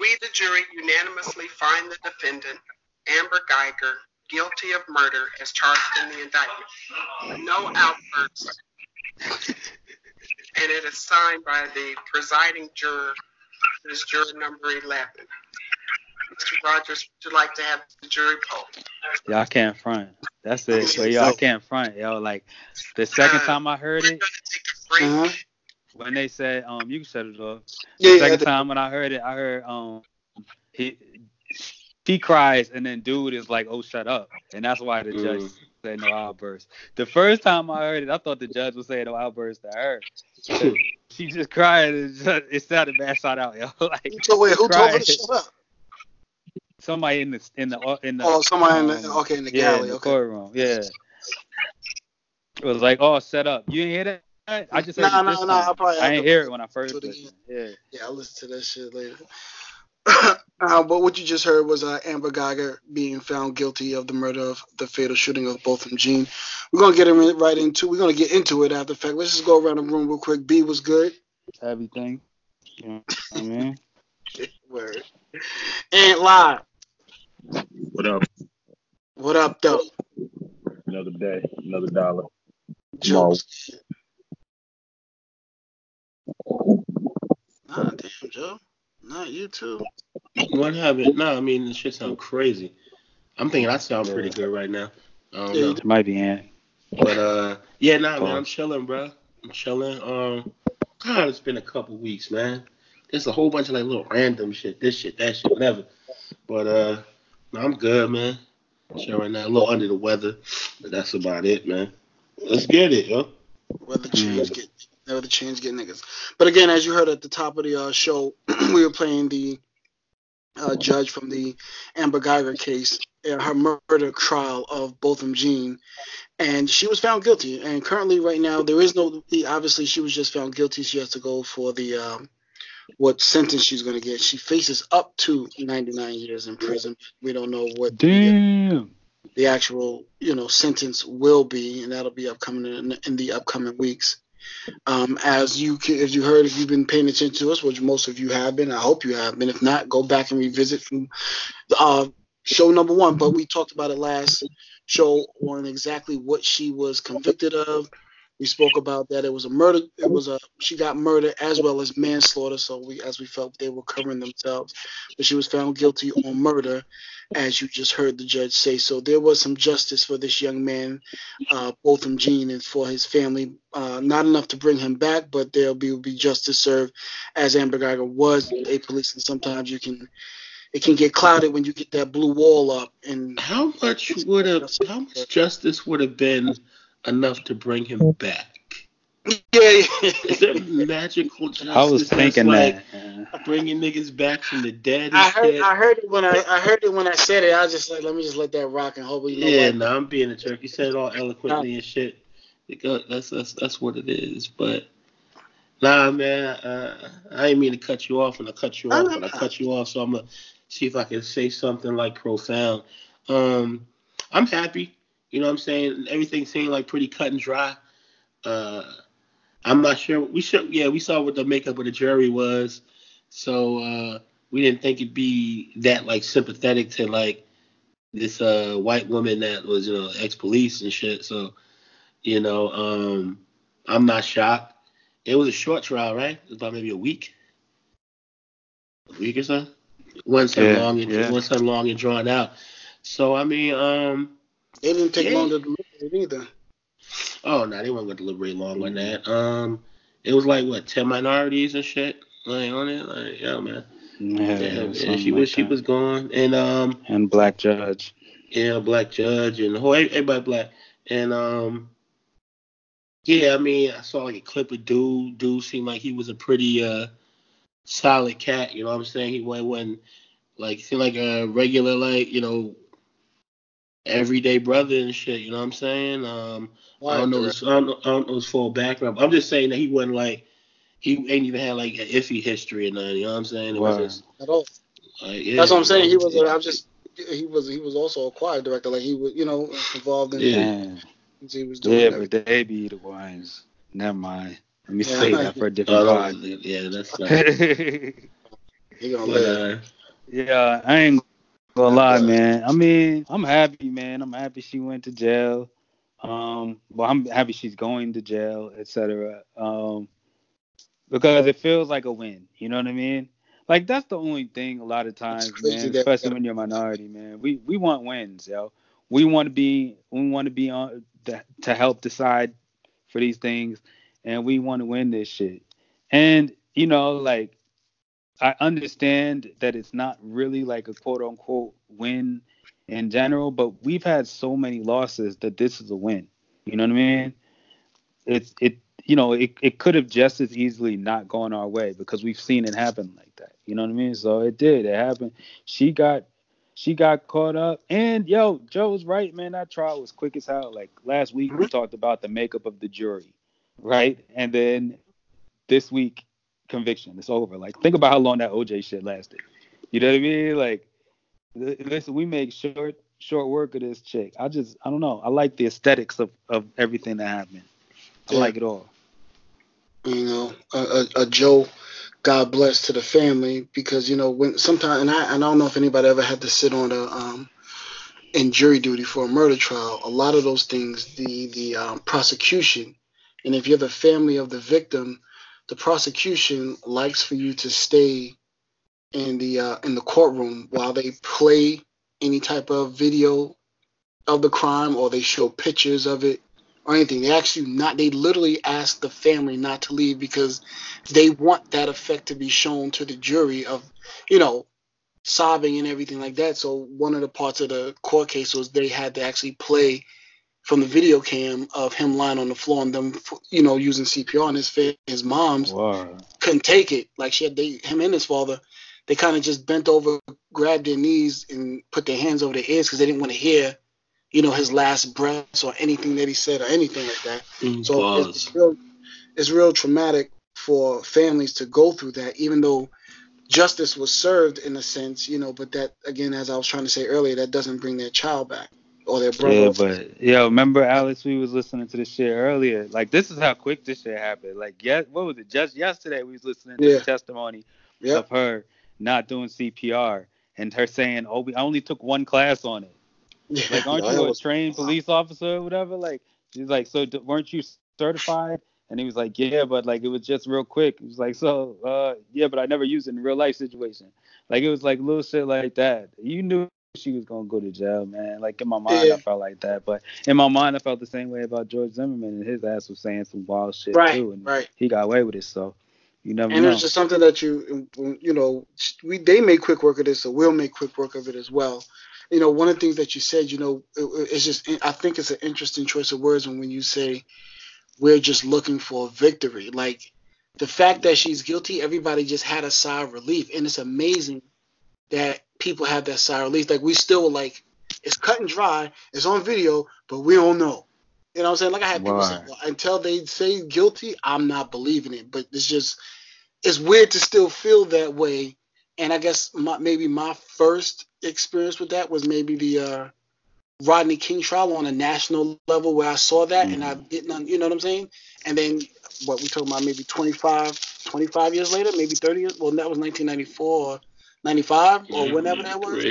We, the jury, unanimously find the defendant, Amber Guyger, guilty of murder as charged in the indictment. No outbursts. and it is signed by the presiding juror, this juror number 11. Mr. Rogers, would you like to have the jury poll? Y'all can't front. That's it. But y'all can't front. Yo, like the second Uh, time I heard We're it, gonna take a break. Uh-huh. When they said, um, you can shut it off. Yeah, the yeah, second the- time when I heard it, I heard um he he cries and then dude is like, oh shut up. And that's why the judge Mm. said no outburst. The first time I heard it, I thought the judge was saying no outburst to her. she just cried and just, it sounded bad shot out, yo. like So wait, who told her to shut up? somebody in the in the in the Oh, somebody in the um, okay in the yeah, galley. in the okay. courtroom. Yeah. It was like, oh, shut up. You didn't hear that? I just heard Nah, it this nah, nah. I probably I have didn't hear it when I first listened. Yeah. Yeah, I'll listen to that shit later. uh, but what you just heard was uh, Amber Guyger being found guilty of the murder of the fatal shooting of Botham Jean. We're gonna get him in- right into. We're gonna get into it after the fact. Let's just go around the room real quick. B was good. Everything. You know what I mean? Word. And live. What up? What up, though? Another day, another dollar. Joe. Nah, damn, Joe. Not you too. What happened? No, I mean, this shit sound crazy. I'm thinking I sound pretty good right now. I don't Yeah, know. It might be Ant. But uh, yeah, nah, man. I'm chilling, bro. I'm chilling. Um, God, it's been a couple weeks, man. There's a whole bunch of like little random shit, this shit, that shit, whatever. But uh, no, I'm good, man. Chill right now, a little under the weather, but that's about it, man. Let's get it, yo. Whether change get never the change get niggas. But again, as you heard at the top of the uh, show, we were playing the uh, judge from the Amber Guyger case, uh, her murder trial of Botham Jean, and she was found guilty. And currently, right now, there is no. Obviously, she was just found guilty. She has to go for the um, what sentence she's going to get. She faces up to 99 years in prison. We don't know what the, Damn. the actual you know sentence will be, and that'll be upcoming in, in the upcoming weeks. Um, as you as you heard, if you've been paying attention to us, which most of you have been, I hope you have been. If not, go back and revisit from uh, show number one. But we talked about it last show on exactly what she was convicted of. We spoke about that it was a murder. It was a she got murdered as well as manslaughter. So we, as we felt, they were covering themselves. But she was found guilty on murder, as you just heard the judge say. So there was some justice for this young man, uh, Botham Jean, and for his family. Uh, not enough to bring him back, but there'll be, be justice served, as Amber Guyger was a police, and sometimes you can. It can get clouded when you get that blue wall up, and How much would have, how much justice would have been enough to bring him back? yeah, yeah. Is there magical justice? I was thinking like that. Bringing niggas back from the dead. I heard, shit? I heard it when I, I heard it when I said it. I was just like, let me just let that rock and hope you know yeah, what. no, I'm being a jerk. You said it all eloquently and shit. Because that's that's that's what it is. But nah, man, uh, I didn't mean to cut you off, and I cut you off, and I cut you off. So I'm gonna see if I can say something like profound. Um, I'm happy. You know what I'm saying? Everything seemed like pretty cut and dry. Uh, I'm not sure. We should, yeah, we saw what the makeup of the jury was, so uh, we didn't think it'd be that like sympathetic to like this uh white woman that was you know ex police and shit. So, you know, um, I'm not shocked. It was a short trial, right? It was about maybe a week, a week or so. Wasn't so Yeah, long and yeah. so long and drawn out. So I mean, um, It didn't take Yeah. long to deliver it either. oh no, they weren't gonna deliberate long on that. Um, it was like what ten minorities and shit like on it. Like, yeah, man. Yeah, Yeah, yeah, something she like was she that. was gone, and um, and black judge. yeah, black judge and the whole everybody black, and um, yeah, I mean, I saw like a clip of dude. Dude seemed like he was a pretty uh solid cat. You know what I'm saying? He went wasn't like he seemed like a regular like you know everyday brother and shit. You know what I'm saying? Um, I don't know his I don't know, I don't know his full background. But I'm just saying that he wasn't like he ain't even had like an iffy history or nothing. You know what I'm saying? It was Wow. just at all. like yeah, That's what I'm saying. He was. I'm just. He was. He was also a choir director. Like he was, you know, involved in Yeah. He was doing. Yeah, everything. but they be the ones. Never mind. Let me Yeah. say that for a different Oh, pod. no, yeah, that's like, He gonna But, live. uh, Yeah, I ain't gonna lie, man. I mean, I'm happy, man. I'm happy she went to jail. Um, well, I'm happy she's going to jail, etc. Um, because it feels like a win. You know what I mean? Like that's the only thing. A lot of times, man, especially when you're a minority, man. We we want wins, yo. We want to be we want to be on to, to help decide for these things, and we want to win this shit. And you know, like I understand that it's not really like a quote unquote win in general, but we've had so many losses that this is a win. You know what I mean? It's it you know, it, it could have just as easily not gone our way because we've seen it happen like that. You know what I mean? So it did. It happened. She got she got caught up. And yo, Joe was right, man. That trial was quick as hell. Like last week we talked about the makeup of the jury, right? And then this week conviction. It's over. Like, think about how long that OJ shit lasted. You know what I mean? Like, listen, we make short short work of this chick. I just, I don't know. I like the aesthetics of of everything that happened. I Yeah. like it all. you know, a, a, a Joe, God bless to the family because you know when sometimes and I, and I don't know if anybody ever had to sit on a um in jury duty for a murder trial. A lot of those things, the the um, prosecution, and if you're the family of the victim, the prosecution likes for you to stay in the uh, in the courtroom while they play any type of video of the crime or they show pictures of it or anything. They actually not. They literally ask the family not to leave because they want that effect to be shown to the jury of, you know, sobbing and everything like that. So one of the parts of the court case was they had to actually play from the video cam of him lying on the floor and them, you know, using CPR. And his fa- his mom's Wow. couldn't take it. Like she had, they, him and his father, they kind of just bent over, grabbed their knees, and put their hands over their ears because they didn't want to hear, you know, his last breaths or anything that he said or anything like that. mm, So it's, it's real, it's real traumatic for families to go through that, even though justice was served in a sense, you know. But that again, as I was trying to say earlier, that doesn't bring their child back or their brother. Yeah, but yo, remember Alex? We was listening to this shit earlier. Like this is how quick this shit happened. Like yeah, what was it? Just yesterday we was listening to Yeah. the testimony Yep. of her not doing CPR and her saying, "Oh, we, I only took one class on it." Yeah. Like, aren't No, you a was- trained police officer or whatever? Like, she's like, so d- weren't you certified? And he was like, yeah, but like it was just real quick. He was like, so uh, yeah, but I never used it in real life situation. Like it was like little shit like that. You knew she was gonna go to jail, man. Like in my mind, Yeah. I felt like that, but in my mind, I felt the same way about George Zimmerman and his ass was saying some wild shit Right, too, and right. he got away with it. So you never and know. it's just something that you you know we they make quick work of this so we'll make quick work of it as well you know one of the things that you said you know it, it's just i think it's an interesting choice of words when, when you say we're just looking for a victory like the fact that she's guilty everybody just had a sigh of relief and it's amazing that people have that of relief like we still like it's cut and dry. It's on video but we don't know. You know what i'm saying? Like i had people say well, until they say guilty i'm not believing it. But it's just it's weird to still feel that way. And I guess my, maybe my first experience with that was maybe the uh, Rodney King trial on a national level where I saw that and I didn't, un- you know what I'm saying? And then what we talking about maybe 25, 25 years later, maybe 30 years. Well, that was 1994 or 95 or whenever that was.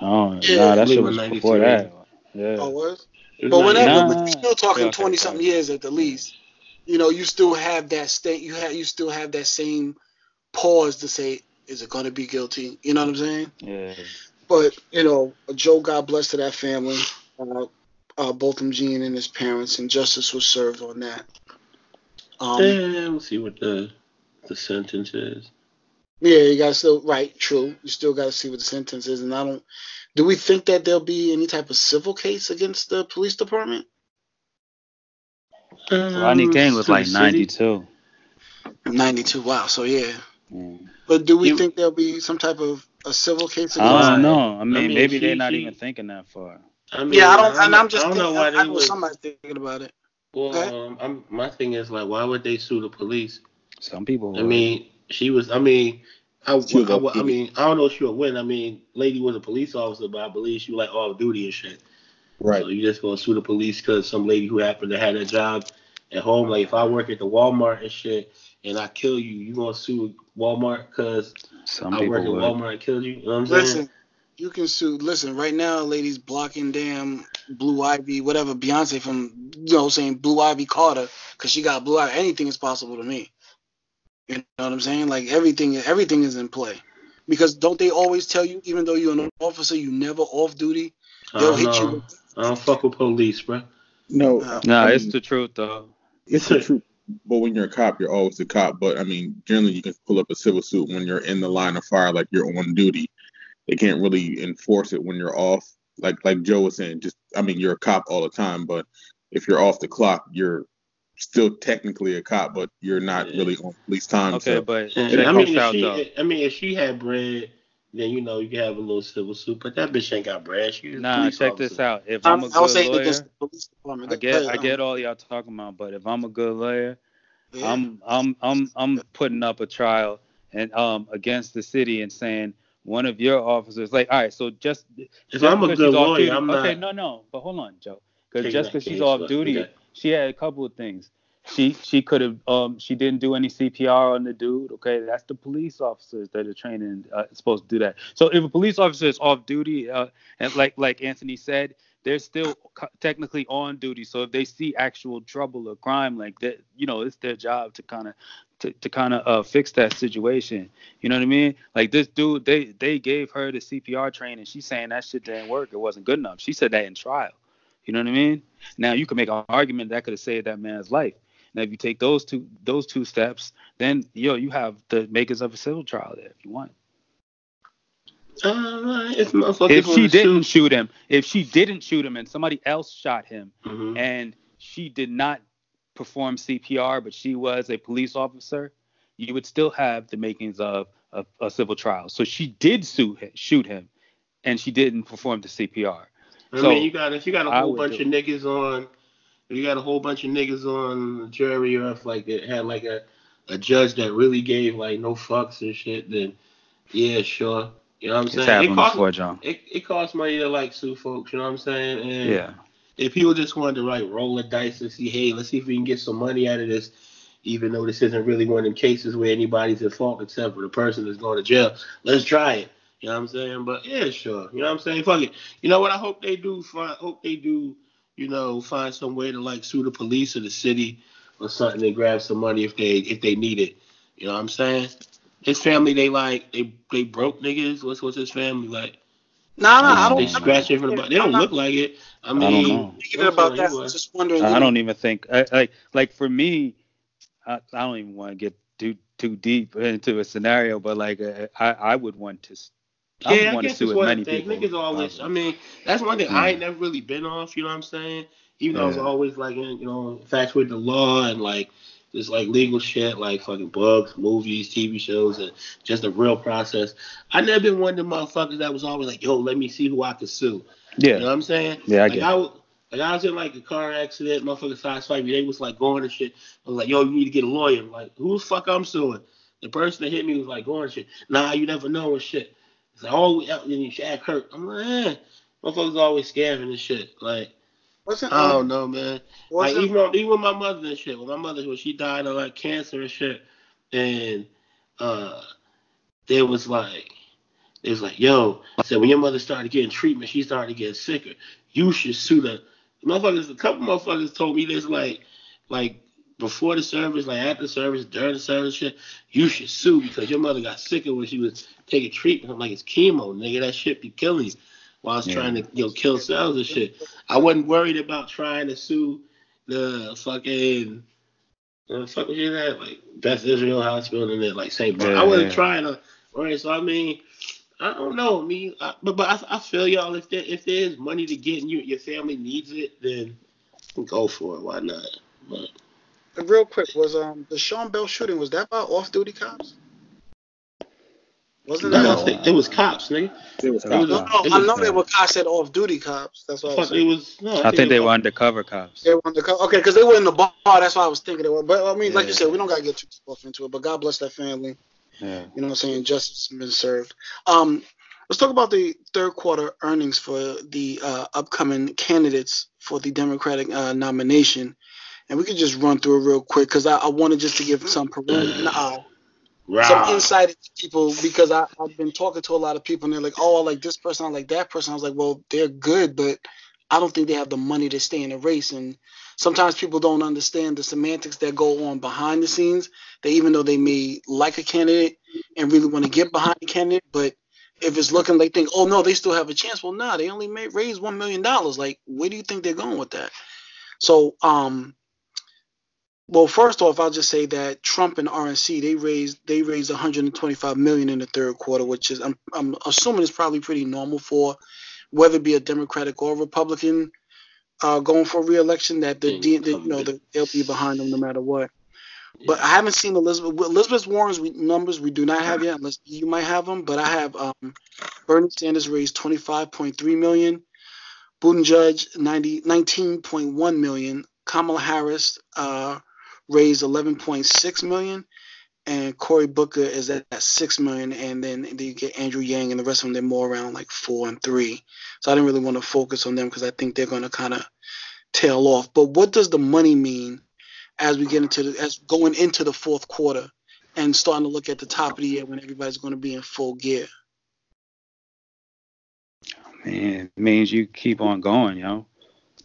Oh, Yeah. nah, I that shit was was before that. Yeah. Oh, was? It was But not- whenever, Nah. but you're still talking okay, 20 something years at the least. You know, you still have that state. You have you still have that same pause to say, is it going to be guilty? You know what I'm saying? yeah. But you know, Joe, God bless to that family, uh, uh, Botham Jean and his parents, and justice was served on that. Um, yeah. Yeah, we'll see what the the sentence is. You got to still right, true. You still got to see what the sentence is, and I don't. Do we think that there'll be any type of civil case against the police department? Rodney Um, King was like 92. Ninety-two. Wow. So yeah. Yeah. But do we You- think there'll be some type of a civil case I against? Why? don't know. I mean, mean, maybe she- they're not she- even thinking that far. I mean, Yeah, I don't. And know- I'm just. I don't know thinking, why they I would. somebody's thinking about it. Well, Okay. um, I'm, my thing is like, why would they sue the police? Some people. I would. mean, she was. I mean, I, was I, I, mean, I don't know if she would win. I mean, lady was a police officer, but I believe she was like off duty and shit. Right. So you just gonna sue the police because some lady who happened to have that job at home. Like if I work at the Walmart and shit, and I kill you, you gonna sue Walmart because Some I people work at would. Walmart and killed you. You know what I'm saying? Listen, you can sue. Listen, right now, ladies blocking damn Blue Ivy, whatever Beyonce from, you know, saying Blue Ivy Carter because she got Blue Ivy. Anything is possible to me. You know what I'm saying? Like everything, everything is in play. Because don't they always tell you, even though you're an officer, you never off duty, they'll hit you. know. With, I don't fuck with police, bro. No, Uh, Nah, I it's the truth though. it's the truth. But when you're a cop, you're always a cop. But I mean, generally, you can pull up a civil suit when you're in the line of fire, like you're on duty. They can't really enforce it when you're off. Like like Joe was saying, just I mean, you're a cop all the time, but if you're off the clock, you're still technically a cop, but you're not Yeah. really on police time. Okay, so but And, check I mean, if out she, though. I mean, if she had bread, then you know you could have a little civil suit. But that bitch ain't got bread. She was Nah, check officer. this out. If I'm, I'm a I was good saying against lawyer, the police department. I get ahead, I um, get all y'all talking about, but if I'm a good lawyer, yeah. I'm I'm I'm I'm putting up a trial and um against the city and saying one of your officers like all right so just If just I'm a because good off lawyer, duty- I'm okay not no no but hold on Joe because just because she's off duty okay. She had a couple of things. She she could have um she didn't do any CPR on the dude okay? That's the police officers that are training uh, supposed to do that. So if a police officer is off duty uh and like like Anthony said they're still technically on duty. So if they see actual trouble or crime like that you know it's their job to kind of to, to kind of uh, fix that situation. You know what i mean? Like this dude they they gave her the cpr training. She's saying that shit didn't work. It wasn't good enough. She said that in trial you know what i mean now you can make an argument that could have saved that man's life now if you take those two those two steps then yo you have the makers of a civil trial there if you want Uh, if she didn't sue- shoot him if she didn't shoot him and somebody else shot him Mhm. and she did not perform CPR, but she was a police officer, you would still have the makings of a, a civil trial. So she did sue shoot him, and she didn't perform the CPR. I So, mean, you got if you got a whole bunch of niggas on, if you got a whole bunch of niggas on the jury, or if like it had like a a judge that really gave like no fucks and shit, then yeah, sure. You know what I'm It's saying? it costs before, John. it, it costs money to like sue folks. You know what I'm saying? And Yeah. if people just wanted to like roll the dice and see, hey, let's see if we can get some money out of this, even though this isn't really one of them cases where anybody's at fault except for the person that's going to jail. Let's try it. You know what I'm saying? But yeah, sure. You know what I'm saying? Fuck it. You know what? I hope they do. Find, hope they do. You know, find some way to like sue the police or the city or something and grab some money if they if they need it. You know what I'm saying? His family, they like they they broke niggas. What's what's his family like? Nah, nah, I Um, They don't. They scratch from the bottom. They don't I'm not look like it. I don't mean, know. thinking about that. he I'm just wondering. I don't even think I, like like for me, I, I don't even want to get too too deep into a scenario, but like uh, I I would want to. I Yeah, I want to guess sue it's one many thing. people. Niggas always. I mean, that's one thing Mm. I ain't never really been off. You know what I'm saying? Even though I was always like, in, you know, infatuated with the law and like just like legal shit, like fucking books, movies, TV shows, and just the real process. I never been one of them motherfuckers that was always like, yo, let me see who I can sue. Yeah. You know what I'm saying? yeah, I like get. I, it. like I was in like a car accident, motherfucker side swipe me. They was like going and shit. I was like, yo, you need to get a lawyer. I'm like, who the fuck I'm suing? The person that hit me was like going and shit. Nah, you never know and shit. It's like, oh, and you act hurt. I'm like, eh. Motherfuckers always scamming and shit. Like, Wasn't, I um, don't know, man. Like even on- even with my mother and shit. When my mother when she died of like cancer and shit, and uh, there was like, it was like, yo, I said when your mother started getting treatment, she started getting sicker. You should sue the motherfuckers. A couple motherfuckers told me this like, like before the service, like after the service, during the service, shit. You should sue because your mother got sicker when she was taking treatment. I'm like, it's chemo, nigga. That shit be killing you. While I was Yeah. trying to, you know, kill cells and shit. I wasn't worried about trying to sue the fucking uh, fuck was you that like Beth Israel Hospital and then like St. Barn. I wasn't yeah. trying to worry. So I mean, I don't know. I mean, I, but but I, I feel y'all. If there if there's money to get and you your family needs it, then go for it. Why not? But real quick, was um the Sean Bell shooting was that by off-duty cops? Wasn't no, that? No. it, it was cops, nigga. It was cops. was No, no, it I know they were. cops said off-duty cops. That's what I was Fuck, it was. No, I think they were were undercover cops. They were on the co- okay, because they were in the bar. That's why I was thinking they were. But I mean, like you said, we don't gotta get too off into it. But God bless that family. Yeah. You know what I'm saying? Justice has been served. Um, let's talk about the third quarter earnings for the uh, upcoming candidates for the Democratic uh, nomination, and we could just run through it real quick because I, I wanted just to give some parental, uh, some insight to people because I, I've been talking to a lot of people and they're like, oh, I like this person, I like that person. I was like, well, they're good, but I don't think they have the money to stay in the race. And sometimes people don't understand the semantics that go on behind the scenes. That even though they may like a candidate and really want to get behind the candidate, but if it's looking like think, oh no, they still have a chance. Well, nah, they only made raised one million dollars. Like, where do you think they're going with that? So, um, well, first off, I'll just say that Trump and RNC they raised they raised 125 million in the third quarter, which is I'm I'm assuming is probably pretty normal for whether it be a Democratic or Republican uh, going for re-election. That the, the, you know the, they'll be behind them no matter what. Yeah. But I haven't seen Elizabeth Elizabeth Warren's numbers. We do not have yet, unless you might have them. But I have um, Bernie Sanders raised 25.3 million, Buttigieg 90 19.1 million, Kamala Harris. Uh, raised 11.6 million, and Cory Booker is at, at six million, and then, you get Andrew Yang and the rest of them. They're more around like four and three. So I didn't really want to focus on them because I think they're going to kind of tail off. But what does the money mean as we get into the, as going into the fourth quarter and starting to look at the top of the year when everybody's going to be in full gear? Man, it means you keep on going, yo.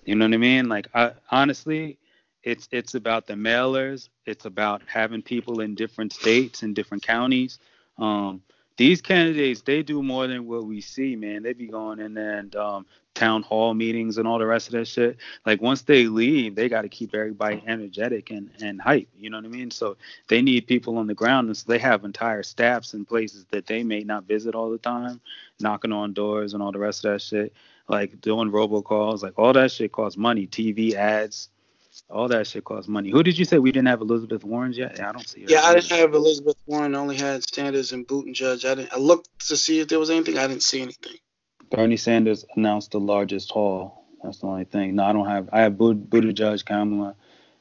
You know what I mean? Like, I honestly, it's it's about the mailers. It's about having people in different states and different counties. Um, these candidates, they do more than what we see, man. They be going in there and um, town hall meetings and all the rest of that shit. Like once they leave, they got to keep everybody energetic and, and hype. You know what I mean? So they need people on the ground, and so they have entire staffs in places that they may not visit all the time, knocking on doors and all the rest of that shit. Like doing robocalls, like all that shit costs money. TV ads, all that shit costs money. Who did you say we didn't have Elizabeth Warren yet? I don't see her. Yeah, I didn't have Elizabeth Warren. I only had Sanders and Buttigieg. I didn't. I looked to see if there was anything. I didn't see anything. Bernie Sanders announced the largest haul. That's the only thing. No, I don't have. I have Buttigieg, Kamala,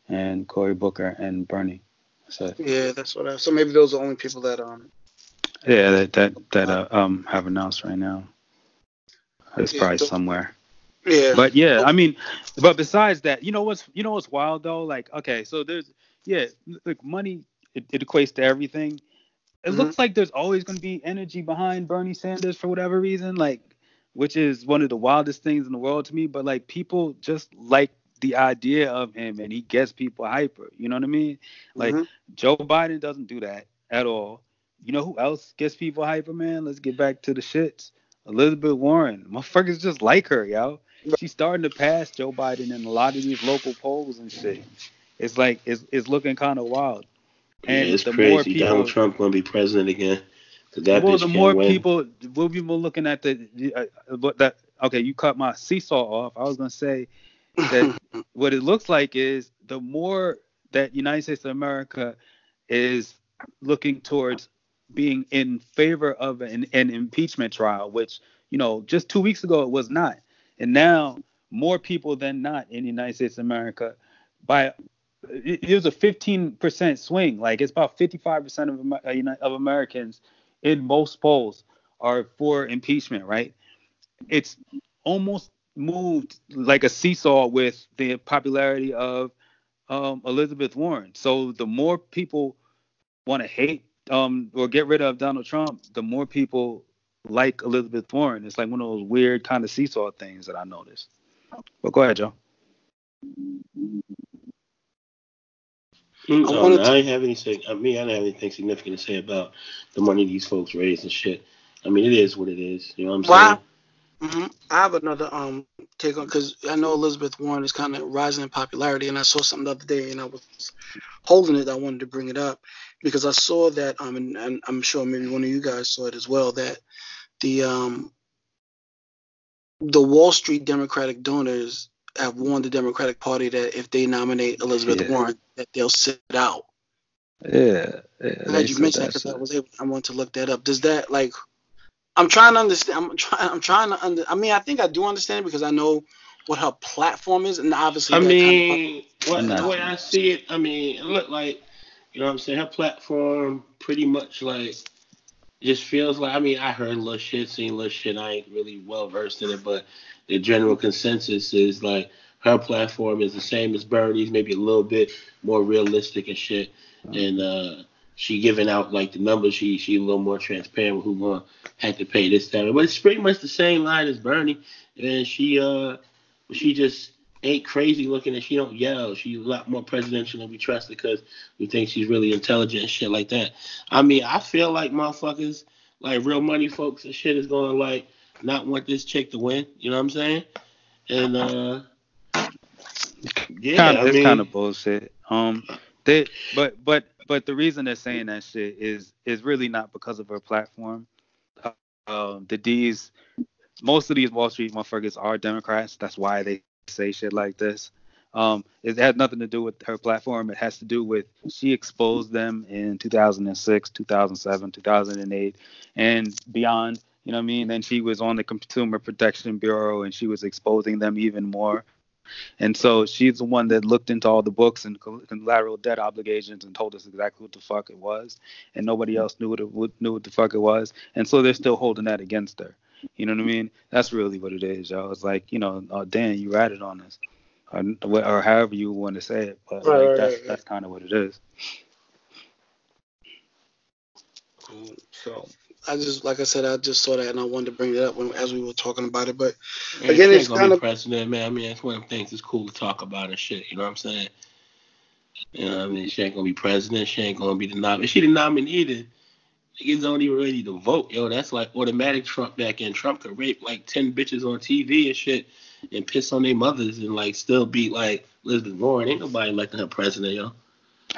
and Cory Booker and Bernie. So yeah, that's what I. So maybe those are the only people that um. Yeah, that that that uh, um have announced right now. It's yeah, probably somewhere. Yeah. But yeah, I mean, but besides that, you know what's you know what's wild though? Like, okay, so there's yeah, like money it, it equates to everything. It mm-hmm. looks like there's always going to be energy behind Bernie Sanders for whatever reason, like, which is one of the wildest things in the world to me. But like, people just like the idea of him, and he gets people hyper. You know what I mean? Like, mm-hmm. Joe Biden doesn't do that at all. You know who else gets people hyper, man? Let's get back to the shits. Elizabeth Warren. Motherfuckers just like her, yo she's starting to pass Joe Biden in a lot of these local polls and shit. It's like it's it's looking kind of wild. And yeah, it's crazy. People, Donald Trump gonna be president again. That well, the more win. people, we'll be more looking at the, uh, but that okay, you cut my seesaw off. I was gonna say that what it looks like is the more that United States of America is looking towards being in favor of an, an impeachment trial, which you know just two weeks ago it was not. And now more people than not in the United States of America by it, was a 15% swing. Like it's about 55% of, uh, of Americans in most polls are for impeachment, right? It's almost moved like a seesaw with the popularity of um, Elizabeth Warren. So the more people want to hate um, or get rid of Donald Trump, the more people like Elizabeth Warren. It's like one of those weird kind of seesaw things that I noticed. But go ahead, Joe. Mm, I, I, I ain't have anything. I mean, I don't have anything significant to say about the money these folks raise and shit. I mean, it is what it is. You know what I'm wow. saying? Mm-hmm. I have another um take on because I know Elizabeth Warren is kind of rising in popularity, and I saw something the other day, and I was holding it. I wanted to bring it up because I saw that um, and, and I'm sure maybe one of you guys saw it as well that the um, the Wall Street Democratic donors have warned the Democratic Party that if they nominate Elizabeth yeah. Warren, that they'll sit out. Yeah, yeah glad you mentioned that because I was able, I want to look that up. Does that like? I'm trying to understand. I'm trying. I'm trying to under. I mean, I think I do understand it because I know what her platform is, and obviously. I mean, kind of, what, the way I see it, I mean, it looked like, you know, what I'm saying her platform pretty much like just feels like I mean I heard a little shit, seen a little shit. I ain't really well versed in it, but the general consensus is like her platform is the same as Bernie's, maybe a little bit more realistic and shit. And uh, she giving out like the numbers. She she a little more transparent with who gonna have to pay this time. But it's pretty much the same line as Bernie, and she uh she just ain't crazy looking and she don't yell. She's a lot more presidential and we trust because we think she's really intelligent and shit like that. I mean, I feel like motherfuckers, like real money folks and shit is gonna like not want this chick to win. You know what I'm saying? And uh yeah, kind of, I mean, kind of bullshit. Um, they, but but but the reason they're saying that shit is is really not because of her platform. Uh, um, the D's, most of these Wall Street motherfuckers are Democrats. That's why they say shit like this. Um, it has nothing to do with her platform. It has to do with she exposed them in 2006, 2007, 2008, and beyond. You know what I mean? And she was on the Consumer Protection Bureau, and she was exposing them even more. And so she's the one that looked into all the books and collateral debt obligations and told us exactly what the fuck it was, and nobody else knew what it knew what the fuck it was. And so they're still holding that against her. You know what I mean? That's really what it is, y'all. It's like you know, oh, Dan, you ratted on us, or, or however you want to say it, but Right, like, right, that's right, right. that's kind of what it is. Um, so I just like I said, I just saw that and I wanted to bring it up when, as we were talking about it. But Man, Again, she it's ain't gonna kind be of- president, man. I mean, that's one of the things that's cool to talk about and shit. You know what I'm saying? You know what I mean? She ain't gonna be president. She ain't gonna be the nominee. She the nominee. The niggas don't even ready to vote. Yo, that's like automatic Trump back in. Trump could rape like ten bitches on TV and shit and piss on their mothers and like still be like Elizabeth Warren. Ain't nobody electing her president, yo. All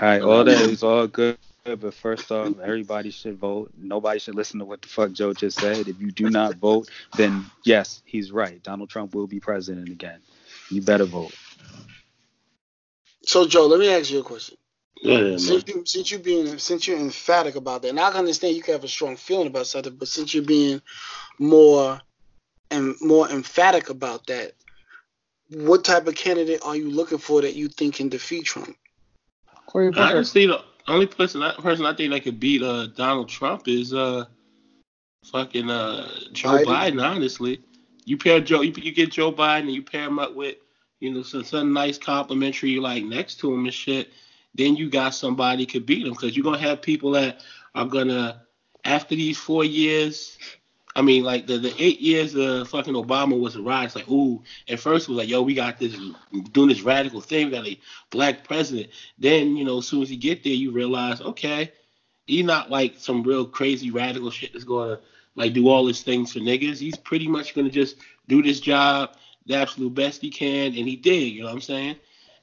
right, all that is all good. But first off, everybody should vote. Nobody should listen to what the fuck Joe just said. If you do not vote, then yes, he's right. Donald Trump will be president again. You better vote. so Joe, let me ask you a question. Yeah, man. Since you since you being since you're emphatic about that, and I can understand you can have a strong feeling about something, but since you're being more and more emphatic about that, what type of candidate are you looking for that you think can defeat Trump? Cory Booker. Honestly, the only person I, person I think that could beat uh, Donald Trump is uh fucking uh Joe Biden? Biden. Honestly, you pair Joe, you, you get Joe Biden and you pair him up with you know some some nice complimentary like next to him and shit. Then you got somebody could beat them because you're gonna have people that are gonna after these four years. I mean, like the, the eight years of fucking Obama was a ride. It's like, ooh, at first it was like, yo, we got this doing this radical thing, we got a black president. Then, you know, as soon as you get there, you realize, okay, he's not like some real crazy radical shit that's gonna like do all his things for niggas. He's pretty much gonna just do this job the absolute best he can, and he did. You know what I'm saying?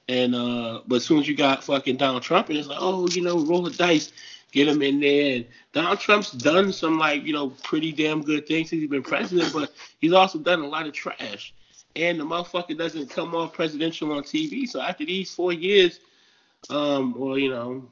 And uh, but as soon as you got fucking Donald Trump, and it's like, oh, you know, roll the dice, get him in there. And Donald Trump's done some like you know pretty damn good things since he's been president, but he's also done a lot of trash. And the motherfucker doesn't come off presidential on TV. So after these four years, um, or you know,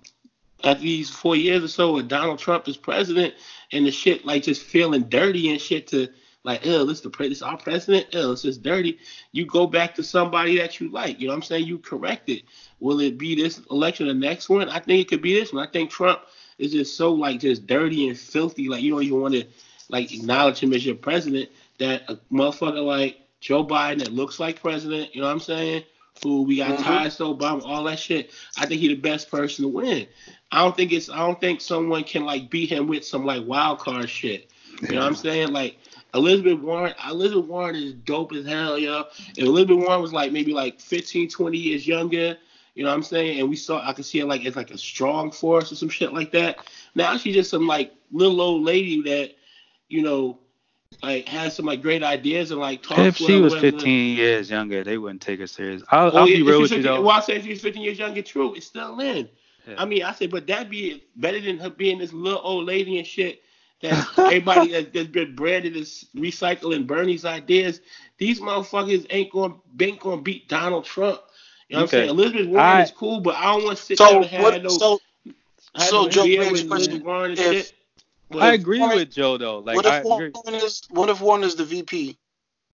after these four years or so with Donald Trump as president, and the shit like just feeling dirty and shit to like, oh, this the pre- this our president, oh, it's just dirty. You go back to somebody that you like. You know what I'm saying? You correct it. Will it be this election the next one? I think it could be this one. I think Trump is just so like just dirty and filthy. Like you don't even want to like acknowledge him as your president. That a motherfucker like Joe Biden that looks like president. You know what I'm saying? Who we got Mhm. ties to Obama, all that shit. I think he the best person to win. I don't think it's. I don't think someone can like beat him with some like wild card shit. You know what I'm saying? Like Elizabeth Warren, Elizabeth Warren is dope as hell, yo. If Elizabeth Warren was like maybe like 15, 20 years younger, you know what I'm saying? And we saw, I could see her like as like a strong force or some shit like that. Now she's just some like little old lady that, you know, like has some like great ideas and like talks. If she was whatever. 15 years younger, they wouldn't take her serious. I'll, Oh, I'll yeah, be real with you 15 though. Well, I say if she's 15 years younger, true, it's still in. Yeah. I mean, I said, but that'd be better than her being this little old lady and shit. That everybody that, that's been branded as recycling Bernie's ideas. These motherfuckers ain't going ain't going to beat Donald Trump. You know what I'm saying? Elizabeth Warren I- is cool, but I don't want to sit So there and have what? no. So have so, Joe, beer next question. Warren and If- shit. But I agree Warren- with Joe though. Like what I if agree. Warren is what if Warren is the VP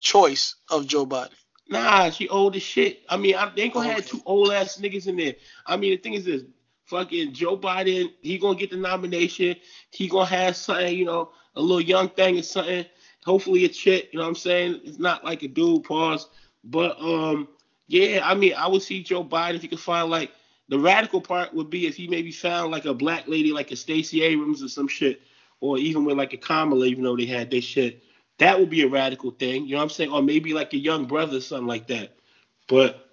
choice of Joe Biden? Nah, she old as shit. I mean, I, they ain't gonna have two old ass niggas in there. I mean, the thing is this: fucking Joe Biden, he gonna get the nomination. He gonna have something, you know, a little young thing or something. Hopefully a chick. You know what I'm saying? It's not like a dude. Pause. But um, yeah, I mean, I would see Joe Biden if he could find like the radical part would be if he maybe found like a black lady like a Stacey Abrams or some shit, or even with like a Kamala, even though they had their shit. That would be a radical thing, you know what I'm saying? Or maybe like a young brother, something like that. But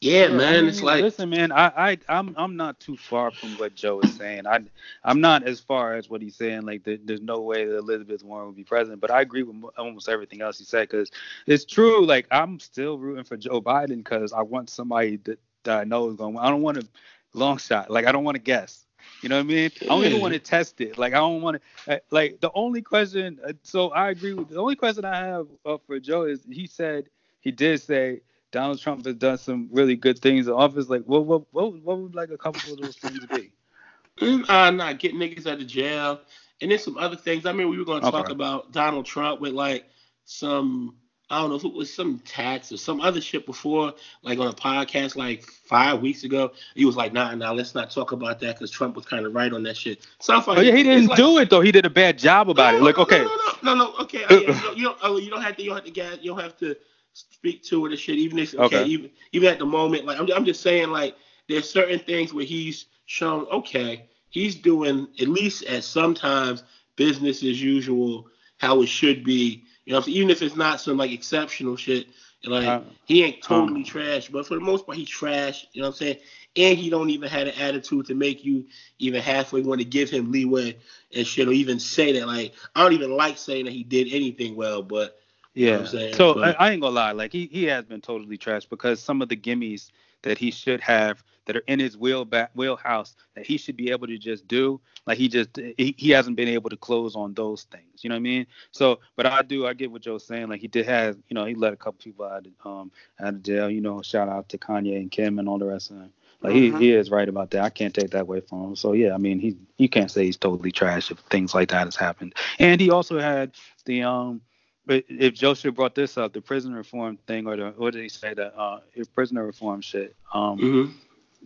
yeah, man, it's like listen, man, I, I I'm I'm not too far from what Joe is saying. I I'm not as far as what he's saying. Like the, there's no way that Elizabeth Warren would be president, but I agree with almost everything else he said because it's true. Like I'm still rooting for Joe Biden because I want somebody that, that I know is going. I don't want a long shot. Like I don't want to guess. You know what I mean? I don't even want to test it. Like I don't want to. Like the only question. Uh, so I agree with the only question I have uh, for Joe is he said he did say Donald Trump has done some really good things in office. Like, what what what, what would like a couple of those things to be? Mm, uh, not get niggas out of jail, and then some other things. I mean, we were going to okay. talk about Donald Trump with like some I don't know if it was some tax or some other shit before, like on a podcast like five weeks ago. He was like, nah, nah, let's not talk about that because Trump was kind of right on that shit. Stuff like, oh, yeah, he didn't like, do it though. He did a bad job about no, it. Like, okay, no, no, no, no, no okay, you don't, oh, you don't have to, you don't have to, you don't have to speak to it and shit. Even if okay, okay. even even at the moment, like I'm I'm just saying like there's certain things where he's shown okay, he's doing at least at sometimes business as usual, how it should be. You know, even if it's not some like exceptional shit, like uh, he ain't totally um, trash, but for the most part he's trash. You know what I'm saying? And he don't even have an attitude to make you even halfway want to give him leeway and shit, or even say that. Like I don't even like saying that he did anything well, but yeah. You know so but, I, I, ain't gonna lie, like he, he has been totally trashed because some of the gimmies that he should have that are in his wheel back, wheelhouse that he should be able to just do, like he just he, he hasn't been able to close on those things. You know what I mean? So, but I do I get what Joe's saying. Like he did have, you know, he let a couple people out of um out of jail. You know, shout out to Kanye and Kim and all the rest of them. Like mm-hmm. he, he is right about that. I can't take that away from him. So yeah, I mean he you can't say he's totally trash if things like that has happened. And he also had the um but if Joseph brought this up, the prison reform thing, or the what did he say that uh, prisoner reform shit, um, mm-hmm.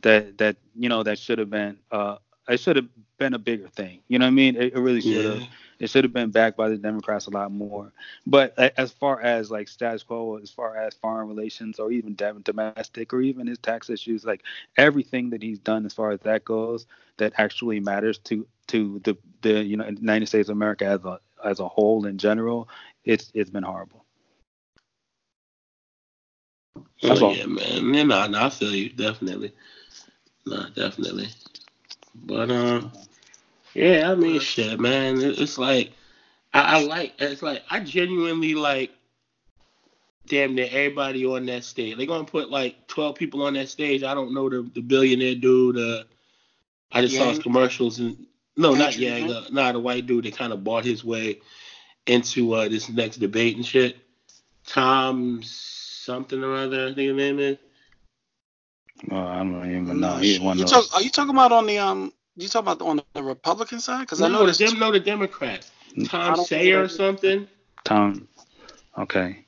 that that you know that should have been uh, it should have been a bigger thing. You know what I mean? It, it really should have. Yeah. It should have been backed by the Democrats a lot more. But as far as like status quo, as far as foreign relations, or even domestic, or even his tax issues, like everything that he's done as far as that goes, that actually matters to to the the you know United States of America as a as a whole in general it's it's been horrible. That's oh, all. yeah, man. Yeah, nah, nah, I feel you definitely. Nah, definitely. But um, yeah, I mean, shit, man. It's like I, I like. It's like I genuinely like. Damn near everybody on that stage. They're gonna put like twelve people on that stage. I don't know the the billionaire dude. Uh, I just Yang? saw his commercials and no, not Yang. Uh, not a white dude that kind of bought his way into uh, this next debate and shit. Tom something or other, I think his name is. Well, I don't even know. He's one you talk, are you talking about on the um? You talking about on the Republican side? Because no, I know the Dem- no the Democrat. Tom Steyer or something. Tom. Okay.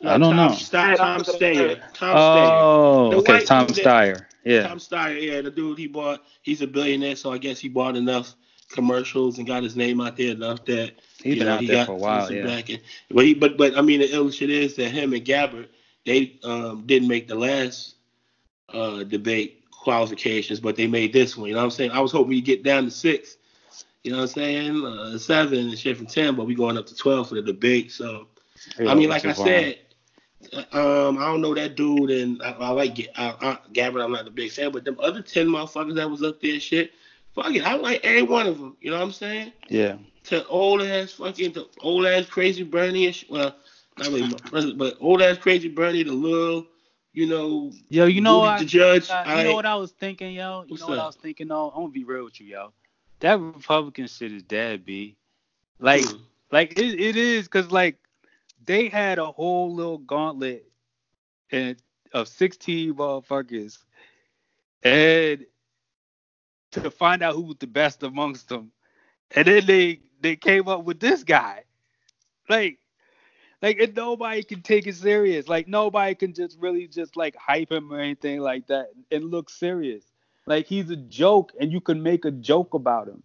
No, I don't Tom know. St- Tom Steyer. Tom oh, okay. Tom Steyer. Yeah. Tom Steyer. Yeah, the dude he bought. He's a billionaire, so I guess he bought enough commercials and got his name out there enough that he's been know, out he there for a while. Yeah. But he, but but I mean the ill shit is that him and Gabbard they um, didn't make the last uh, debate qualifications, but they made this one. You know what I'm saying? I was hoping you get down to six. You know what I'm saying? Uh, seven and shit from ten, but we going up to twelve for the debate. So I mean, like I said. Um, I don't know that dude, and I, I like I, I, Gabbard. I'm not the big fan, but them other ten motherfuckers that was up there, shit, fuck it, I like every one of them. You know what I'm saying? Yeah. To old ass fucking, to old ass crazy Bernie and sh- well, not really but old ass crazy Bernie, the little, you know. Yo, you know what? The judge. I, you I, know what I was thinking, yo. You know what I was thinking, though. I'm gonna be real with you, yo. That Republican shit is dead, b. Like, mm. like it, it is, cause like they had a whole little gauntlet and of 16 motherfuckers, and to find out who was the best amongst them. And then they they came up with this guy. Like like and nobody can take it serious. Like nobody can just really just like hype him or anything like that and look serious. Like he's a joke and you can make a joke about him.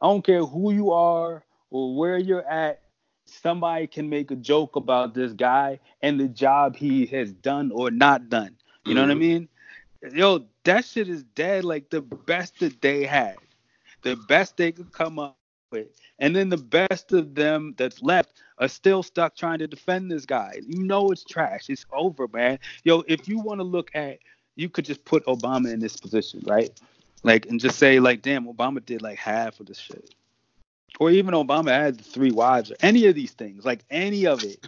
I don't care who you are or where you're at. Somebody can make a joke about this guy and the job he has done or not done. You know mm-hmm. what I mm-hmm. mean? yo, that shit is dead. Like the best that they had, the best they could come up with, and then the best of them that's left are still stuck trying to defend this guy. You know it's trash. It's over, man. Yo, if you want to look at, you could just put Obama in this position, right? Like, and just say like, damn, Obama did like half of this shit. Or even Obama had three wives, or any of these things, like any of it,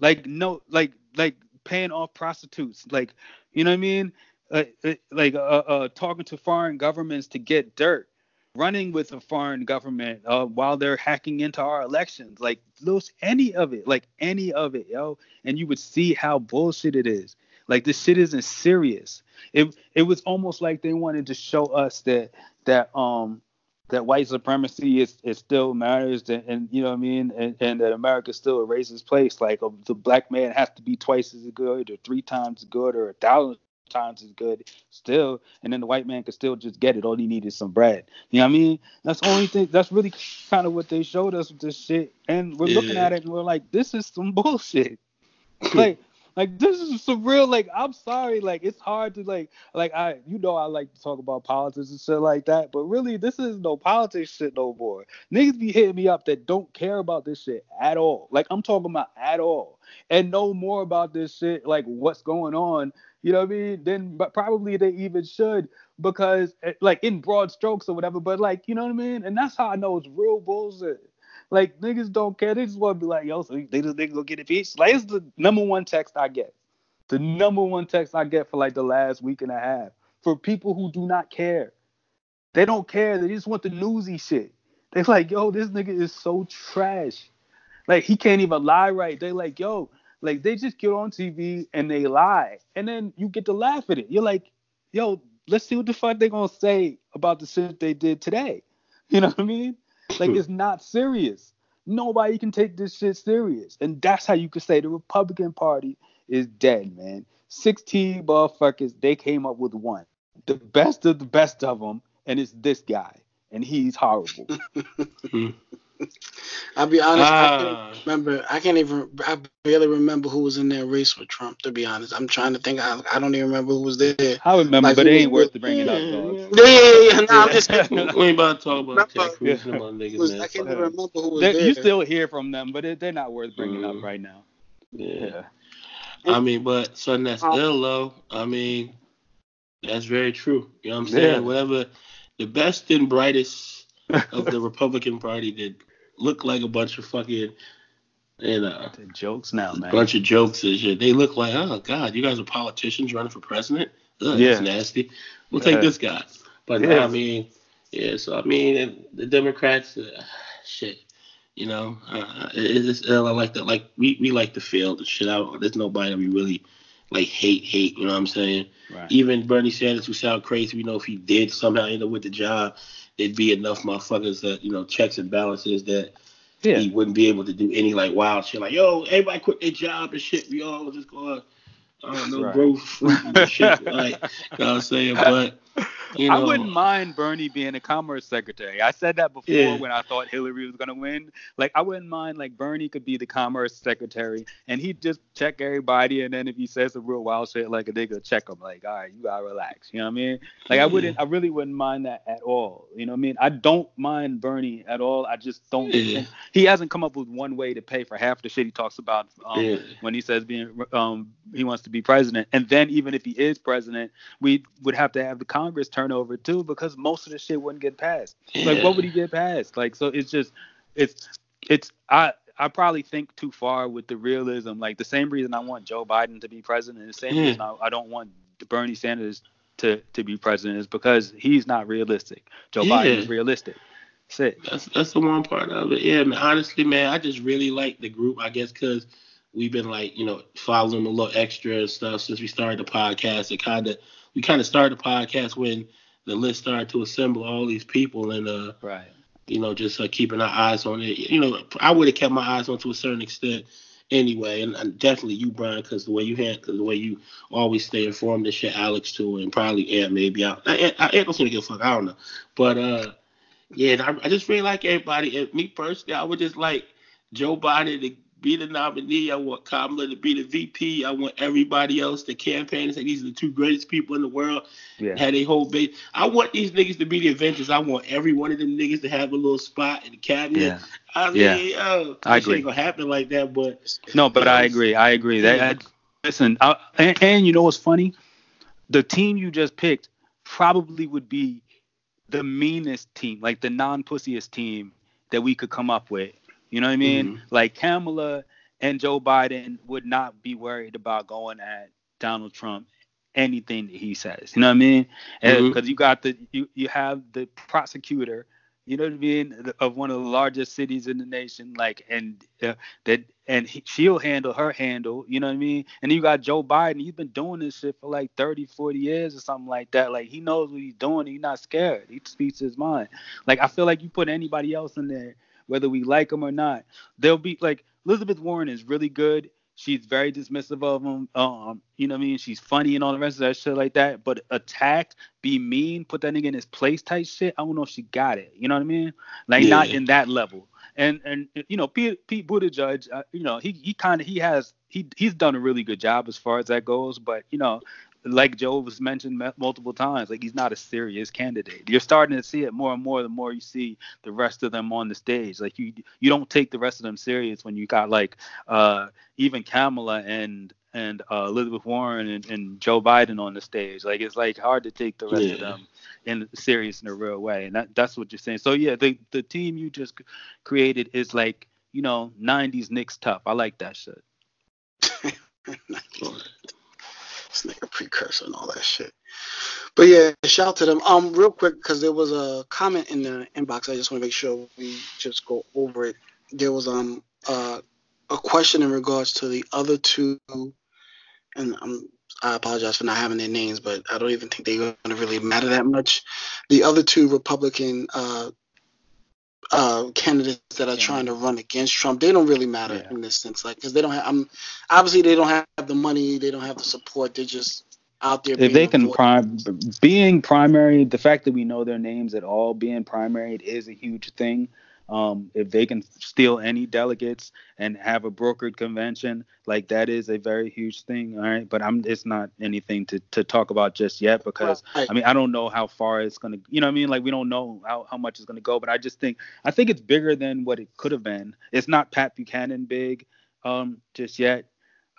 like no, like like paying off prostitutes, like you know what I mean, like uh, uh, talking to foreign governments to get dirt, running with a foreign government uh, while they're hacking into our elections, like those any of it, like any of it, yo, and you would see how bullshit it is. Like this shit isn't serious. It it was almost like they wanted to show us that that um that white supremacy is, is still matters and, and you know what I mean and, and that America still a racist place like uh, the black man has to be twice as good or three times good or a thousand times as good still and then the white man could still just get it all he needed is some bread you know what I mean that's the only thing that's really kind of what they showed us with this shit and we're yeah. looking at it and we're like this is some bullshit like like this is some real like I'm sorry, like it's hard to like like I you know I like to talk about politics and shit like that, but really this is no politics shit no more. Niggas be hitting me up that don't care about this shit at all. Like I'm talking about at all. And know more about this shit, like what's going on, you know what I mean? Then but probably they even should because eh, like in broad strokes or whatever, but like you know what I mean? And that's how I know it's real bullshit. Like niggas don't care. They just want to be like, yo, so they just they go get a piece. Like it's the number one text I get. The number one text I get for like the last week and a half for people who do not care. They don't care. They just want the newsy shit. They're like, yo, this nigga is so trash. Like he can't even lie right. They like, yo, like they just get on TV and they lie, and then you get to laugh at it. You're like, yo, let's see what the fuck they gonna say about the shit they did today. You know what I mean? Like it's not serious. Nobody can take this shit serious. And that's how you can say the Republican Party is dead, man. 16 motherfuckers, they came up with one. The best of the best of them, and it's this guy. And he's horrible. Hmm. I'll be honest. I can't ah. remember. I can't even. I barely remember who was in that race with Trump. To be honest, I'm trying to think. I, I don't even remember who was there. I remember, like, but it ain't worth the bringing up. Dog. Yeah, yeah, yeah. No, I'm just. we ain't about to talk about Ted Cruz yeah. niggas, was, I can't even remember who was there. You still hear from them, but it, they're not worth bringing mm. up right now. Yeah. yeah. I mean, but something that's um, ill low. I mean, that's very true. You know what I'm saying? Yeah. Whatever the best and brightest of the Republican Party did look like a bunch of fucking you know the jokes now, man. Bunch of jokes and shit. They look like, oh god, you guys are politicians running for president. Ugh, yeah. That's nasty. We'll take this guy. But yeah. I mean, yeah. So I mean, the Democrats, uh, shit. You know, uh, it's uh, I like that. Like we, we like to feel the shit out. There's nobody that we really like hate hate. You know what I'm saying? Right. Even Bernie Sanders, who sound crazy, we know if he did somehow end up with the job, there'd be enough motherfuckers that you know checks and balances that yeah. he wouldn't be able to do any like wild shit like yo everybody quit their job and shit. We all just go I don't know, right. bro, shit like you know what I'm saying, but you know, I wouldn't mind Bernie being a commerce secretary. I said that before yeah. when I thought Hillary was gonna win. Like I wouldn't mind like Bernie could be the commerce secretary and he'd just check everybody and then if he says some real wild shit like a nigga check him like all right you gotta relax. You know what I mean? Like I wouldn't I really wouldn't mind that at all. You know what I mean? I don't mind Bernie at all. I just don't yeah. he hasn't come up with one way to pay for half the shit he talks about um, yeah. when he says being um he wants to be president. And then even if he is president, we would have to have the Congress turn turnover too because most of the shit wouldn't get passed. Yeah. Like what would he get passed? Like so it's just it's it's I I probably think too far with the realism. Like the same reason I want Joe Biden to be president, and the same reason I, I, don't want Bernie Sanders to to be president is because he's not realistic. Joe yeah. Biden is realistic. That's it. That's that's the one part of it. Yeah, man. Honestly, man, I just really like the group. I guess because we've been like you know following them a little extra and stuff since we started the podcast. It kind of we kind of started the podcast when the list started to assemble all these people and uh right. you know just uh, keeping our eyes on it. You know i would have kept my eyes on to a certain extent anyway and, and definitely you brian because the way you hand because the way you always stay informed and shit alex too and probably ant maybe i i, I ant don't seem to give a fuck i don't know. But uh yeah I, I just really like everybody and me personally i would just like joe biden to be the nominee. I want Kamala to be the VP. I want everybody else to campaign and say these are the two greatest people in the world. Yeah. Had a whole base. I want these niggas to be the Avengers. I want every one of them niggas to have a little spot in the cabinet. Yeah. I mean, Yeah. oh, I agree. ain't gonna happen like that, but No, but I agree. I agree. That, Yeah. that- listen, I, and, and you know what's funny? The team you just picked probably would be the meanest team, like the non-pussiest team that we could come up with. You know what I mean? Mm-hmm. Like Kamala and Joe Biden would not be worried about going at Donald Trump anything that he says. You know what I mean? Because you got the you you have the prosecutor. You know what I mean? Of one of the largest cities in the nation, like, and uh, that, and he, she'll handle her handle. You know what I mean? And you got Joe Biden. He's been doing this shit for like 30, 40 years or something like that. Like, he knows what he's doing. He's not scared. He speaks his mind. Like, I feel like you put anybody else in there, whether we like them or not, they'll be like Elizabeth Warren is really good. She's very dismissive of him. Um, you know what I mean? She's funny and all the rest of that shit like that. But attack, be mean, put that nigga in his place type shit. I don't know if she got it. You know what I mean? Like not in that level. And and you know Pete Pete Buttigieg, uh, you know he he kind of he has he he's done a really good job as far as that goes. But you know, like Joe was mentioned multiple times, like he's not a serious candidate. You're starting to see it more and more the more you see the rest of them on the stage. Like you you don't take the rest of them serious when you got like uh even Kamala and and uh, Elizabeth Warren and, and Joe Biden on the stage. Like it's like hard to take the rest of them in serious in a real way. And that, that's what you're saying. So yeah, the the team you just created is like you know 90s Knicks tough. I like that shit. this nigga precursor and all that shit. But yeah, shout out to them. Um, real quick, because there was a comment in the inbox. I just want to make sure we just go over it. There was um uh, a question in regards to the other two, and I apologize for not having their names, but I don't even think they're going to really matter that much. The other two Republican uh, uh, candidates that are Yeah. trying to run against Trump, they don't really matter Yeah. in this sense, like because they don't have. I'm obviously they don't have the money, they don't have the support. They're just out there. If being they can prime being primary, the fact that we know their names at all being primary is a huge thing. Um, if they can steal any delegates and have a brokered convention, like that is a very huge thing. All right, but I'm it's not anything to, to talk about just yet because Right. I mean I don't know how far it's gonna you know what I mean like we don't know how, how much it's gonna go, but I just think I think it's bigger than what it could have been. It's not Pat Buchanan big um just yet.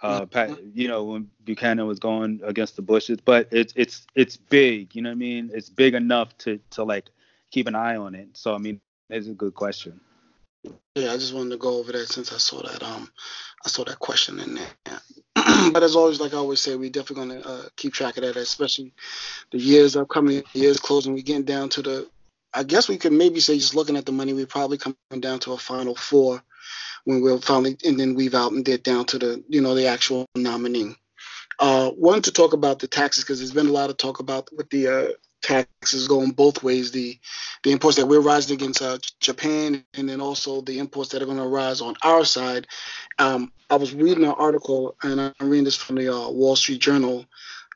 Uh, Pat, you know when Buchanan was going against the Bushes, but it's it's it's big. You know what I mean? It's big enough to to like keep an eye on it. So I mean, it's a good question. Yeah, I just wanted to go over that since I saw that um I saw that question in there. but as always, like I always say, we definitely gonna uh, keep track of that, especially the years upcoming, years closing. We getting down to the. I guess we could maybe say just looking at the money, we probably coming down to a final four when we'll finally and then weave out and get down to the you know the actual nominee. Uh, wanted to talk about the taxes because there's been a lot of talk about with the uh, taxes going both ways. The the imports that we're rising against uh, Japan, and then also the imports that are going to rise on our side. Um, I was reading an article, and I'm reading this from the uh, Wall Street Journal,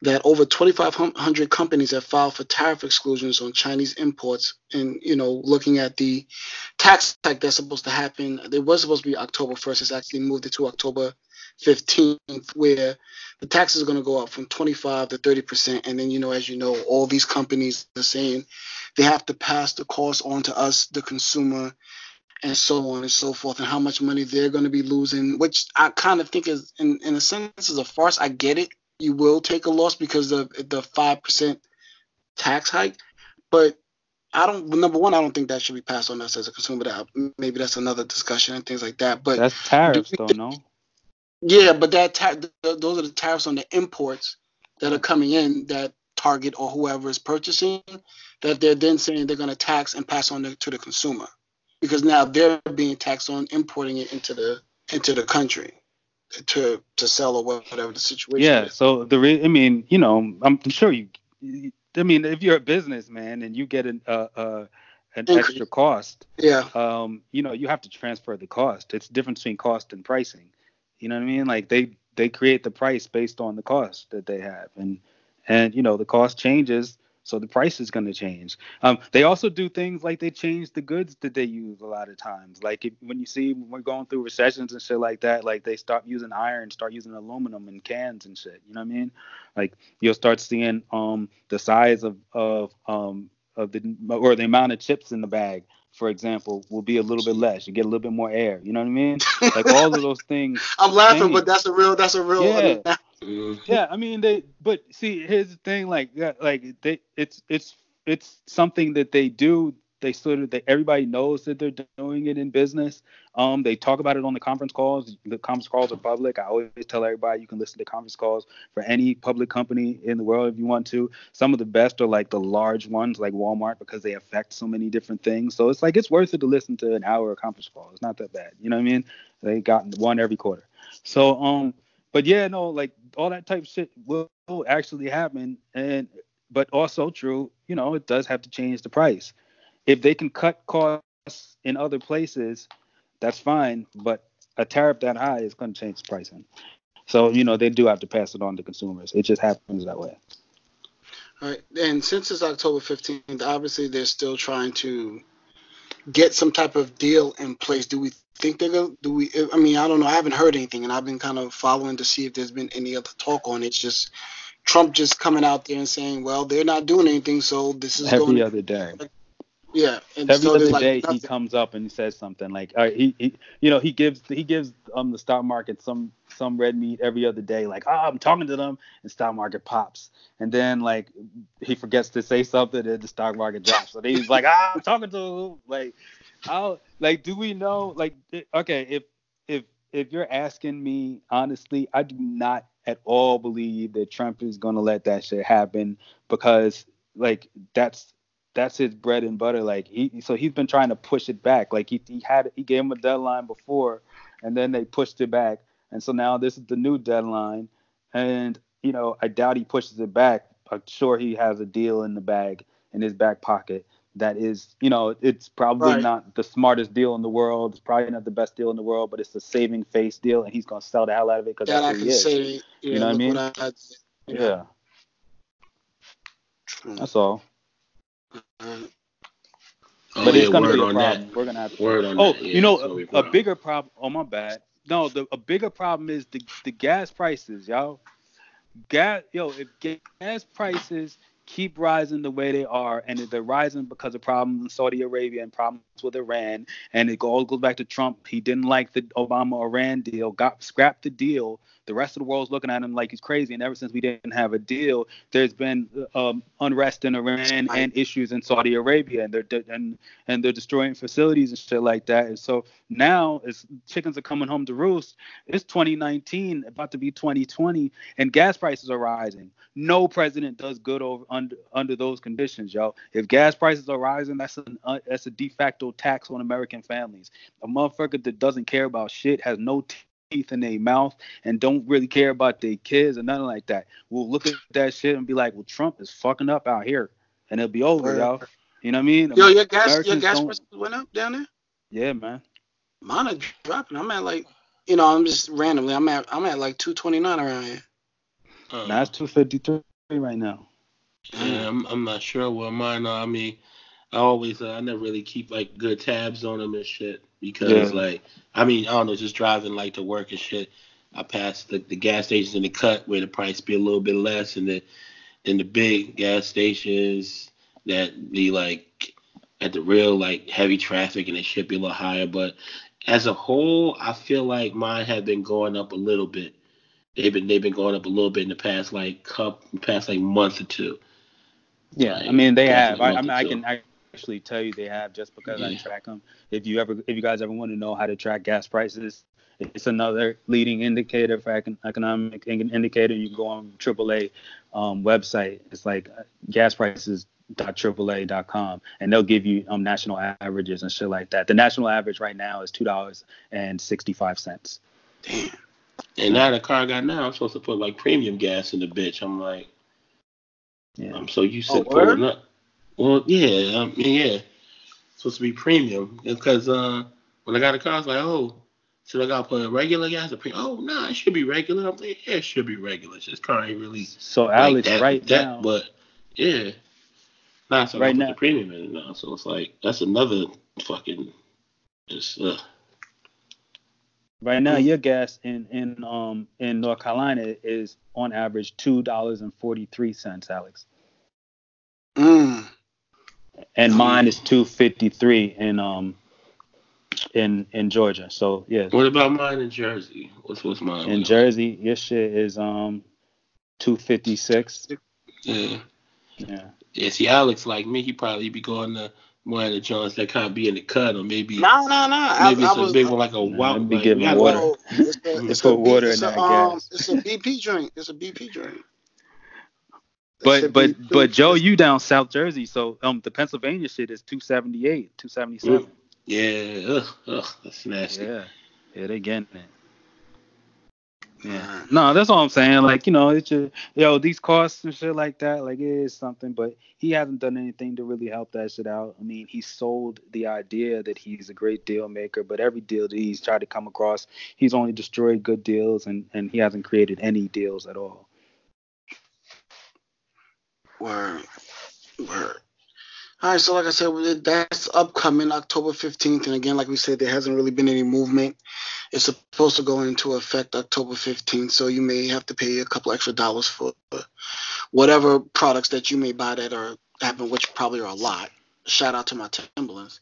that over 2,500 companies have filed for tariff exclusions on Chinese imports. And you know, looking at the tax hike that's supposed to happen, it was supposed to be October 1st. It's actually moved it to October 15th, where the taxes are going to go up from 25 to 30 percent. And then, you know, as you know, all these companies are saying they have to pass the cost on to us, the consumer, and so on and so forth, and how much money they're going to be losing, which I kind of think is, in, in a sense, is a farce. I get it. You will take a loss because of the five percent tax hike, but I don't. Number one, I don't think that should be passed on us as a consumer. That maybe that's another discussion and things like that. But That's tariffs, though, no? Yeah, but that ta- th- those are the tariffs on the imports that are coming in that Target or whoever is purchasing that they're then saying they're going to tax and pass on the, to the consumer because now they're being taxed on importing it into the into the country to to sell or whatever the situation Yeah. is. So the re- I mean, you know, I'm sure you. I mean, if you're a businessman and you get an uh, uh an Increase. extra cost, Yeah, um, you know, you have to transfer the cost. It's difference between cost and pricing. You know what I mean? Like they they create the price based on the cost that they have, and and you know the cost changes So the price is going to change. Um, they also do things like they change the goods that they use a lot of times. Like if, when you see when we're going through recessions and shit like that, like they stop using iron, start using aluminum and cans and shit. You know what I mean? Like you'll start seeing um the size of of um of the or the amount of chips in the bag, for example, will be a little bit less. You get a little bit more air. You know what I mean? Like all of those things. I'm laughing, change. but that's a real. That's a real. Yeah. Yeah, I mean they, but see, here's the thing, like, like they, it's, it's, it's something that they do. They sort of, they, everybody knows that they're doing it in business. Um, they talk about it on the conference calls. The conference calls are public. I always tell everybody you can listen to conference calls for any public company in the world if you want to. Some of the best are like the large ones, like Walmart, because they affect so many different things. So it's like it's worth it to listen to an hour of conference call. It's not that bad. You know what I mean? They got one every quarter. So um but yeah, no, like all that type of shit will, will actually happen, and but also true, you know, it does have to change the price. If they can cut costs in other places, that's fine, but a tariff that high is going to change the pricing. So you know they do have to pass it on to consumers. It just happens that way. All right, and since it's October 15th, obviously they're still trying to get some type of deal in place. Do we think they're gonna do we I mean, I don't know. I haven't heard anything and I've been kind of following to see if there's been any other talk on it. It's just Trump just coming out there and saying, Well, they're not doing anything, so this is every going other day. Yeah, and every so other like day nothing. he comes up and he says something like, uh, he, he, you know, he gives he gives um the stock market some some red meat every other day, like, oh, I'm talking to them, and stock market pops, and then like he forgets to say something, and the stock market drops. So he's like, ah, I'm talking to them, like, how, like, do we know, like, okay, if if if you're asking me honestly, I do not at all believe that Trump is gonna let that shit happen because like that's that's his bread and butter. Like he, so he's been trying to push it back. Like he, he had, he gave him a deadline before, and then they pushed it back, and so now this is the new deadline, and you know I doubt he pushes it back. I'm sure he has a deal in the bag in his back pocket that is, you know, it's probably right. not the smartest deal in the world. It's probably not the best deal in the world, but it's a saving face deal, and he's gonna sell the hell out of it because that's can he is. Say, yeah, you know what I mean? What I, yeah. yeah. That's all. Oh, but yeah, it's gonna be a problem. That. We're gonna have to. Word on oh, that. Yeah, you know, a, a bigger problem. Oh my bad. No, the a bigger problem is the the gas prices, y'all. Gas, yo, if gas prices keep rising the way they are, and they're rising because of problems in Saudi Arabia and problems with Iran, and it all goes back to Trump. He didn't like the Obama Iran deal, got scrapped the deal. The rest of the world's looking at him like he's crazy. And ever since we didn't have a deal, there's been um, unrest in Iran and issues in Saudi Arabia, and they're de- and and they're destroying facilities and shit like that. And so now, as chickens are coming home to roost, it's 2019, about to be 2020, and gas prices are rising. No president does good over under under those conditions, yo. If gas prices are rising, that's an uh, that's a de facto tax on American families. A motherfucker that doesn't care about shit has no teeth in their mouth and don't really care about their kids or nothing like that. We'll look at that shit and be like, well, Trump is fucking up out here, and it'll be over, y'all. You know what I mean? Yo, your gas Americans your gas prices went up down there. Yeah, man. Mine are dropping. I'm at like, you know, I'm just randomly. I'm at I'm at like 229 around here. Uh, That's 253 right now. Yeah, I'm, I'm not sure what mine are. I mean, I always uh, I never really keep like good tabs on them and shit because yeah. like I mean I don't know just driving like to work and shit. I pass the, the gas stations in the cut where the price be a little bit less and the and the big gas stations that be like at the real like heavy traffic and it should be a little higher. But as a whole, I feel like mine have been going up a little bit. They've been they've been going up a little bit in the past like cup past like month or two. Yeah, like, I mean they have. I, I mean I can I actually tell you they have just because yeah. I track them. If you ever, if you guys ever want to know how to track gas prices, it's another leading indicator for econ- economic indicator. You go on AAA um, website. It's like uh, gas prices AAA.com and they'll give you um, national averages and shit like that. The national average right now is two dollars and sixty five cents. Damn. And now the car I got now, I'm supposed to put like premium gas in the bitch. I'm like, yeah. I'm so used to oh, pulling up. Well, yeah, I mean, yeah, it's supposed to be premium because uh, when I got a car, I was like, oh, should I got to put regular gas or premium? Oh, no, nah, it should be regular. I'm like, yeah, it should be regular. This car ain't really so Alex like that, right that, now. But yeah, Nah, so Right right now- now the premium in it now, so it's like that's another fucking just uh, Right now, your gas in in um in North Carolina is on average two dollars and forty three cents, Alex, Mm. And mine is two fifty three in um in in Georgia. So yeah, What about mine in Jersey? What's what's mine? in Jersey, your shit is um two fifty six. Yeah. Yeah, Yeah, see Alex like me, he probably be going to one of the joints that kind of be in the cut or maybe No, no, no. Maybe I it's a was, big one like a Nah, wow. them be like, giving water. Well, it's a, Let's it's a, water it's in a, that um, gas. It's a BP drink. It's a BP drink. But but be but Joe, you down South Jersey, so um the Pennsylvania shit is two seventy eight, two seventy seven. Yeah, ugh, ugh, that's nasty. Yeah, yeah, they getting it. Yeah. No, that's all I'm saying. Like, you know, it's just, yo, these costs and shit like that, like, it is something, but he hasn't done anything to really help that shit out. I mean, he sold the idea that he's a great deal maker, but every deal that he's tried to come across, he's only destroyed good deals and, and he hasn't created any deals at all. Word. Word. All right, so like I said, that's upcoming October 15th. And again, like we said, there hasn't really been any movement. It's supposed to go into effect October 15th, so you may have to pay a couple extra dollars for whatever products that you may buy that are happen, which probably are a lot. Shout out to my Timberlands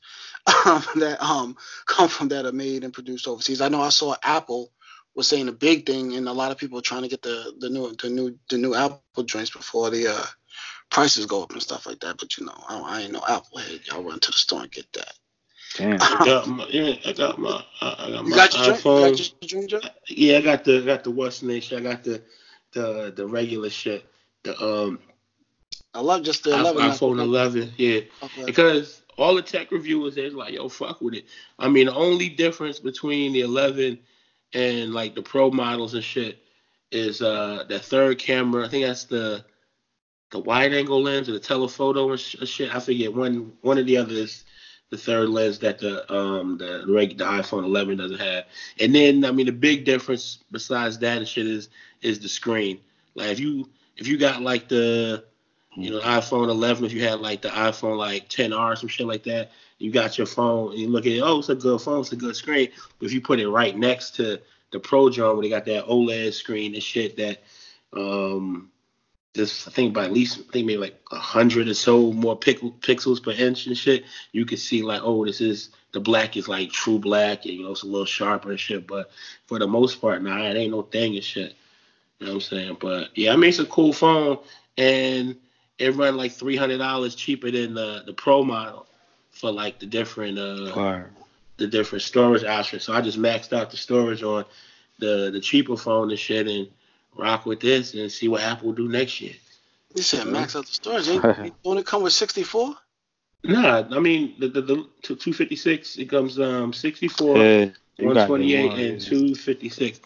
um, that um come from that are made and produced overseas. I know I saw Apple was saying a big thing, and a lot of people are trying to get the the new the new the new Apple joints before the uh prices go up and stuff like that. But you know, I, I ain't no Apple head. Y'all run to the store and get that. Damn. I got my, yeah, I got my, I I got You my got your drink? You got your drink, Yeah, I got the, I got the what's the name shit. I got the, the, the regular shit. The um I love just the 11. iPhone 11. Yeah, Okay. because all the tech reviewers is like, yo, fuck with it. I mean, the only difference between the 11 and like the Pro models and shit is uh that third camera. I think that's the the wide angle lens or the telephoto and sh- shit. I forget one one of the other is the third lens that the um the the iPhone 11 doesn't have. And then I mean the big difference besides that and shit is is the screen. Like if you if you got like the you know iPhone 11, if you had like the iPhone like XR or some shit like that, you got your phone and you look at it, oh it's a good phone, it's a good screen. But if you put it right next to the Pro John where they got that OLED screen and shit that um this I think by at least I think maybe like a hundred or so more pic- pixels per inch and shit, you could see like, oh, this is the black is like true black and you know it's a little sharper and shit. But for the most part, nah, it ain't no thing and shit. You know what I'm saying? But yeah, I mean it's a cool phone and it run like three hundred dollars cheaper than the the Pro model for like the different uh the different storage options. So I just maxed out the storage on the the cheaper phone and shit and rock with this and see what Apple will do next year. You said max out the storage. Ain't, ain't- don't it come with 64? Nah, I mean the the, the 256 it comes um 64, Yeah, 128 more, and 256.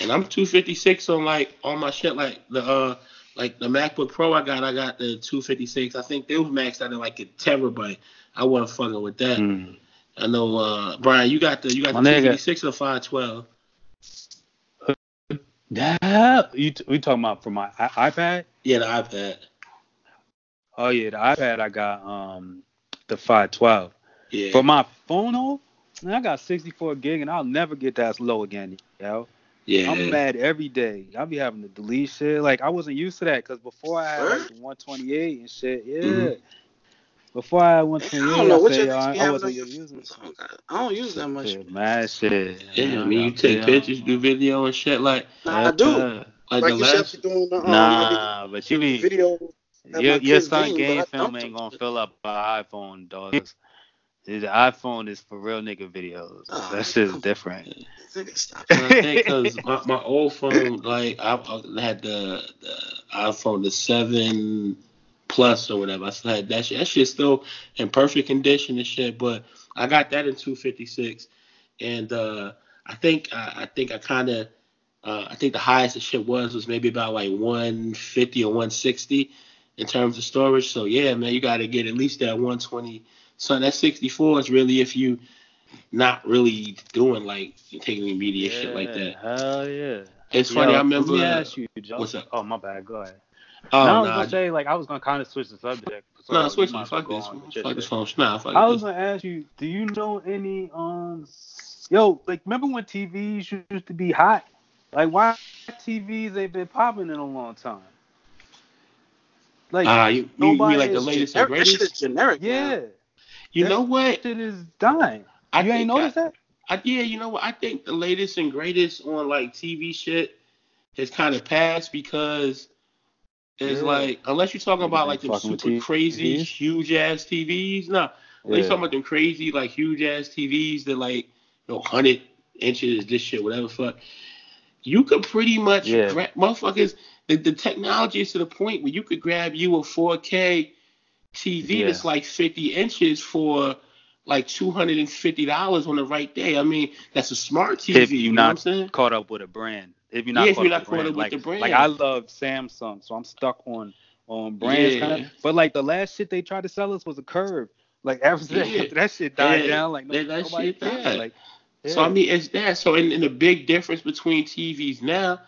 And I'm 256 on like all my shit like the uh like the MacBook Pro I got I got the 256. I think they was maxed out at like a terabyte. I wasn't fucking with that. Mm. I know uh Brian, you got the you got the My nigga. 256 or 512. Yeah, you t- we talking about for my I- iPad? Yeah, the iPad. Oh yeah, the iPad I got um the 512. Yeah. For my phone, though, I got 64 gig, and I'll never get that low again, yo. yeah. I'm mad every day. I'll be having to delete shit. Like I wasn't used to that because before I had like, 128 and shit. Yeah. Mhm. Before I had I 128, don't know I, what said, your I, I wasn't using. I don't got- I don't use that much. Shit, mad shit. Yeah, I mean, you take pictures, do video and shit like Nah, I do. Yeah. like, Like the you last. doing the, um, Nah, but you be video. your, your son game, game film ain't gonna fill up an iPhone, dogs. The iPhone is for real nigga videos. Oh, that shit's come different. Nigga, Stop. I think because my, my old phone, like I, I had the, the iPhone the seven plus or whatever. I still had that shit. That shit's still in perfect condition and shit. But I got that in 256, and uh, I think I, I think I kind of. Uh, I think the highest the shit was was maybe about like 150 or 160 in terms of storage. So yeah, man, you got to get at least that 120. So that 64 is really if you not really doing like taking media shit like that. Hell yeah. It's funny. Yo, I remember. Let me ask you, Joe. what's up? Oh my bad. Go ahead. Oh, now I was nah, gonna say like I was gonna kind of switch the subject. So no, you switch might it. as well Fuck this. on with your Fuck this phone. Nah, fuck I was gonna ask you, do you know any um yo, like remember when TVs used to be hot? Like why TVs ain't been popping in a long time? Like Ah, you, you, you nobody mean like the is latest and Generic- that shit is greatest? generic. now. yeah, You that know what? shit is dying. I you ain't think noticed that? I, yeah, you know what? I think the latest and greatest on like TV shit has kind of passed because it's Yeah. like unless you're talking about like them with super crazy TVs. huge ass TVs. No, you Yeah. talking about them crazy, like huge ass TVs that like you know hundred inches, this shit, whatever fuck. You could pretty much Yeah. grab motherfuckers. The, the technology is to the point where you could grab you a 4K TV Yeah. that's like 50 inches for like two hundred and fifty dollars on the right day. I mean, that's a smart TV. if you you're know what I'm not saying? caught up with a brand. If you're not, Yeah, if you're not caught with up with the brand. Like I love Samsung, so I'm stuck on on brands Yeah. kind of. But like the last shit they tried to sell us was a curve. Like after, that- Yeah. after that shit died Yeah. down, like That- that nobody shit died. Like, So I mean, it's that. So and, and the big difference between TVs now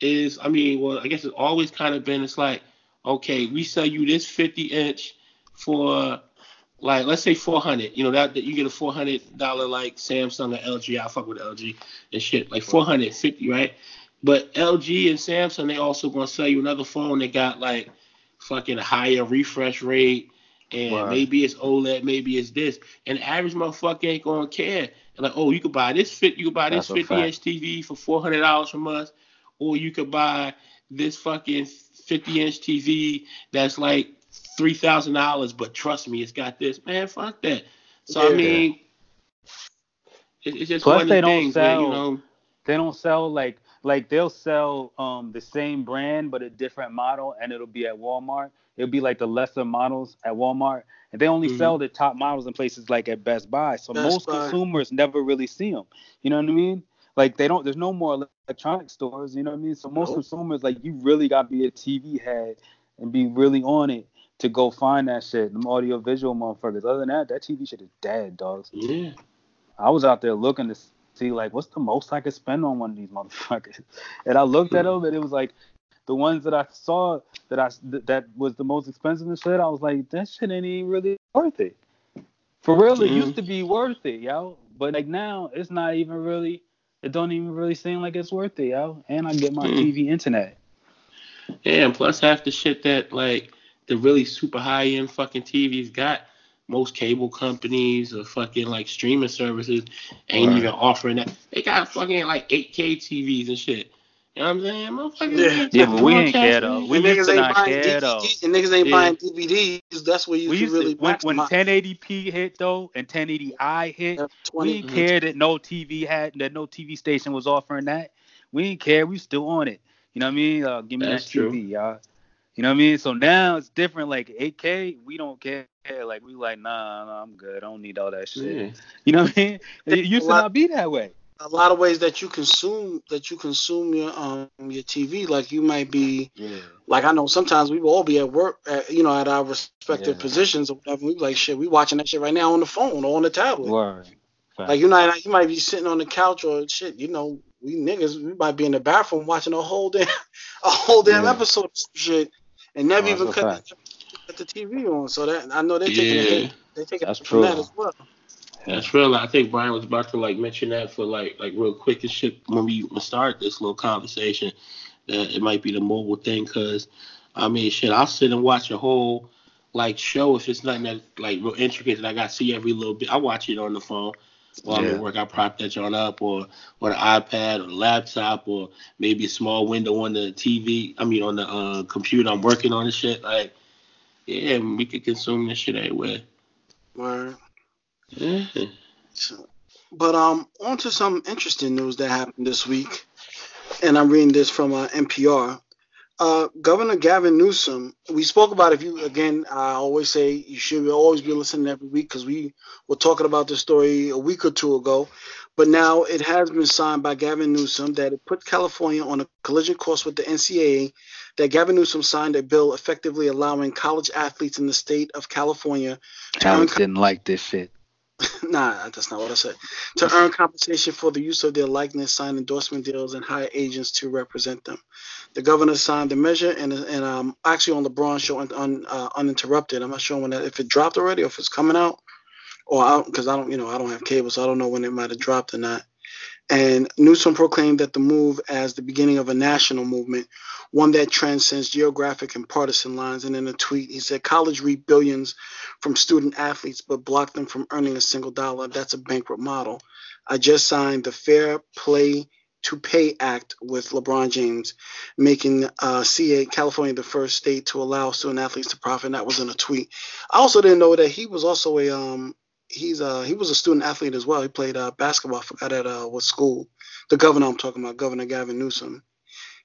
is, I mean, well, I guess it's always kind of been. It's like, okay, we sell you this 50 inch for like let's say 400. You know that, that you get a 400 dollar like Samsung or LG. I fuck with LG and shit like 450, right? But LG and Samsung they also gonna sell you another phone that got like fucking higher refresh rate. And Right. maybe it's OLED, maybe it's this. And the average motherfucker ain't gonna care. Like, oh, you could buy this fit, you could buy this That's a 50 inch TV for four hundred dollars from us, or you could buy this fucking 50 inch TV that's like three thousand dollars. But trust me, it's got this. Man, fuck that. So I Yeah. mean, it, it's just Plus, one of they the don't things where you sell- know. they don't sell like like they'll sell um the same brand but a different model and it'll be at Walmart. It'll be like the lesser models at Walmart, and they only Mhm. sell the top models in places like at Best Buy. So Best most Buy. consumers never really see them. You know what I mean? Like they don't. There's no more electronic stores. You know what I mean? So most Nope. consumers like you really got to be a TV head and be really on it to go find that shit. Them audio visual motherfuckers. Other than that, that TV shit is dead, dogs. Yeah. I was out there looking to see like what's the most I could spend on one of these motherfuckers, and I looked at them and it was like the ones that I saw that I that was the most expensive and shit. I was like that shit ain't even really worth it. For real, it Mhm. used to be worth it, yo. But like now, it's not even really. It don't even really seem like it's worth it, yo. And I get my Mm. TV internet. Yeah, and plus half the shit that like the really super high end fucking TVs got, most cable companies or fucking like streaming services ain't Right. even offering that. They got fucking like 8K TVs and shit. You know what I'm saying? Motherfuckers Yeah. ain't Yeah, but we ain't broadcasting care, though. We and used niggas ain't buying care, though. DVDs, and niggas ain't Yeah. buying DVDs. That's where you We used really to when, when 1080p hit though and 1080i hit, F we didn't care that no TV had that no TV station was offering that. We didn't care. We still on it. You know what I mean? Uh, give me That's that true. TV, y'all. You know what I mean? So now it's different. Like 8K, we don't care. Like we like, nah, nah, I'm good. I don't need all that shit. Yeah. You know what I mean? It used to lot, not be that way. a lot of ways that you consume that you consume your um your TV. Like you might be Yeah. like I know sometimes we will all be at work, at, you know, at our respective Yeah. positions or whatever. We like shit. We watching that shit right now on the phone or on the tablet. Word. Fact. Like you know, you might be sitting on the couch or shit. You know, we niggas, we might be in the bathroom watching a whole damn, a whole damn Yeah. episode of shit, and never Oh, even cut, fact. cut the TV on. So that I know they're taking a Yeah. They taking That's it from that true. as well. That's real. I think Brian was about to like mention that for like like real quick and shit when we start this little conversation. That it might be the mobile thing because I mean shit. I'll sit and watch a whole like show if it's nothing that like real intricate that I got to see every little bit. I watch it on the phone while I'm at work. I prop that joint up or or the iPad or the laptop or maybe a small window on the TV. I mean on the uh, computer. I'm working on the shit. Like yeah, we could consume this shit anywhere. Word. Yeah. So, but um, on to some interesting news that happened this week, and I'm reading this from uh, NPR. Uh, Governor Gavin Newsom, we spoke about if you again. I always say you should always be listening every week because we were talking about this story a week or two ago. But now it has been signed by Gavin Newsom that it put California on a collision course with the NCAA. That Gavin Newsom signed a bill effectively allowing college athletes in the state of California Alex didn't like this shit. nah, that's not what I said. To earn compensation for the use of their likeness, sign endorsement deals, and hire agents to represent them. The governor signed the measure, and and um actually on LeBron show un, un, uh, uninterrupted. I'm not sure when that if it dropped already or if it's coming out, or because I, I don't you know I don't have cable, so I don't know when it might have dropped or not. And Newsom proclaimed that the move as the beginning of a national movement, one that transcends geographic and partisan lines. And in a tweet, he said, College reap billions from student athletes, but block them from earning a single dollar. That's a bankrupt model. I just signed the Fair Play to Pay Act with LeBron James, making uh, CA California the first state to allow student athletes to profit. And that was in a tweet. I also didn't know that he was also a um, he's uh he was a student athlete as well. He played uh, basketball. Forgot at uh what school. The governor I'm talking about, Governor Gavin Newsom.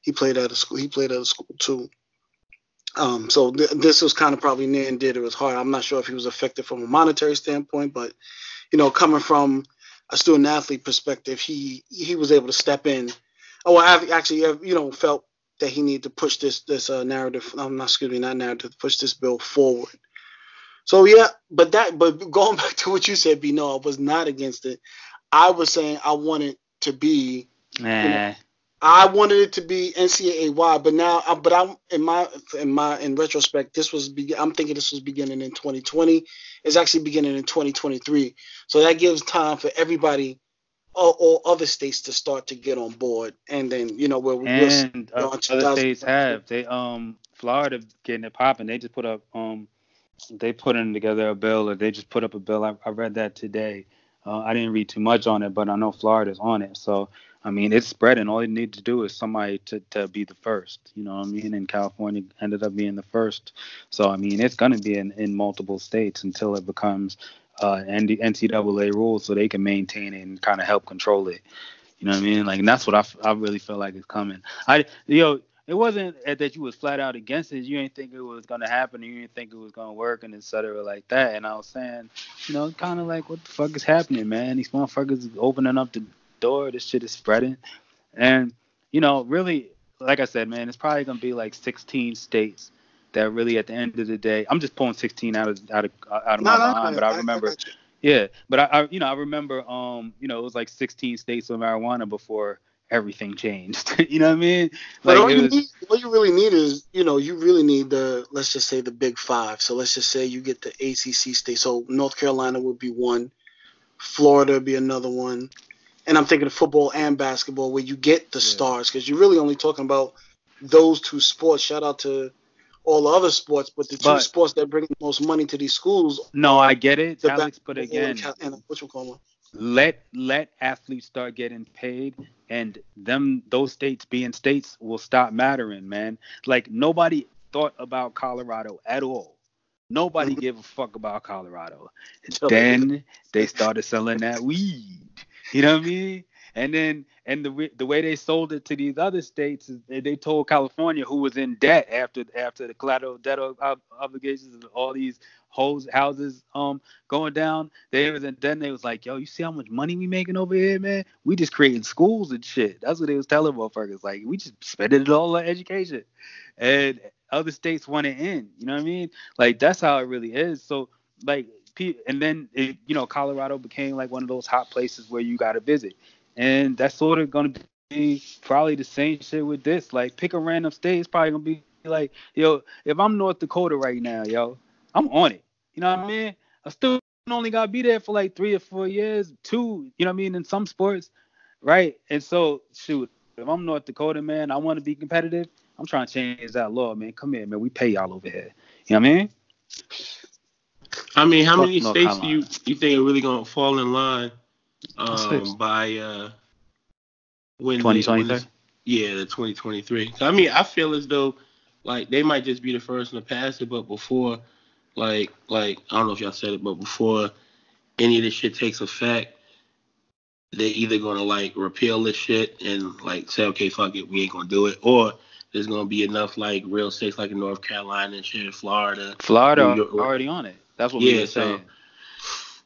He played at a school. He played at a school too. Um, so th- this was kind of probably near and dear to his heart. I'm not sure if he was affected from a monetary standpoint, but you know, coming from a student athlete perspective, he he was able to step in. Oh, I actually, you know, felt that he needed to push this this uh, narrative. I'm um, not excuse me, not narrative, push this bill forward. So yeah, but that but going back to what you said, B, no, I was not against it. I was saying I wanted to be. Nah. You know, I wanted it to be NCAA but now, but I'm in my in my in retrospect, this was be, I'm thinking this was beginning in 2020. It's actually beginning in 2023, so that gives time for everybody, all, all other states to start to get on board, and then you know where we and uh, other states have they um Florida getting it popping. They just put up um they put in together a bill, or they just put up a bill. I, I read that today. Uh, I didn't read too much on it, but I know Florida's on it. So I mean, it's spreading. All you need to do is somebody to, to be the first. You know what I mean? And California ended up being the first. So I mean, it's gonna be in, in multiple states until it becomes uh, NCAA rules, so they can maintain it and kind of help control it. You know what I mean? Like, and that's what I, I really feel like is coming. I, you know, it wasn't that you was flat out against it. You didn't think it was gonna happen. You didn't think it was gonna work, and etc. like that. And I was saying, you know, kind of like, what the fuck is happening, man? These motherfuckers opening up the door. This shit is spreading, and you know, really, like I said, man, it's probably gonna be like 16 states that really, at the end of the day, I'm just pulling 16 out of out of out of no, my no, mind, no, but I remember. Yeah, but I, I, you know, I remember, um, you know, it was like 16 states of marijuana before everything changed. you know what I mean? Like but all you, was, need, all you really need is, you know, you really need the, let's just say the big five. So let's just say you get the ACC state. So North Carolina would be one, Florida would be another one, and I'm thinking of football and basketball where you get the yeah. stars because you're really only talking about those two sports. Shout out to all the other sports, but the two but, sports that bring the most money to these schools. No, I get it, Alex. But again, and, and, what you call let let athletes start getting paid and them those states being states will stop mattering man. Like nobody thought about colorado at all. Nobody mm-hmm. gave a fuck about colorado. Then they started selling that weed. You know what i mean? And then and the the way they sold it to these other states is they told California, who was in debt after after the collateral debt obligations of all these hoes houses um going down, they was and then they was like, yo, you see how much money we making over here, man? We just creating schools and shit. That's what they was telling motherfuckers. Like we just spending it all on education, and other states want it in. You know what I mean? Like that's how it really is. So like and then it, you know Colorado became like one of those hot places where you got to visit and that's sort of gonna be probably the same shit with this. Like pick a random state, it's probably gonna be like, yo, if I'm North Dakota right now, yo, I'm on it. You know what I mean? I still only gotta be there for like three or four years, two, you know what I mean, in some sports, right? And so shoot, if I'm North Dakota, man, I wanna be competitive. I'm trying to change that law, man. Come here, man. We pay y'all over here. You know what I mean? I mean, how many states do you you think are really gonna fall in line um, by uh, when 2023. Yeah, the 2023. I mean, I feel as though like they might just be the first one to pass it, but before, like, like I don't know if y'all said it, but before any of this shit takes effect, they're either gonna like repeal this shit and like say, okay, fuck it, we ain't gonna do it, or there's gonna be enough like real states like in North Carolina and shit, Florida. Florida York, already on it. That's what yeah, we were saying. So,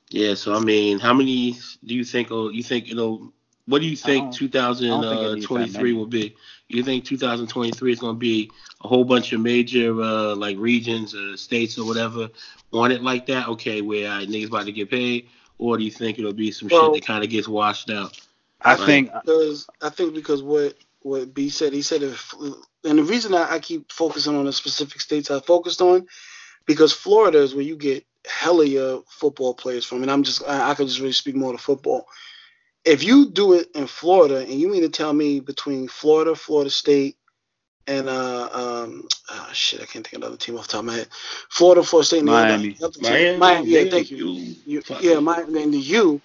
yeah, so I mean, how many do you think? Oh, you think it'll? What do you think 2023 will be? You think 2023 is going to be a whole bunch of major uh, like regions or states or whatever want it like that? Okay, where uh, niggas about to get paid, or do you think it'll be some Well- shit that kind of gets washed out? I Right. think because I think because what what B said, he said if and the reason I, I keep focusing on the specific states I focused on, because Florida is where you get hella your football players from, and I'm just I, I could just really speak more to football. If you do it in Florida, and you mean to tell me between Florida, Florida State, and uh um oh shit, I can't think of another team off the top of my head. Florida, Florida State, and the other- Miami. Miami, Miami, yeah, thank you. you You, yeah. Miami, and the U.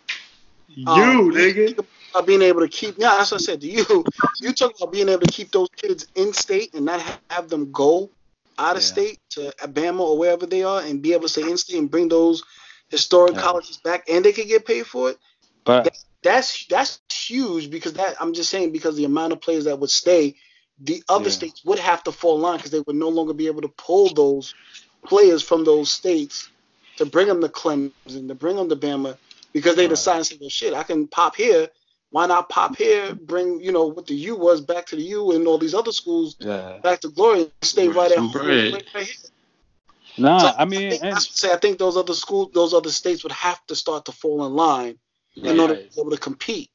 You, Um, nigga. about being able to keep yeah that's what I said to you you talk about being able to keep those kids in state and not have them go out of Yeah. state to Alabama or wherever they are and be able to stay in state and bring those historic Yeah. colleges back and they could get paid for it but that's that's that's huge because that I'm just saying because the amount of players that would stay the other Yeah. states would have to fall in line because they would no longer be able to pull those players from those states to bring them to Clemson to bring them to Bama because they Right. decide to say well shit I can pop here why not pop here bring you know what the U was back to the U and all these other schools yeah. back to glory and stay Right, right at home right, right here. Nah, So I mean, think, and, I say I think those other schools those other states would have to start to fall in line in order to be able to compete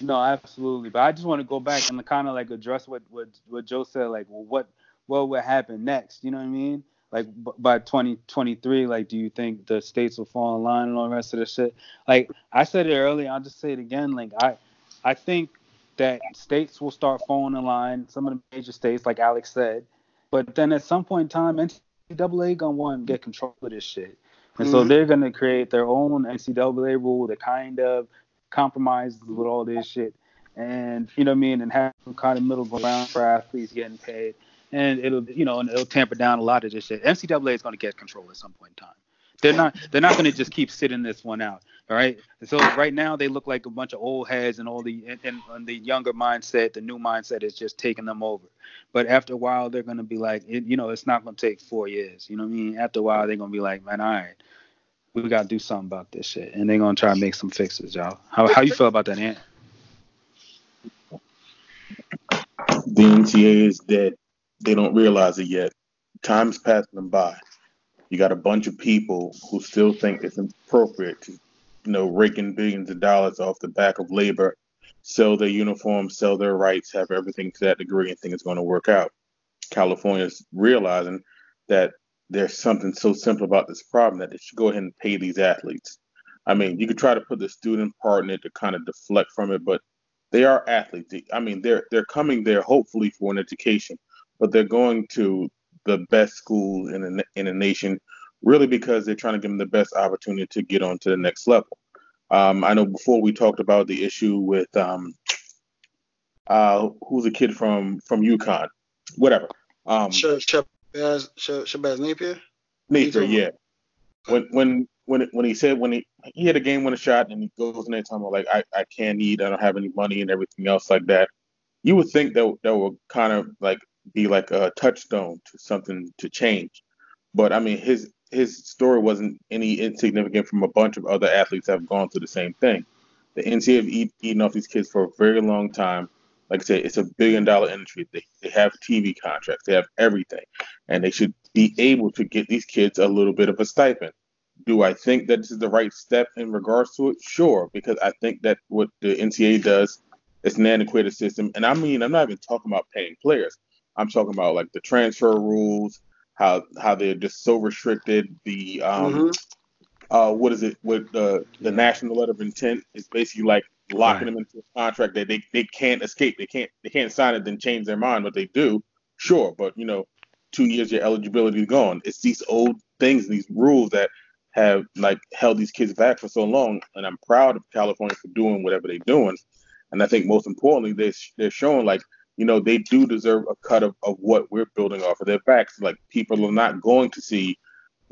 No, absolutely. But I just want to go back and kind of like address what what what Joe said. Like, well, what what would happen next? You know what I mean? Like b- by 2023, like, do you think the states will fall in line and all the rest of the shit? Like I said it earlier, I'll just say it again. Like I I think that states will start falling in line. Some of the major states, like Alex said, but then at some point in time, NCAA gonna want to get control of this shit. And so Mhm. they're gonna create their own NCAA rule that kind of compromises with all this shit, and you know what I mean, and have some kind of middle ground for athletes getting paid, and it'll you know, and it'll tamper down a lot of this shit. NCAA is gonna get control at some point in time. They're not they're not gonna just keep sitting this one out. All right. So right now they look like a bunch of old heads and all the and, and, the younger mindset, the new mindset is just taking them over. But after a while they're gonna be like, it, you know, it's not gonna take four years. You know what I mean? After a while they're gonna be like, man, all right, we gotta do something about this shit, and they're gonna try to make some fixes, y'all. How how you feel about that, Ant? The NCAA is dead. They don't realize it yet. Time's passing them by. You got a bunch of people who still think it's appropriate to, you know, rake in billions of dollars off the back of labor, sell their uniforms, sell their rights, have everything to that degree, and think it's going to work out. California's realizing that there's something so simple about this problem that they should go ahead and pay these athletes. I mean, you could try to put the student part in it to kind of deflect from it, but they are athletes. I mean, they're they're coming there hopefully for an education, but they're going to the best school in the in the nation, really because they're trying to give them the best opportunity to get on to the next level. Um, I know before we talked about the issue with um, uh, who's a kid from from UConn, whatever. Um, Sh- Shabazz Sh- Shabazz Napier. Napier, yeah. When when when when he said when he he had a game winning shot and he goes in there talking about like I, I can't eat, I don't have any money and everything else like that, you would think that that would kind of like be like a touchstone to something to change. But I mean his his story wasn't any insignificant from a bunch of other athletes that have gone through the same thing. The NCAA have eat, eaten off these kids for a very long time. Like I said, it's a billion dollar industry. They, they have TV contracts, they have everything, and they should be able to get these kids a little bit of a stipend. Do I think that this is the right step in regards to it? Sure, because I think that what the NCAA does is an antiquated system. And I mean, I'm not even talking about paying players. I'm talking about like the transfer rules, how how they're just so restricted. The um, Mhm. uh, what is it? With the the national letter of intent is basically like locking Right. them into a contract that they, they can't escape. They can't they can't sign it then change their mind. What they do, sure, but you know, two years your eligibility is gone. It's these old things, these rules that have like held these kids back for so long. And I'm proud of California for doing whatever they're doing. And I think most importantly, they they're showing like you know they do deserve a cut of, of what we're building off of their backs. Like people are not going to see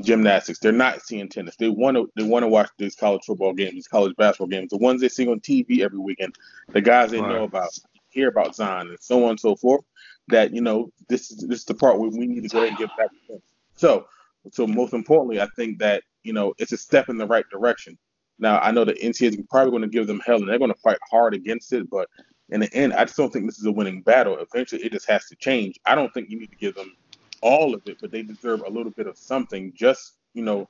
gymnastics. They're not seeing tennis. They want to they want to watch these college football games, these college basketball games, the ones they see on TV every weekend, the guys they know about, hear about Zion, and so on and so forth. That you know this is this is the part where we need to go ahead and give back to them. So so most importantly, I think that you know it's a step in the right direction. Now I know the NCAA is probably going to give them hell and they're going to fight hard against it, but in the end, I just don't think this is a winning battle. Eventually, it just has to change. I don't think you need to give them all of it, but they deserve a little bit of something just, you know,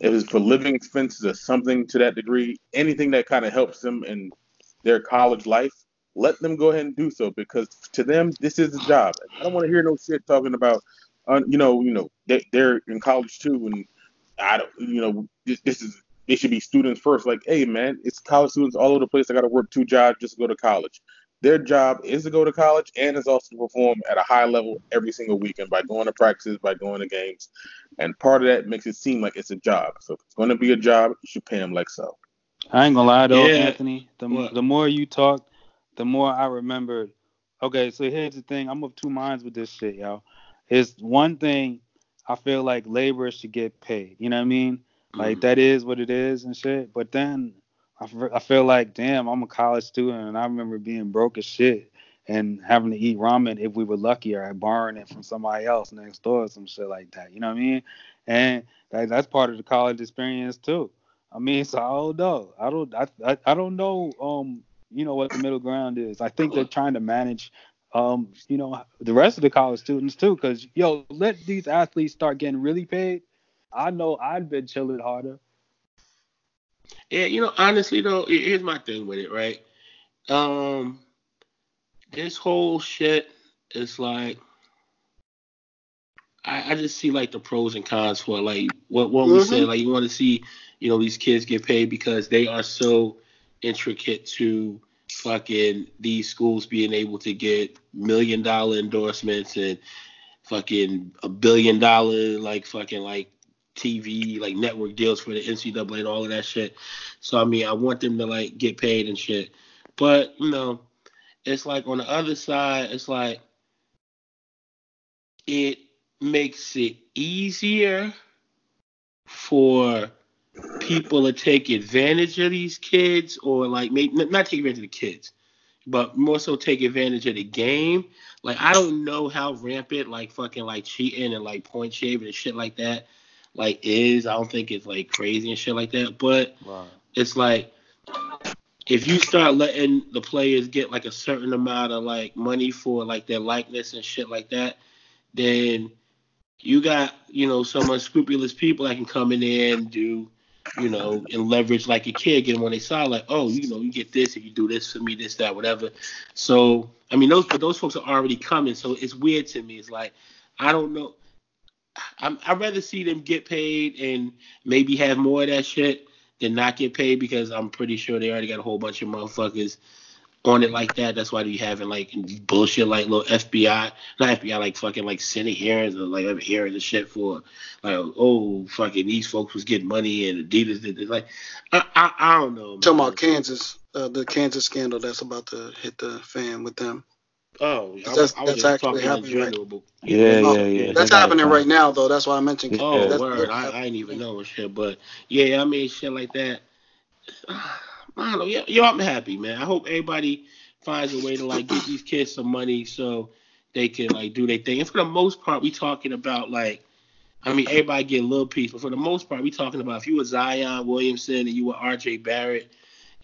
if it's for living expenses or something to that degree, anything that kind of helps them in their college life, let them go ahead and do so because to them this is a job. I don't want to hear no shit talking about, uh, you know, you know they, they're in college too, and I don't, you know, this, this is they should be students first. Like, hey man, it's college students all over the place. I got to work two jobs just to go to college. Their job is to go to college and is also to perform at a high level every single weekend by going to practices, by going to games, and part of that makes it seem like it's a job. So if it's going to be a job, you should pay them like so. I ain't gonna lie though, Yeah. Anthony. The What? the more you talk, the more I remembered. Okay, so here's the thing. I'm of two minds with this shit, y'all. It's one thing I feel like laborers should get paid. You know what I mean? Like Mhm. that is what it is and shit. But then I, f- I feel like, damn, I'm a college student and I remember being broke as shit and having to eat ramen if we were lucky or borrowing it from somebody else next door or some shit like that. You know what I mean? And that, that's part of the college experience too. I mean, so I don't know. I don't. I, I, I don't know. Um, you know what the middle ground is. I think they're trying to manage, um, you know, the rest of the college students too. Cause yo, let these athletes start getting really paid. I know I've been chilling harder. Yeah, you know, honestly though, here's my thing with it, right? Um, this whole shit is like, I, I just see like the pros and cons for it. like what what we Mhm. said. Like you want to see, you know, these kids get paid because they are so intricate to fucking these schools being able to get million dollar endorsements and fucking a billion dollar like fucking like TV like network deals for the NCAA and all of that shit. So I mean, I want them to like get paid and shit. But you know, it's like on the other side, it's like it makes it easier for people to take advantage of these kids or like maybe not take advantage of the kids but more so take advantage of the game like i don't know how rampant like fucking like cheating and like point shaving and shit like that like is i don't think it's like crazy and shit like that but Right. it's like if you start letting the players get like a certain amount of like money for like their likeness and shit like that, then you got you know some unscrupulous people that can come in there and do you know and leverage like a kid get them on their side like oh you know you get this if you do this for me this that whatever. So I mean those but those folks are already coming so it's weird to me. It's like I don't know. I'm, I'd rather see them get paid and maybe have more of that shit than not get paid because I'm pretty sure they already got a whole bunch of motherfuckers on it like that. That's why they having like bullshit like little FBI, not FBI, like fucking like Senate hearings or like hearings and shit for like oh fucking these folks was getting money and Adidas did this. Like I I, I don't know. Talking about Kansas, uh, the Kansas scandal that's about to hit the fan with them. Oh, I, That's- I was that's actually happening right- general. But, Yeah, Oh, yeah, yeah. That's They happening right now, though. That's why I mentioned. Oh, Kansas. That's- word. I, I ain't even know shit. But yeah, I mean, shit like that. I don't know. Yeah, yo, I'm happy, man. I hope everybody finds a way to like get these kids some money so they can like do their thing. And for the most part, we talking about like, I mean, everybody get a little piece, but for the most part, we talking about if you were Zion Williamson and you were R.J. Barrett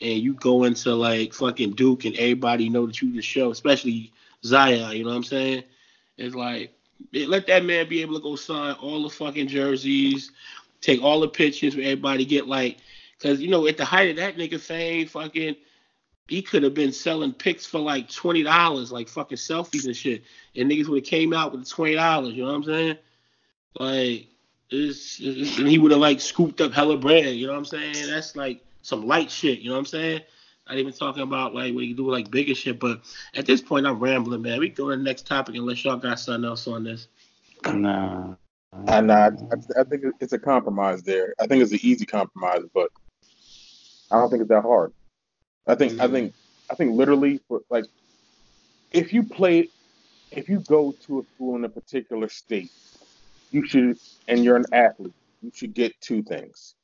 and you go into like fucking Duke and everybody know that you the show, especially Zion. You know what I'm saying? It's like let that man be able to go sign all the fucking jerseys, take all the pictures where everybody get like, cause you know at the height of that nigga fame, fucking, he could have been selling pics for like twenty dollars, like fucking selfies and shit, and niggas would have came out with twenty dollars. You know what I'm saying? Like, it's, it's- and he would have like scooped up hella bread. You know what I'm saying? That's like some light shit. You know what I'm saying? Not even talking about like what you do like bigger shit, but at this point I'm rambling, man. We go to the next topic unless y'all got something else on this. Nah. And I, I, I think it's a compromise there. I think it's an easy compromise, but I don't think it's that hard. I think I mm-hmm. think I think literally for like if you play if you go to a school in a particular state, you should and you're an athlete, you should get two things.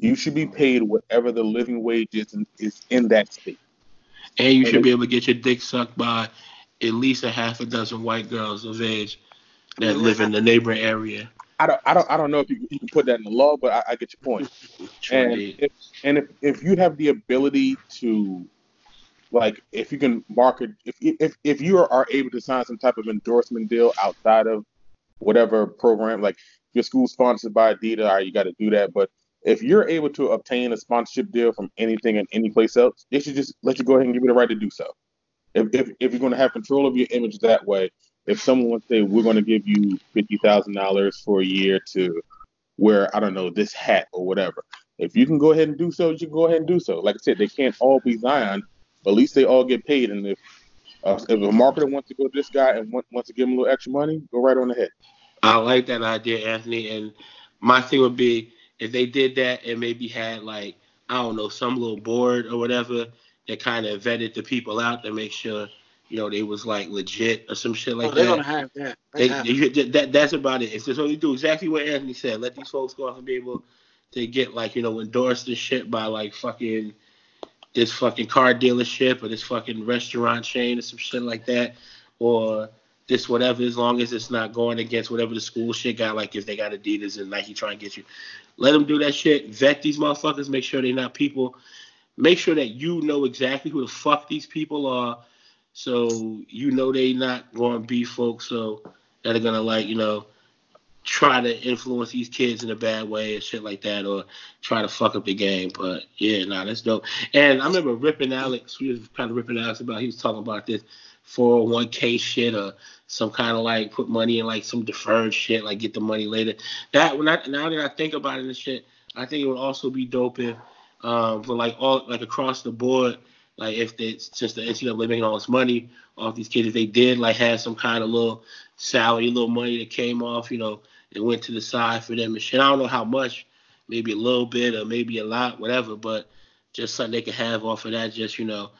You should be paid whatever the living wage is in, is in that state. And you should be able to get your dick sucked by at least a half a dozen white girls of age that live in the neighboring area. I don't I don't I don't know if you, you can put that in the law, but I, I get your point. and if, and if, if you have the ability to like if you can market if if if you are, are able to sign some type of endorsement deal outside of whatever program like your school's sponsored by Adidas, all right, you got to do that. But if you're able to obtain a sponsorship deal from anything and any place else, they should just let you go ahead and give you the right to do so. If, if, if you're going to have control of your image that way, if someone say we're going to give you fifty thousand dollars for a year to wear, I don't know, this hat or whatever, if you can go ahead and do so, you can go ahead and do so. Like I said, they can't all be Zion, but at least they all get paid. And if uh, if a marketer wants to go to this guy and want, wants to give him a little extra money, go right on ahead. I like that idea, Anthony. And my thing would be if they did that and maybe had like I don't know some little board or whatever that kind of vetted the people out to make sure you know they was like legit or some shit like oh, they're that. gonna have that. They They, have that that's about it. It's just only do exactly what Anthony said. Let these folks go off and be able to get like you know endorsed and shit by like fucking this fucking car dealership or this fucking restaurant chain or some shit like that, or this whatever. As long as it's not going against whatever the school shit got. Like if they got Adidas and Nike trying to get you, let them do that shit. Vet these motherfuckers. Make sure they're not people. Make sure that you know exactly who the fuck these people are so you know they not going to be folks so that are gonna like you know try to influence these kids in a bad way and shit like that or try to fuck up the game but yeah nah that's dope and i remember ripping alex we was kind of ripping alex about he was talking about this 401k shit or some kind of like put money in like some deferred shit like get the money later that when i now that i think about it and shit i think it would also be dope if um for like all like across the board like if they since the NCAA making all this money off these kids, if they did like have some kind of little salary, little money that came off, you know, and went to the side for them and shit. I don't know how much, maybe a little bit or maybe a lot, whatever, but just something they could have off of that, just you know,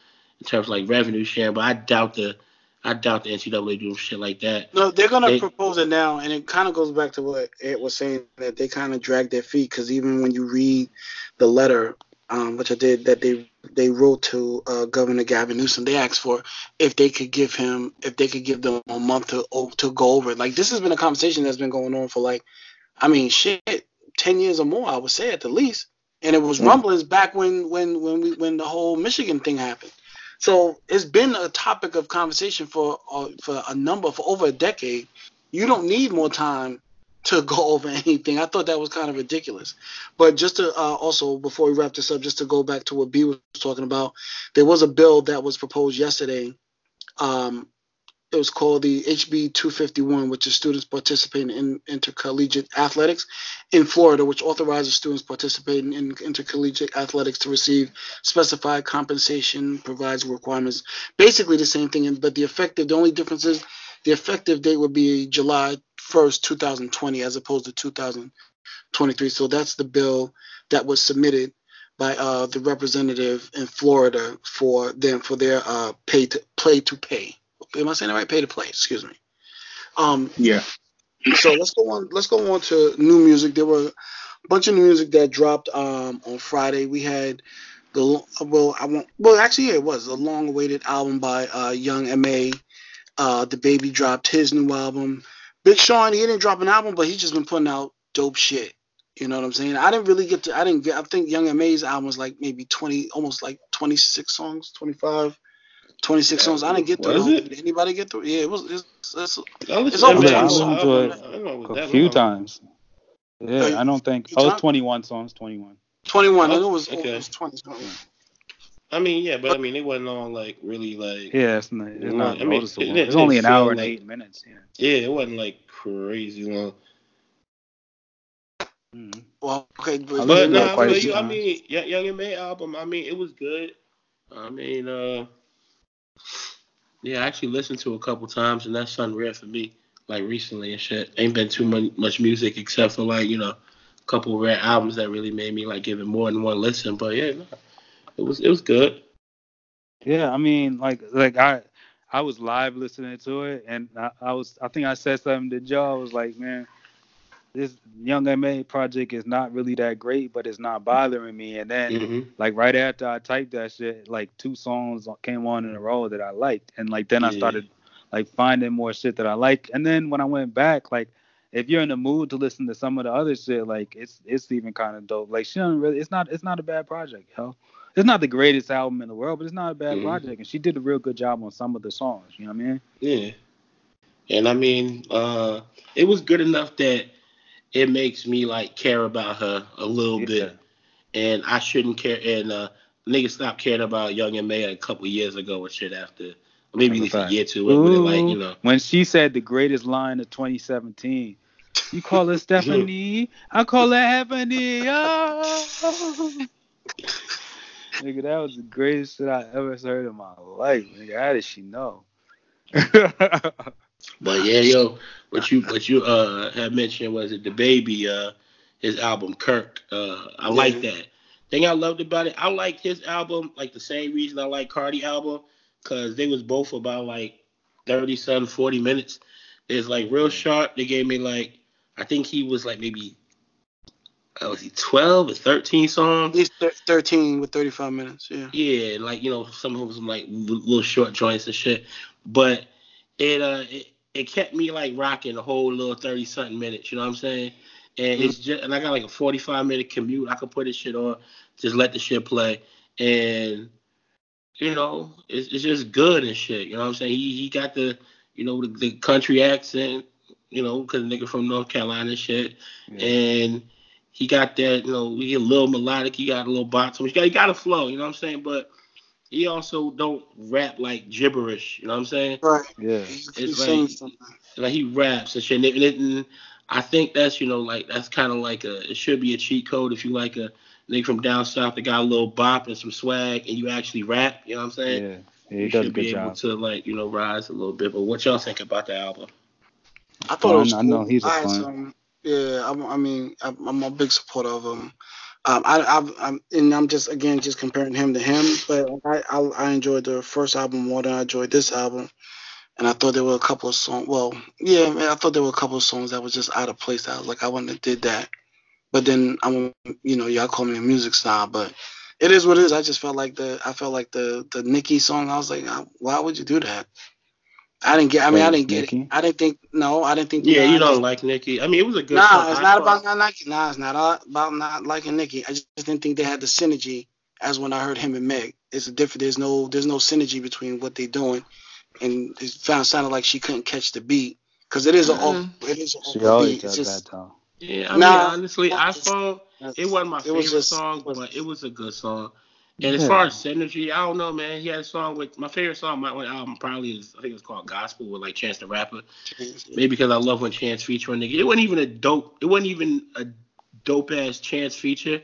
in terms of like revenue share. But I doubt the, I doubt the NCAA doing shit like that. No, they're gonna They- propose it now, and it kind of goes back to what it was saying that they kind of drag their feet because even when you read the letter, um, which I did, that they they wrote to uh, Governor Gavin Newsom, they asked for if they could give him if they could give them a month to to go over it. Like this has been a conversation that's been going on for like, I mean, shit, ten years or more, I would say at the least. And it was Mm. rumblings back when when when we when the whole Michigan thing happened. So it's been a topic of conversation for uh, for a number for over a decade. You don't need more time to go over anything. I thought that was kind of ridiculous. But just to uh, also before we wrap this up, just to go back to what B was talking about, there was a bill that was proposed yesterday. Um, it was called the HB 251, which is students participating in intercollegiate athletics in Florida, which authorizes students participating in intercollegiate athletics to receive specified compensation, provides requirements, basically the same thing. But the effective, the only difference is the effective date would be July 1st, 2020, as opposed to 2023. So that's the bill that was submitted by uh, the representative in Florida for them for their uh, pay to play to pay. Am I saying that right? Pay to play. Excuse me. Um, Yeah. so let's go on. Let's go on to new music. There were a bunch of new music that dropped um, on Friday. We had the well, I won't. Well, actually, yeah, it was a long-awaited album by uh, Young M.A. Uh, DaBaby dropped his new album. Big Sean, he didn't drop an album, but he's just been putting out dope shit. You know what I'm saying? I didn't really get to. I didn't get. I think Young M.A's album was like maybe 20, almost like 26 songs, 25. 26 songs. I didn't get through. Was it. it? Did anybody get through? Yeah, it was. It's, it's, I listened It's over that I listened to it I don't know, it was a few times. Yeah, Uh, I don't think. you Oh, time- it's 21 songs. 21. 21. Oh, it was, okay. it was 20 something. I mean, yeah, but I mean, it wasn't all like really like. Yeah, it's not. It's Well, not I mean, noticeable. it- it it's only an hour and like- eight minutes. Yeah. Yeah, it wasn't like crazy long. Mhm. Well, okay, but, I But listened to it no, quite a I, few mean, I mean, Young Young M.A album. I mean, it was good. I mean, uh, yeah, I actually listened to it a couple times, and that's rare for me. Like recently and shit, ain't been too much, much music except for like you know, a couple rare albums that really made me like give it more than one listen. But yeah, no, it was it was good. Yeah, I mean, like, like I, I was live listening to it, and I, I was, I think I said something to Joe. I was like, man, this Young M.A project is not really that great, but it's not bothering me. And then, hmm like, right after I typed that shit, like two songs came on in a row that I liked, and like then I started like finding more shit that I like. And then when I went back, like. If you're in the mood to listen to some of the other shit, like it's it's even kind of dope. Like she don't really, it's not it's not a bad project, yo. It's not the greatest album in the world, but it's not a bad Mhm. project, and she did a real good job on some of the songs. You know what I mean? Yeah. And I mean, uh, it was good enough that it makes me like care about her a little Yeah. bit, and I shouldn't care. And uh, niggas stopped caring about Young M.A a couple years ago or shit after, or maybe at least a Fact. year or two. When like you know, when she said the greatest line of 2017, you call her Stephanie, I call her Ebony. Oh. Nigga, that was the greatest shit I ever heard in my life. Nigga, how did she know? but yeah, yo, what you what you uh had mentioned was it DaBaby uh his album Kirk. Uh, I like that. Thing I loved about it, I liked his album like the same reason I like Cardi album, cause they was both about like 30 something, 40 minutes. It's like real sharp. They gave me like I think he was like maybe uh, was he 12 or 13 songs? At least thir- 13 with 35 minutes. Yeah. Yeah, like you know, some of them was like little short joints and shit. But it uh it, it kept me like rocking the whole little thirty something minutes. You know what I'm saying? And it's mm-hmm. just and I got like a 45 minute commute. I could put this shit on, just let the shit play, and you know, it's it's just good and shit. You know what I'm saying? He he got the you know the, the country accent. You know, cause nigga from North Carolina and shit, and he got that, you know, he a little melodic, he got a little bottom, he got he got a flow, you know what I'm saying? But he also don't rap like gibberish, you know what I'm saying? Right. yeah. It's like- something. Like he raps and shit. And, it- and I think that's, you know, like that's kind of like a it should be a cheat code if you like a nigga from down south that got a little bop and some swag and you actually rap, you know what I'm saying? Yeah. yeah he you does a should be good able job. to like, you know, rise a little bit. But what y'all think about the album? I thought it oh, I was know- I know cool. he's a I had fan. some- yeah, I'm, I mean, I'm, I'm a big supporter of him. Um, I, I'm, and I'm just again just comparing him to him, but I, I, I enjoyed the first album more than I enjoyed this album, and I thought there were a couple of songs. Well, yeah, I thought there were a couple of songs that was just out of place. I was like, I wouldn't have did that. But then I'm, you know, y'all call me a music snob, but it is what it is. I just felt like the, I felt like the, the Nicki song. I was like, why would you do that? I didn't get. I mean, I didn't get Nicki? it. I didn't think. No, I didn't think. Yeah, you don't like Nicki. I mean, it was a good Nah, song. it's I not thought- about not liking. Nah, it's not about not liking Nicki. I just didn't think they had the synergy as when I heard him and Meg. It's a different. There's no. There's no synergy between what they're doing, and it found sounded like she couldn't catch the beat because it is an mm-hmm. off. It is an She always beat. does just. that though. Yeah, I mean, Nah, honestly, I thought it wasn't my it favorite was just- song, but it was a good song. And as Yeah. far as synergy, I don't know, man. He had a song with my favorite song. on My one album probably is I think it's called Gospel with like Chance the Rapper. Maybe because I love when Chance feature a nigga. It wasn't even a dope. It wasn't even a dope ass Chance feature,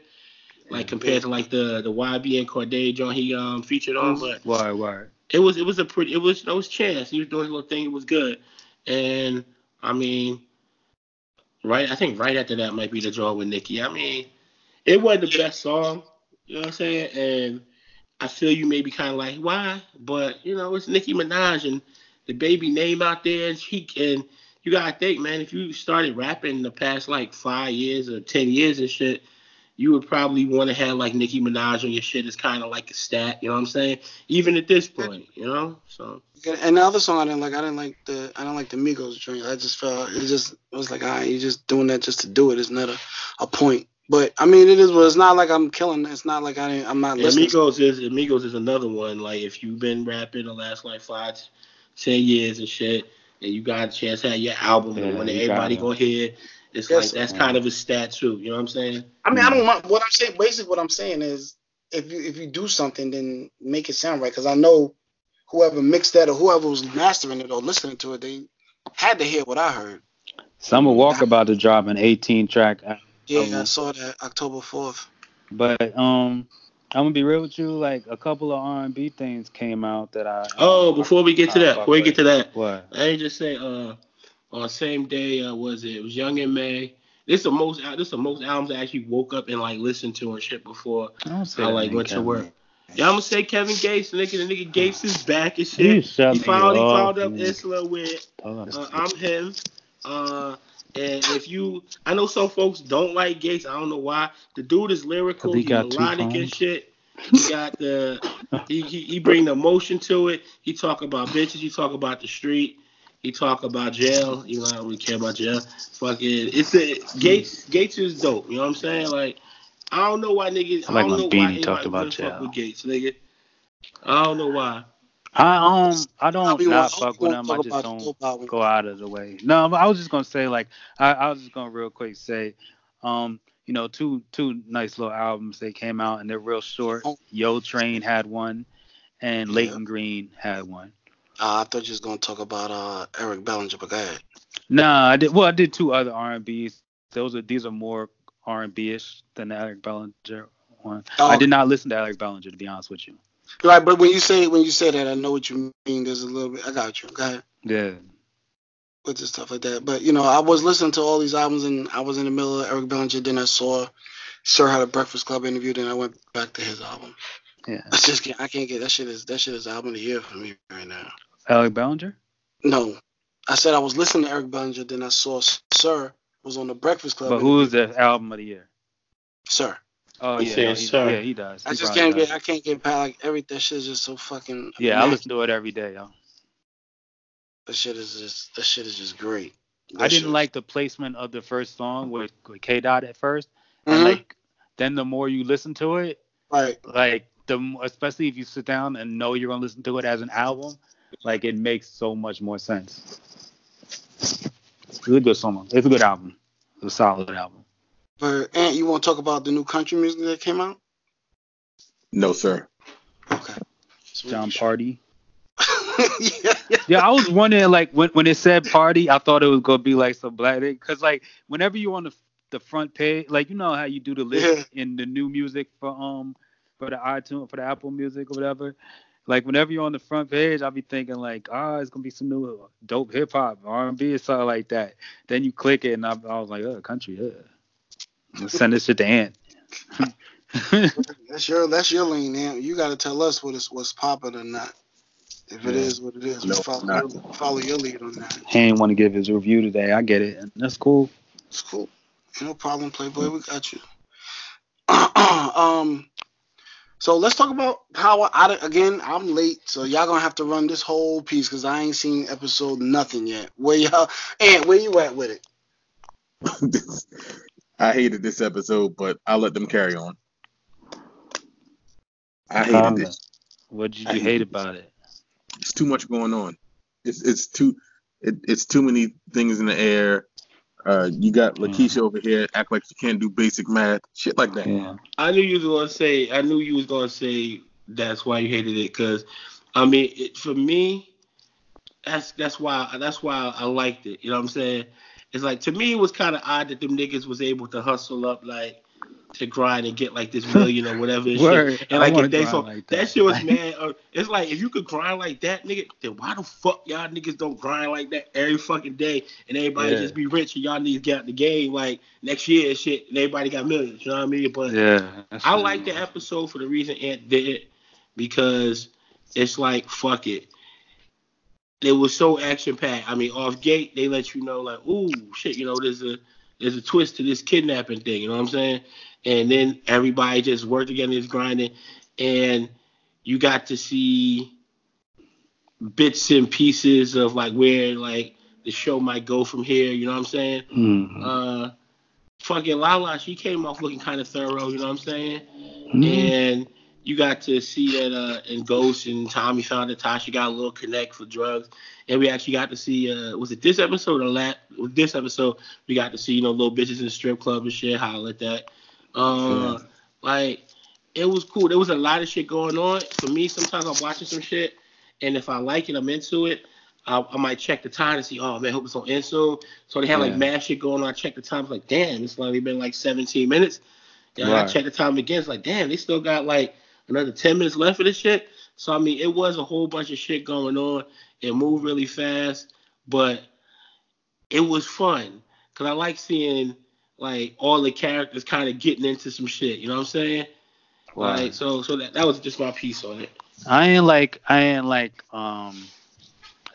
like compared to like the the YBN Cordae joint he um featured on. But Why, why? it was it was a pretty it was it was Chance. He was doing his little thing. It was good. And I mean, right. I think right after that might be the draw with Nicki. I mean, it wasn't the best song. You know what I'm saying? And I feel you may be kind of like why, but you know it's Nicki Minaj and DaBaby name out there, and she and you gotta think, man, if you started rapping in the past like five years or ten years and shit, you would probably want to have like Nicki Minaj on your shit as kind of like a stat. You know what I'm saying? Even at this point, you know. So And the other song I didn't like. I didn't like the. I didn't like the Migos joint. I just felt it just. I was like, ah, you just doing that just to do it. It's not a, a point. But I mean, it is. Well, it's not like I'm killing. It's not like I. Didn't, I'm not Yeah, listening. Amigos is Amigos is another one. Like if you've been rapping the last like five, ten years and shit, and you got a chance to have your album, and Yeah, when everybody gotta. gonna hear, it's Yes. like that's kind of a stat too. You know what I'm saying? I mean, I don't hmm. mind. What I'm saying, basically, what I'm saying is, if you if you do something, then make it sound right. Because I know whoever mixed that or whoever was mastering it or listening to it, they had to hear what I heard. Summer Walker about to drop an 18 track. Yeah, Um, I saw that October fourth. But um, I'm gonna be real with you. Like a couple of R&B things came out that I. Oh, before we get to that, before we get to that, What? I just say uh on the same day uh was it? It was Young M.A. This the most this the most albums I actually woke up and like listened to and shit before. I don't say I like name, went to work. Yeah, I'm gonna say Kevin Gates, the nigga. The nigga Gates is back and You shit. shut He me followed, he off, followed up. Isla with uh, I'm him. Uh, and if you, I know some folks don't like Gates. I don't know why. The dude is lyrical. Cause he got two melodic and shit. He got the, he, he he bring the emotion to it. He talk about bitches. He talk about the street. He talk about jail. You know, I don't really care about jail. Fucking, it's a Gates. Gates is dope. You know what I'm saying? Like, I don't know why niggas. I like I don't know why talked about would fuck jail. with Gates, nigga. I don't know why. I um I don't be not fuck with them. I just about don't the dope album. go out of the way. No, but I was just gonna say like I, I was just gonna real quick say, um, you know, two two nice little albums they came out and they're real short. Oh. Yo Train had one, and Yeah. Layton Greene had one. Uh, I thought you was gonna talk about uh Eric Bellinger, but go ahead. Nah, I did well. I did two other R and B's. Those are these are more R and B ish than the Eric Bellinger one. Oh, I did not listen to Eric Bellinger to be honest with you. Right, but when you say when you say that, I know what you mean. There's a little bit. I got you. Go ahead Yeah. with the stuff like that. But you know, I was listening to all these albums, and I was in the middle of Eric Bellinger. Then I saw Sir had a Breakfast Club interview. Then I went back to his album. Yeah. I just can't. I can't get that shit. Is that shit is album of the year for me right now? Eric Bellinger? No, I said I was listening to Eric Bellinger. Then I saw Sir was on the Breakfast Club. But who is the album of the year? Sir? Oh He's yeah, he, Sir. yeah, he does. I just can't does. get. I can't get past like every. That shit is just so fucking. Yeah, I listen to it every day, yo. That shit is just. That shit is just great. I didn't shit- like the placement of the first song with, with K Dot at 1st and Mhm. like then the more you listen to it, Right. like the especially if you sit down and know you're gonna listen to it as an album, like it makes so much more sense. It's a good song. It's a good album. It's a solid album. But Ant, you want to talk about the new country music that came out? No, sir. Okay. So Jon Pardi. yeah, yeah. Yeah, I was wondering like when when it said party, I thought it was gonna be like some black thing, cause like whenever you're on the the front page, like you know how you do the list in the new music for um for the iTunes for the Apple Music or whatever. Like whenever you're on the front page, I'll be thinking like, ah, it's gonna be some new dope hip hop, R and B or something like that. Then you click it, and I, I was like, oh, country, yeah. Send this shit to Ant. That's your that's your lane, Ant. You got to tell us what is what's popping or not. If it Yeah. is what it is, we No, follow your, follow your lead on that. he ain't want to give his review today. I get it, and that's cool. It's cool. No problem, Playboy. We got you. um, so let's talk about how I again. I'm late, so y'all gonna have to run this whole piece because I ain't seen episode nothing yet. Where y'all? Ant, where you at with it? I hated this episode, but I'll let them carry on. I hated Um, this. What did I you hate hate this. about it? It's too much going on. It's it's too it, it's too many things in the air. Uh, you got Lakeisha over here act like she can't do basic math, shit like that. Yeah. I knew you was gonna say. I knew you was gonna say that's why you hated it. Cause I mean, it, for me, that's that's why that's why I liked it. You know what I'm saying? It's like to me, it was kind of odd that them niggas was able to hustle up like to grind and get like this million or whatever. and Word. shit. And like if they grind so like that. that. shit was man. Uh, it's like if you could grind like that, nigga, then why the fuck y'all niggas don't grind like that every fucking day and everybody Yeah. just be rich and y'all niggas get out the game like next year and shit and everybody got millions. You know what I mean? But Yeah. I like the episode for the reason Ant did it because it's like fuck it. It was so action packed. I mean, off gate they let you know like, ooh shit, you know, there's a there's a twist to this kidnapping thing. You know what I'm saying? And then everybody just worked together, is grinding, and you got to see bits and pieces of like where like the show might go from here. You know what I'm saying? Mhm. Uh, fucking Lala, she came off looking kind of thorough. You know what I'm saying? Mhm. And you got to see that uh, in Ghost and Tommy found that Tasha got a little connect for drugs, and we actually got to see uh, was it this episode or last? With this episode, we got to see you know little bitches in the strip club and shit. Holler at that. Uh, Like it was cool. There was a lot of shit going on. For me, sometimes I'm watching some shit, and if I like it, I'm into it. I, I might check the time to see. Oh man, hope it's on end soon. So they had like Yeah. mad shit going on. I check the time. It's like damn, it's only been like 17 minutes. Yeah, I Right. check the time again. It's like damn, they still got like another 10 minutes left for this shit. So I mean, it was a whole bunch of shit going on. It moved really fast, but it was fun because I like seeing like all the characters kind of getting into some shit. You know what I'm saying? Wow. Like so, so that that was just my piece on it. I ain't like I ain't like um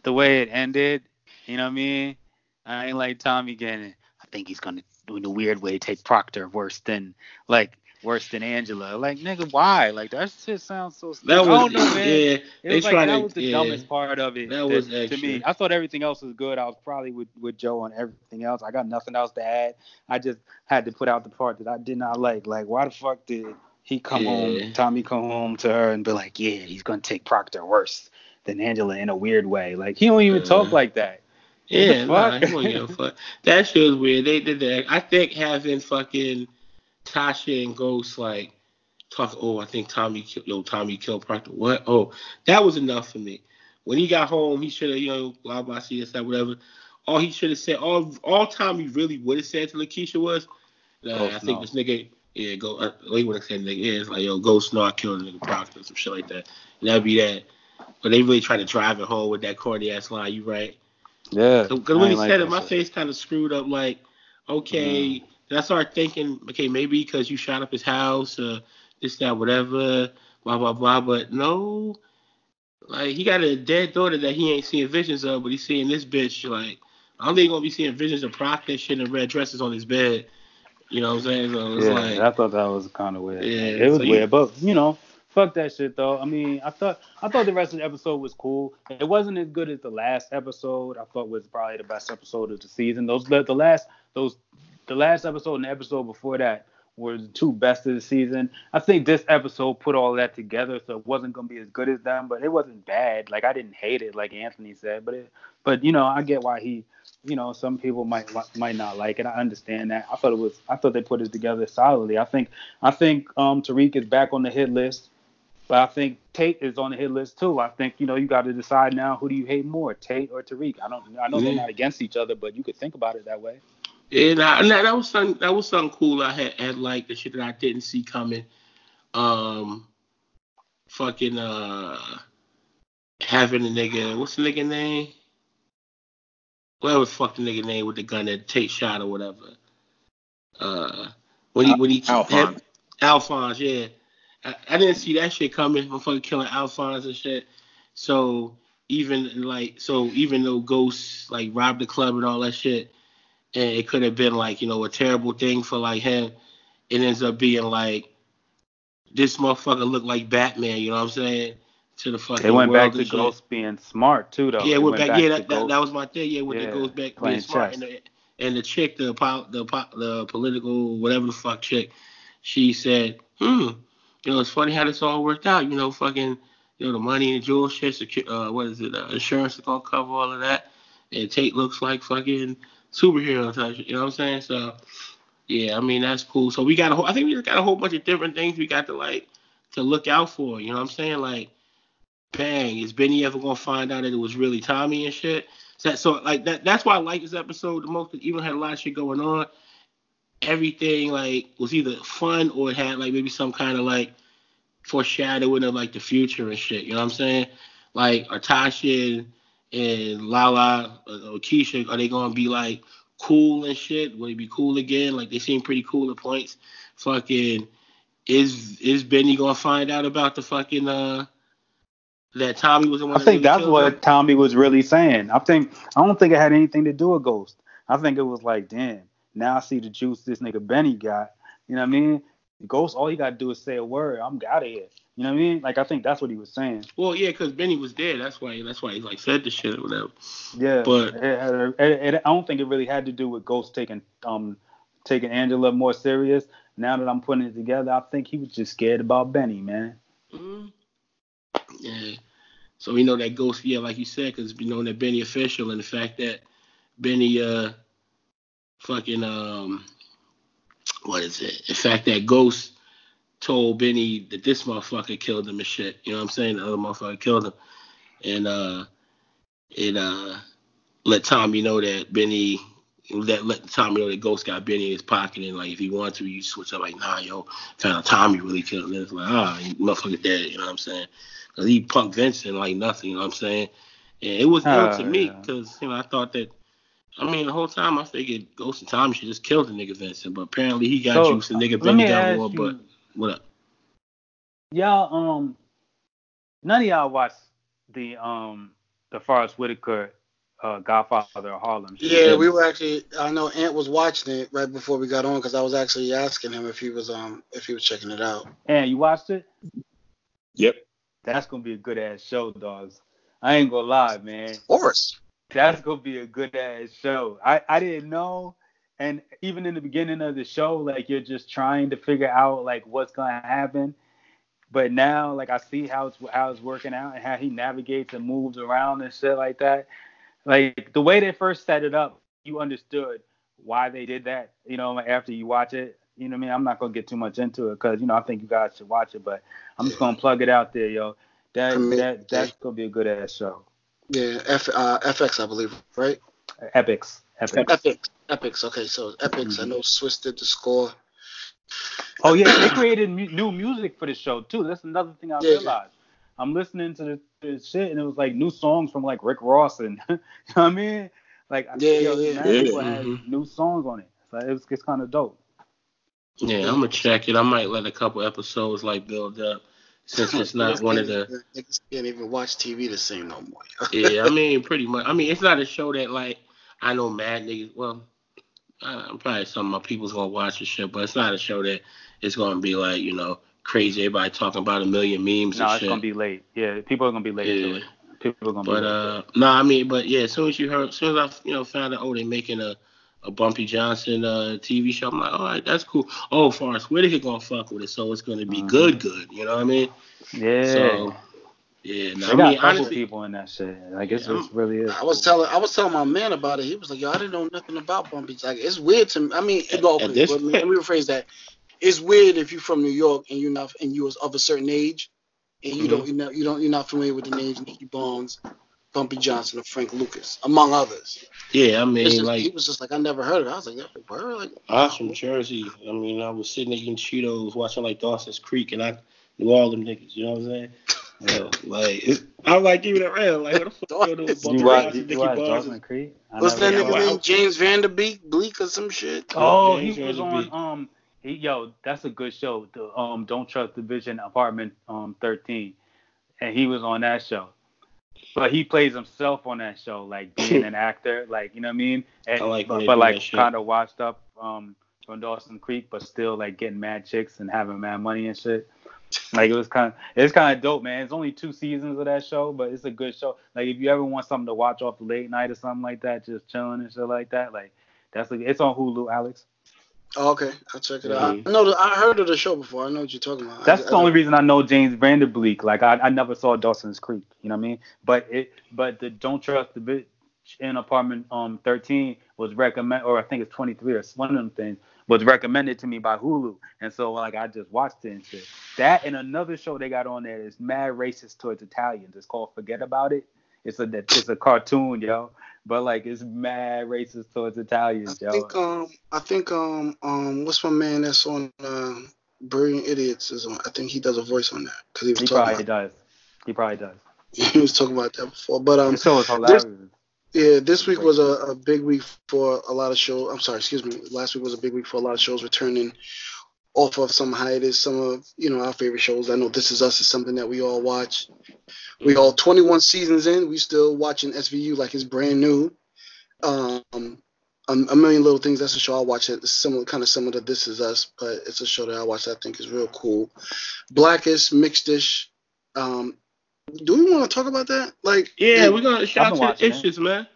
the way it ended. You know what I mean? I ain't like Tommy getting. I think he's gonna in a weird way take Proctor worse than like worse than Angela. Like nigga, why? Like that shit sounds so. That I was don't know, man. yeah. It was like that to- was the yeah. dumbest part of it. That was to me. I thought everything else was good. I was probably with, with Joe on everything else. I got nothing else to add. I just had to put out the part that I did not like. Like why the fuck did he come Yeah. home, Tommy come home to her and be like, yeah, he's gonna take Proctor worse than Angela in a weird way. Like he don't even Uh, talk like that. Yeah, nah, fuck? he won't give a fuck. That shit was weird. They did that. I think having fucking Tasha and Ghost like talk. Oh, I think Tommy, kill- yo, Tommy killed Proctor. What? Oh, that was enough for me. When he got home, he should have, you know, blah blah, see this, that, whatever. All he should have said, all all Tommy really would have said to Lakeisha was, Ghost, I think no. this nigga, yeah, go. Uh, he would have said, nigga, yeah, it's like, yo, Ghost, no, I killed a nigga Proctor, some shit like that. And that'd be that. But they really try to drive it home with that corny ass line. You right? Yeah. Because when he like said it, my shit. face kind of screwed up. Like, okay, then I started thinking, okay, maybe because you shot up his house, uh, this, that, whatever, blah, blah, blah. But no, like, he got a dead daughter that he ain't seeing visions of, but he's seeing this bitch. Like, I don't think he's gonna be seeing visions of Proctor and shit in red dresses on his bed. You know what I'm saying? So Yeah, like, I thought that was kind of weird. Yeah, it was so you- weird, but you know, fuck that shit though. I mean, I thought I thought the rest of the episode was cool. It wasn't as good as the last episode. I thought was probably the best episode of the season. Those the, the last those the last episode and the episode before that were the two best of the season. I think this episode put all that together, so it wasn't gonna be as good as them, but it wasn't bad. Like I didn't hate it, like Anthony said, but it, but you know, I get why he, you know, some people might might not like it. I understand that. I thought it was, I thought they put it together solidly. I think, I think um Tariq is back on the hit list, but I think Tate is on the hit list too. I think you know you got to decide now who do you hate more, Tate or Tariq. I don't, I know they're not against each other, but you could think about it that way. And, I, and that, that was something that was something cool I had, had like the shit that I didn't see coming. Um fucking uh having a nigga what's the nigga name? Whatever the fuck the nigga name with the gun that take shot or whatever. Uh when he when he Alphonse. Alphonse, yeah. I, I didn't see that shit coming. I'm fucking killing Alphonse and shit. So even like so even though Ghost like robbed the club and all that shit, and it could have been like you know a terrible thing for like him. It ends up being like this motherfucker looked like Batman. You know what I'm saying? To the fucking They went back to shit. Ghost being smart too, though. Yeah, went back. yeah, that, that, that was my thing. Yeah, when Yeah, it goes back being smart and the, and the chick, the the the political whatever the fuck chick, she said, hmm, you know, it's funny how this all worked out. You know, fucking, you know, the money and jewel shit, secu- uh, what is it? Uh, insurance is gonna cover all of that. And Tate looks like fucking superhero type. You know what I'm saying? So, yeah, I mean that's cool. So we got a whole. I think we just got a whole bunch of different things we got to like to look out for. You know what I'm saying? Like, bang, is Benny ever gonna find out that it was really Tommy and shit? So, so like that. That's why I like this episode the most. even had a lot of shit going on. Everything like was either fun or it had like maybe some kind of like foreshadowing of like the future and shit. You know what I'm saying? Like are Tasha and, and Lala or, or Keisha are they gonna be like cool and shit? Will they be cool again? Like they seem pretty cool at points. Fucking is is Benny gonna find out about the fucking uh that Tommy was the one? I think that's what him? Tommy was really saying. I think I don't think it had anything to do with Ghost. I think it was like, damn, now I see the juice this nigga Benny got. You know what I mean? Ghost, all he got to do is say a word. I'm out of here. You know what I mean? Like I think that's what he was saying. Well, yeah, because Benny was dead. That's why. That's why he like said the shit or whatever. Yeah, But- it, it, it, it- I don't think it really had to do with Ghost taking um taking Angela more serious. Now that I'm putting it together, I think he was just scared about Benny, man. Mm. Yeah. So we know that Ghost, yeah, like you said, because we know that Benny official and the fact that Benny, uh, fucking, um, what is it? The fact that Ghost told Benny that this motherfucker killed him and shit. You know what I'm saying? The other motherfucker killed him, and uh, it uh, let Tommy know that Benny. Let let Tommy know that Ghost got Benny in his pocket and like if he wanted to, you switch up like nah yo, found out Tommy really killed him. It's like ah, you motherfucker dead. You know what I'm saying? Cause he punked Vincent like nothing. You know what I'm saying? And it was ill Oh, to me because you know I thought that. I mean, the whole time I figured Ghost and Tommy should just kill the nigga Vincent, but apparently he got So, juice and nigga Let Benny me got more. But what up? y'all um none of y'all watched the um the Forest Whitaker uh Godfather of Harlem. shit. Yeah, we were actually. I know Ant was watching it right before we got on because I was actually asking him if he was um if he was checking it out. And you watched it? Yep. That's gonna be a good ass show, dogs. I ain't gonna lie, man. Of course. That's gonna be a good ass show. I I didn't know, and even in the beginning of the show, like you're just trying to figure out like what's gonna happen. but now like I see how it's how it's working out and how he navigates and moves around and shit like that. Like the way they first set it up, you understood why they did that. You know, after you watch it, you know what I mean. I'm not gonna get too much into it because you know I think you guys should watch it, but I'm just gonna plug it out there, yo. That that that's gonna be a good ass show. Yeah, F, uh, FX, I believe, right? Epics. Epix. Epics. Epix. Okay, so Epix. Mm-hmm. I know Swizz did the score. Oh yeah, they created mu- new music for the show too. That's another thing I yeah, realized. I'm listening to the, the, shit and it was like new songs from like Rick Ross and you know what I mean? Like yeah, yeah, yeah. People mm-hmm. new songs on it. So it was, it's kind of dope. Yeah, I'm gonna check it. I might let a couple episodes like build up since it's not one of the. Niggas can't even watch TV the same no more. yeah, I mean, pretty much. I mean, it's not a show that like I know mad niggas. Well, I'm probably some of my people's gonna watch the show, but it's not a show that it's gonna be like you know crazy. Everybody talking about a million memes. No, it's shit. gonna be late. Yeah, people are gonna be late yeah. to it. People are gonna. Be late. But uh, no, nah, I mean, but yeah, as soon as you heard, as soon as I you know found out, oh, they making a a Bumpy Johnson uh, TV show. I'm like, all right, that's cool. Oh, Forest Whitaker gonna fuck with it, so it's gonna be mm-hmm. good, good. You know what I mean? Yeah. So, yeah, no, they I got mean, honestly, people in that shit. I guess yeah, it's really is. I was telling, I was telling my man about it. He was like, "Yo, I didn't know nothing about Bumpy. Like, it's weird to me. I mean, at, at this, let, me, let me rephrase that. It's weird if you're from New York and you're not, and you was of a certain age, and you mm-hmm. don't, you know, you don't, you're not familiar with the names Nicky Barnes, Bumpy Johnson or Frank Lucas, among others. Yeah, I mean, just, like he was just like I never heard of it. I was like, that word, like. I was from Jersey. I mean, I was sitting eating Cheetos, watching like Dawson's Creek, and I knew all them niggas. You know what I'm saying? Yeah, like I'm like giving it around. Like what the fuck? you watch, you watch Dawson's Creek? What's that nigga name? James Van Der Beek, Bleak or some shit? Oh, he was on um. He, yo, that's a good show. The um, Don't Trust the Vision Apartment um 13, and he was on that show. But he plays himself on that show, like being an actor, like you know what I mean. And, I like but, but like kind of washed up um from Dawson Creek, but still like getting mad chicks and having mad money and shit. Like it was kind of it's kind of dope, man. It's only two seasons of that show, but it's a good show. Like if you ever want something to watch off the late night or something like that, just chilling and shit like that, like that's like it's on Hulu, Alex. Oh, okay, I'll check it out. I know I heard of the show before. I know what you're talking about. That's I, the I, only reason I know James Van Der Beek. Like I, I never saw Dawson's Creek. You know what I mean? But it, but the Don't Trust the Bitch in Apartment um 13 was recommend, or I think it's 23 or one of them things was recommended to me by Hulu, and so like I just watched it and shit. That and another show they got on there is mad racist towards Italians. It's called Forget About It. It's a it's a cartoon, yo but like it's mad racist towards Italians, I yo. think um I think um um what's my man that's on uh, Brilliant Idiots is on. I think he does a voice on that because he was he talking. Probably about, does. He probably does. he was talking about that before, but um. So it's hilarious. Yeah, this week was a, a big week for a lot of shows. I'm sorry, excuse me. Last week was a big week for a lot of shows returning off of some hiatus. Some of you know our favorite shows. I know This Is Us is something that we all watch. We all 21 seasons in. We still watching SVU like it's brand new. Um, a, a million little things. That's a show I watch. It's similar, kind of similar to This Is Us, but it's a show that I watch. That I think is real cool. Blackish, Mixedish. Um, do we want to talk about that? Like, yeah, we're gonna shout out to issues, man.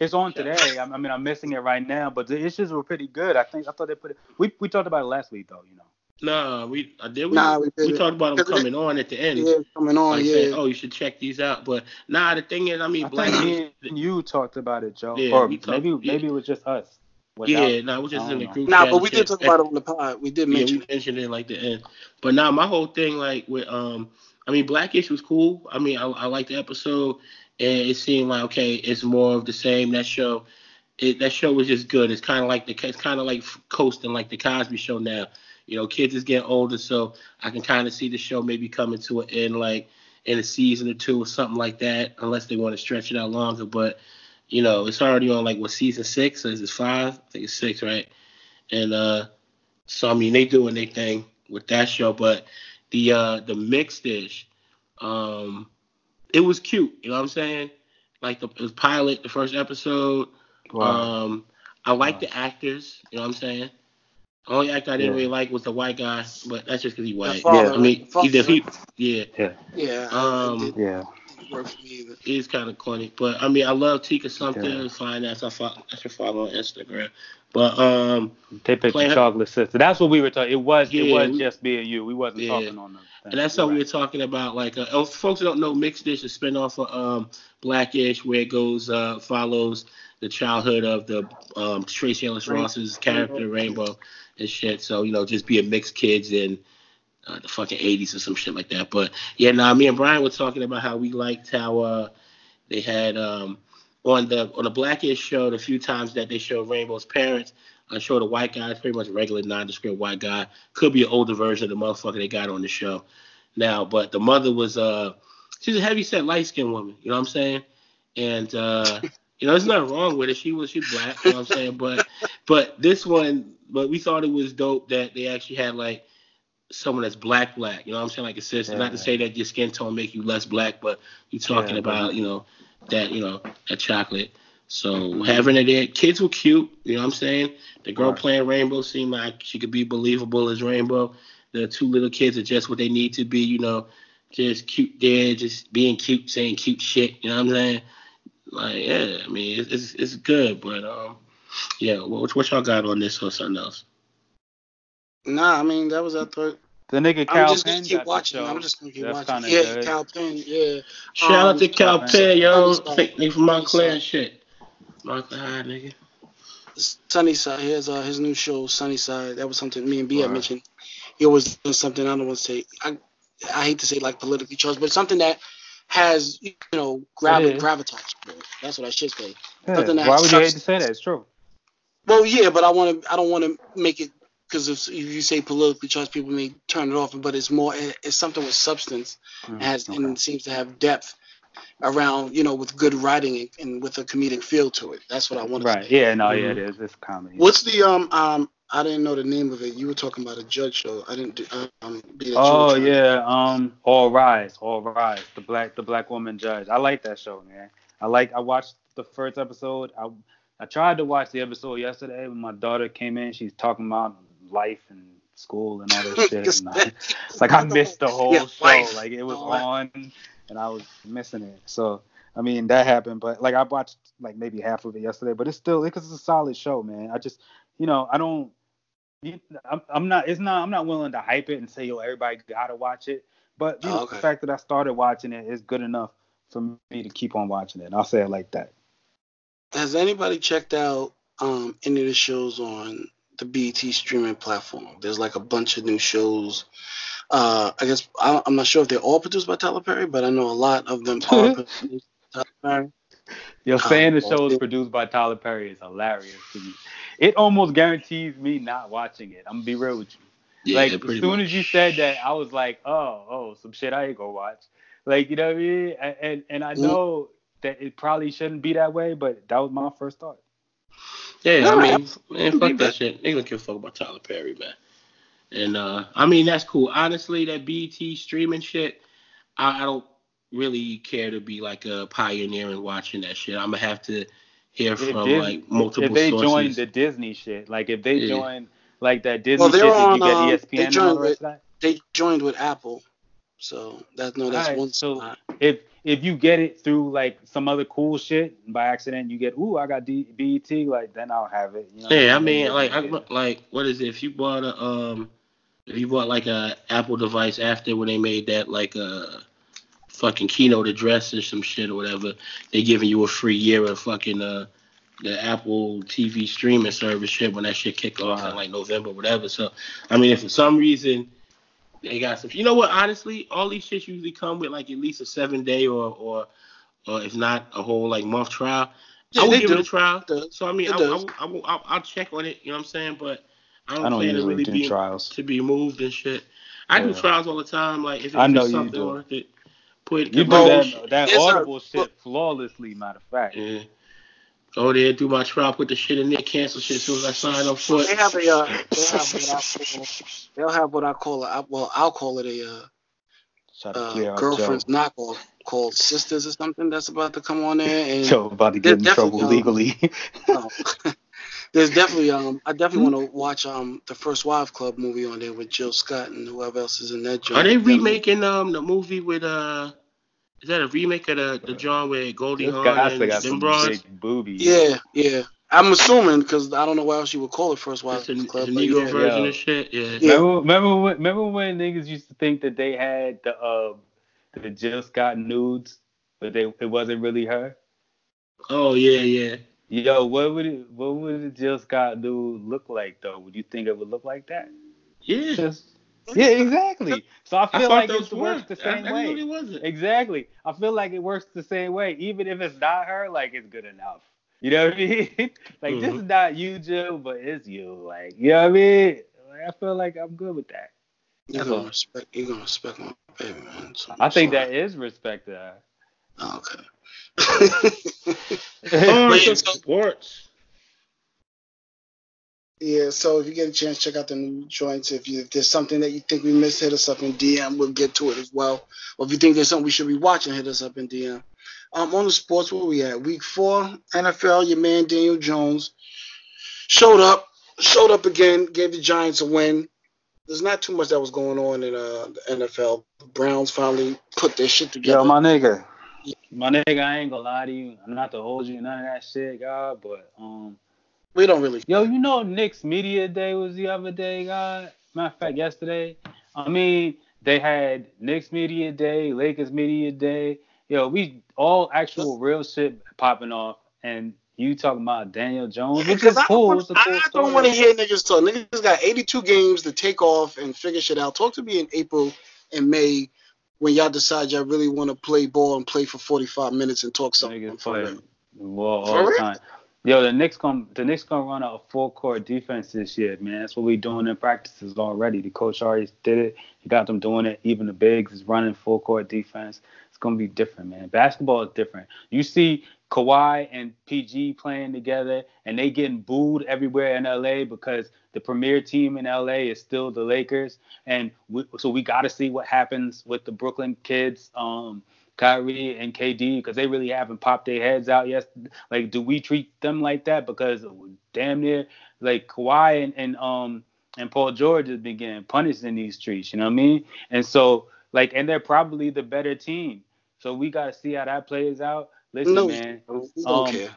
It's on today. I mean, I'm missing it right now, but the issues were pretty good. I think I thought they put it. We we talked about it last week though, you know. Nah, we I did. We, nah, we, we talked about them coming on at the end. Yeah, coming on. Like yeah. Saying, oh, you should check these out. But nah, the thing is, I mean, I Black. Think you talked about it, Joe. Yeah, or talked, maybe yeah. maybe it was just us. Without, yeah, nah, we just in the group. Nah, but we did talk about it on the pod. We did mention. Yeah, we mentioned it like the end. But now nah, my whole thing, like with um, I mean, Blackish was cool. I mean, I, I like the episode, and it seemed like okay, it's more of the same. That show, it, that show was just good. It's kind of like the, it's kind of like coasting like the Cosby Show now you know, kids is getting older, so I can kind of see the show maybe coming to an end, like in a season or two or something like that, unless they want to stretch it out longer. But you know, it's already on like what season six? Or is it five? I think it's six, right? And uh, so I mean, they doing their thing with that show, but the uh the Mixedish, um, it was cute. You know what I'm saying? Like the it was pilot, the first episode. Wow. Um, I like wow. the actors. You know what I'm saying? The Only actor I didn't yeah. really like was the white guy, but that's just because he white. Yeah, I mean, he did. He, yeah. Yeah. Yeah. Um. Yeah. He's kind of corny, but I mean, I love Tika something. Yeah. Fine, that's I follow. I should follow on Instagram. But um, they picked the chocolate sister. That's what we were talking. It was. Yeah, it was we, just me and you. We wasn't yeah. talking on them. And that's what we were talking about. Like, uh, oh, folks that don't know, Mixedish is a spinoff of um, Blackish, where it goes uh, follows the childhood of the um, Tracee Ellis Ross's character Rainbow and shit. So you know, just being mixed kids in uh, the fucking 80s or some shit like that. But yeah, now me and Brian were talking about how we liked how uh, they had um, on the on the Blackish show the few times that they showed Rainbow's parents. I showed a white guy, pretty much a regular nondescript white guy. Could be an older version of the motherfucker they got on the show now, but the mother was uh she's a heavy set light skinned woman, you know what I'm saying? And uh you know, there's nothing wrong with it. She was she's black, you know what I'm saying? But but this one but we thought it was dope that they actually had like someone that's black black, you know what I'm saying? Like a sister. Yeah. Not to say that your skin tone make you less black, but you're talking yeah, about, you know, that, you know, that chocolate. So having it there, kids were cute, you know what I'm saying? The girl right. playing Rainbow seemed like she could be believable as Rainbow. The two little kids are just what they need to be, you know, just cute there, just being cute, saying cute shit, you know what I'm saying? Like, yeah, I mean, it's it's, it's good, but um, yeah, what what y'all got on this or something else? Nah, I mean that was I thought. The nigga Kal I'm just Penn gonna keep watching. I'm just gonna keep That's watching. kinda Yeah, good. Kal Penn. Yeah. Shout Um, out to Kal Penn. Penn, yo. Sunnyside. Fake me from Montclair and Sunnyside. shit. Montclair High, nigga. Sunnyside. Here's uh, his new show, Sunnyside. That was something me and B had Right. mentioned. He always does something I don't want to say. I I hate to say like politically charged, but something that has you know gravi- It is. gravitas. to it. That's what I should say. Yeah. Something that Why has would you hate to say that? It's true. Well, yeah, but I want to. I don't want to make it because if, if you say politically charged, people may turn it off. But it's more it's something with substance. Mm, has okay. and seems to have depth around you know with good writing and, and with a comedic feel to it. That's what I want to Right. Yeah. No. Yeah. Mhm. It is. It's comedy. What's the um um? I didn't know the name of it. You were talking about a judge show. I didn't do, um. Be that you were Oh trying- yeah. Um. All Rise. All Rise. The black. The black woman judge. I like that show, man. I like. I watched the first episode. I. I tried to watch the episode yesterday when my daughter came in. She's talking about life and school and all this shit. And I, it's like I missed the whole Yeah, show. life. Like it was that. on, and I was missing it. So I mean that happened, but like I watched like maybe half of it yesterday. But it's still because it's a solid show, man. I just you know I don't. I'm, I'm not. It's not. I'm not willing to hype it and say yo everybody gotta watch it. But you Oh, know, okay. the fact that I started watching it is good enough for me to keep on watching it. I'll say it like that. Has anybody checked out um any of the shows on the BET streaming platform? There's like a bunch of new shows. Uh, I guess I, I'm not sure if they're all produced by Tyler Perry, but I know a lot of them are produced by Tyler Perry. Um, saying the show is produced by Tyler Perry is hilarious to me. It almost guarantees me not watching it. I'm gonna be real with you. Yeah, like as soon much. as you said that, I was like, oh, oh, some shit I ain't gonna watch. Like you know what I mean? And and, and I know that it probably shouldn't be that way, but that was my first thought. Yeah, I Alright. mean, man, fuck that shit. They don't give a fuck about Tyler Perry, man. And uh, I mean, that's cool. Honestly, that BT streaming shit, I, I don't really care to be like a pioneer in watching that shit. I'm gonna have to hear If from Dis- like multiple sources. if they sources. join the Disney shit, like if they Yeah. join like that Disney Well, they're shit, that you on, um, get they ESPN and all joined the rest of that. They joined with Apple, so that's no, that's Alright, one. so- spot. if if you get it through like some other cool shit by accident, you get ooh I got D- BET, like then I'll have it. You know Yeah, I what mean, like, I, like, what is it? If you bought a, um, if you bought like a Apple device after when they made that like a fucking keynote address or some shit or whatever, they giving you a free year of fucking uh the Apple TV streaming service shit when that shit kicked off in like November, whatever. So, I mean, if for some reason they got some, you know what? Honestly, all these shits usually come with like at least a seven day or or or if not a whole like month trial. Yeah, I will give do. it a trial. It. So I mean, It I, does. I, I, I, I'll check on it. You know what I'm saying? But I don't, I don't plan to really do be trials. to be moved and shit. I do trials all the time. Like if I it's know just you something do. worth it, put You do that that it's a- audible shit flawlessly, matter of fact. Yeah. Go there, do my trap with the shit and there, cancel shit as soon as I sign up for it. They it. have a uh, they have what I call they'll have what I call a well I'll call it a uh, uh, girlfriend's Joe. knockoff called Sisters or something that's about to come on there and Joe about to get in trouble definitely, legally. Oh. There's definitely um I definitely want to watch um the First Wives Club movie on there with Jill Scott and whoever else is in that joint. Are they remaking um the movie with uh? Is that a remake of the the John with Goldie this Hawn and got them some bras? big boobies. Yeah, yeah. I'm assuming because I don't know why else you would call it first wives It's a, in the club. a but Negro yeah. version Yo. of shit. Yeah. Yeah. Remember, remember, when, remember when niggas used to think that they had the uh, the Jill Scott nudes, but they it wasn't really her. Oh yeah, yeah. Yo, what would it, what would the Jill Scott nude look like though? Would you think it would look like that? Yeah. Just yeah, exactly. So I I feel thought like it works the same I, I way. really wasn't. Exactly. I feel like it works the same way. Even if it's not her, like it's good enough. You know what I mean? like this Mhm. is not you, Jill, but it's you. Like you know what I mean? Like, I feel like I'm good with that. You're That's gonna respect. You're gonna respect my baby, man. So, I think sorry. that is respect to her. Oh, okay. On to so- sports. Yeah, so if you get a chance, check out the new joints. If, you, if there's something that you think we missed, hit us up in DM. We'll get to it as well. Or if you think there's something we should be watching, hit us up in DM. Um, on the sports, where we at? Week four, NFL. Your man Daniel Jones showed up, showed up again, gave the Giants a win. There's not too much that was going on in uh, the NFL. The Browns finally put their shit together. Yo, my nigga. My nigga, I ain't gonna lie to you. I'm not to hold you, none of that shit, God. But um, we don't really. yo, you know, Knicks Media Day was the other day, God. Matter of fact, yesterday. I mean, they had Knicks Media Day, Lakers Media Day. Yo, we all actual real shit popping off, and you talking about Daniel Jones, which is I cool. don't, cool I don't want to hear niggas talk. Niggas got 82 games to take off and figure shit out. Talk to me in April and May when y'all decide y'all really want to play ball and play for 45 minutes and talk something. Niggas for play real. well For all the time. Yo, the Knicks come the Knicks gonna run a full court defense this year, man. That's what we doing in practices already. The coach already did it. He got them doing it. Even the bigs is running full court defense. It's gonna be different, man. Basketball is different. You see Kawhi and PG playing together, and they getting booed everywhere in LA because the premier team in LA is still the Lakers, and we, so we got to see what happens with the Brooklyn kids. Um, Kyrie and KD because they really haven't popped their heads out yet. Like, do we treat them like that? Because damn near like Kawhi and, and um and Paul George has been getting punished in these streets. You know what I mean? And so like, and they're probably the better team. So we gotta see how that plays out. Listen, No, man. Um.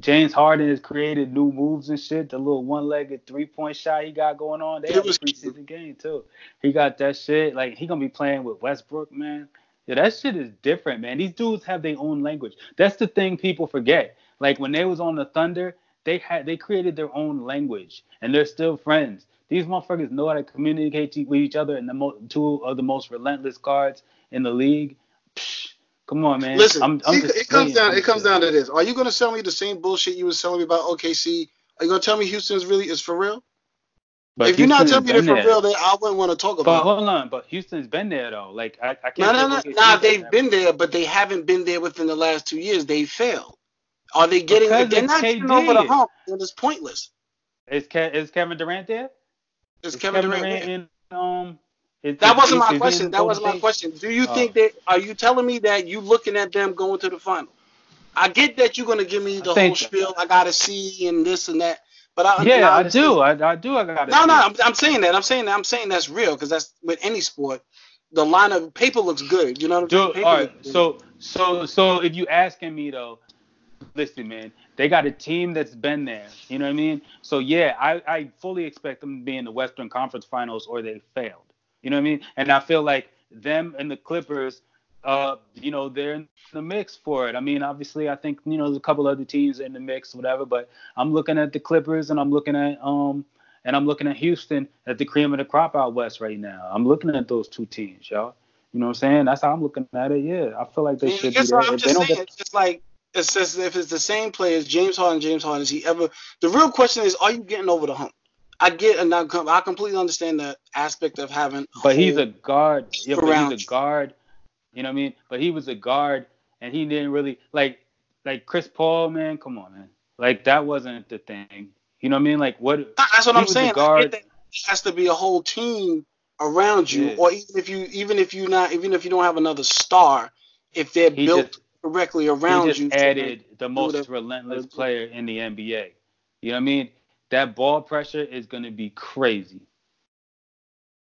James Harden has created new moves and shit. The little one-legged three-point shot he got going on. They It have a preseason game too. He got that shit. Like he gonna be playing with Westbrook, man. Yeah, that shit is different, man. These dudes have their own language. That's the thing people forget. Like when they was on the Thunder, they had they created their own language, and they're still friends. These motherfuckers know how to communicate with each other, and the mo- two of the most relentless guards in the league. Psh, come on, man. Listen, I'm, I'm see, it comes down. It comes shit. down to this. Are you gonna sell me the same bullshit you was telling me about OKC? Are you gonna tell me Houston is really is for real? But if you're not telling me they're for there. real, then I wouldn't want to talk about. it. hold on, but Houston's been there though. Like I, I can't. No, no, no. Nah, they've that. been there, but they haven't been there within the last two years. They failed. Are they getting? Because they're not getting over the hump, then it's pointless. Is, Ke- is Kevin Durant there? Is Is Kevin Durant? there? in um? Is, That wasn't my question. That wasn't my question. Do you Oh. think that? Are you telling me that you looking at them going to the final? I get that you're gonna give me the whole so. spiel. I gotta see and this and that. But I, Yeah, I do. I, I do. I got it. No, no, I'm, I'm saying that. I'm saying that. I'm saying that's real because that's with any sport. The line of paper looks good. You know what I'm saying? All right. So, so, so, if you asking me though, listen, man, they got a team that's been there. You know what I mean? So yeah, I, I fully expect them to be in the Western Conference Finals or they failed. You know what I mean? And I feel like them and the Clippers, uh, you know, they're in the mix for it. I mean, obviously, I think you know there's a couple other teams in the mix, whatever. But I'm looking at the Clippers and I'm looking at um and I'm looking at Houston at the cream of the crop out west right now. I'm looking at those two teams, y'all. You know what I'm saying? That's how I'm looking at it. Yeah, I feel like they should be there. I'm If just don't saying. get It's just like it's just if it's the same players, James Harden, James Harden, is he ever? The real question is, are you getting over the hump? I get and I completely understand the aspect of having. But he's a guard. Yeah, but he's a guard. You know what I mean? But he was a guard, and he didn't really like like Chris Paul, man. Come on, man. Like that wasn't the thing. You know what I mean? Like what? That's what I'm saying. Guard. it has to be a whole team around you, Yeah. or even if you even if you not even if you don't have another star, if they're He built just correctly he around just you. added the most whatever. relentless player in the NBA. You know what I mean? That ball pressure is gonna be crazy.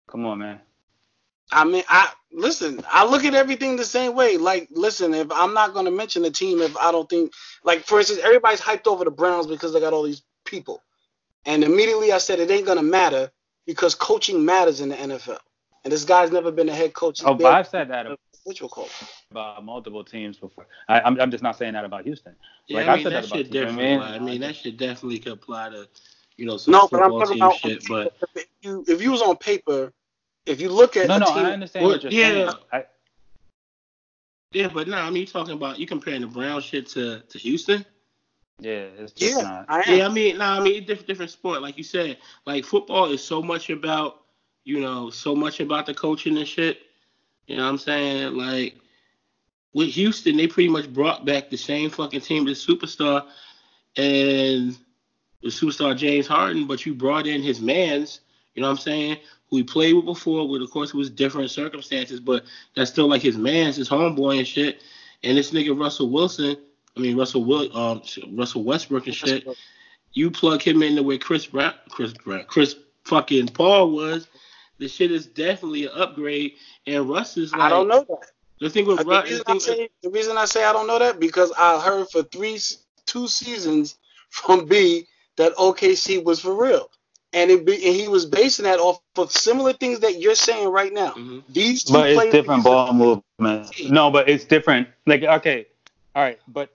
Come on, man. I mean, I listen. I look at everything the same way. Like, listen, if I'm not going to mention a team, if I don't think, like, for instance, everybody's hyped over the Browns because they got all these people, and immediately I said it ain't going to matter because coaching matters in the NFL. And this guy's never been a head coach. Oh, but I've said that a virtual coach. about multiple teams before. I, I'm, I'm just not saying that about Houston. Yeah, Like, I I mean said that that about shit you, you know I definitely. mean? apply. I mean that shit definitely apply to, you know, some No, but I'm football talking team about shit. But if you if you was on paper, if you look at No, no, team, I understand Well, what you're yeah. saying. I, yeah, but no, I mean you talking about you comparing the Brown shit to to Houston. yeah, it's just yeah, not. I. Yeah, I mean, no, I mean, different, different sport. Like you said, like football is so much about, you know, so much about the coaching and shit. You know what I'm saying? Like with Houston, they pretty much brought back the same fucking team, the superstar, and the superstar James Harden, but you brought in his man's. You know what I'm saying? Who he played with before, with of course it was different circumstances, but that's still like his man's, his homeboy and shit. And this nigga Russell Wilson, I mean Russell Will, um, Russell Westbrook and shit you plug him into where Chris Brown, Chris Brown, Chris fucking Paul was, the shit is definitely an upgrade. And Russ is like, I don't know that. The thing with The Russ, reason, the I thing, say, the reason I say I don't know that because I heard for three two seasons from B that OKC was for real, and it be, and he was basing that off of similar things that you're saying right now. Mhm. These two But it's players- different ball movement. No, but it's different. Like, okay, all right, but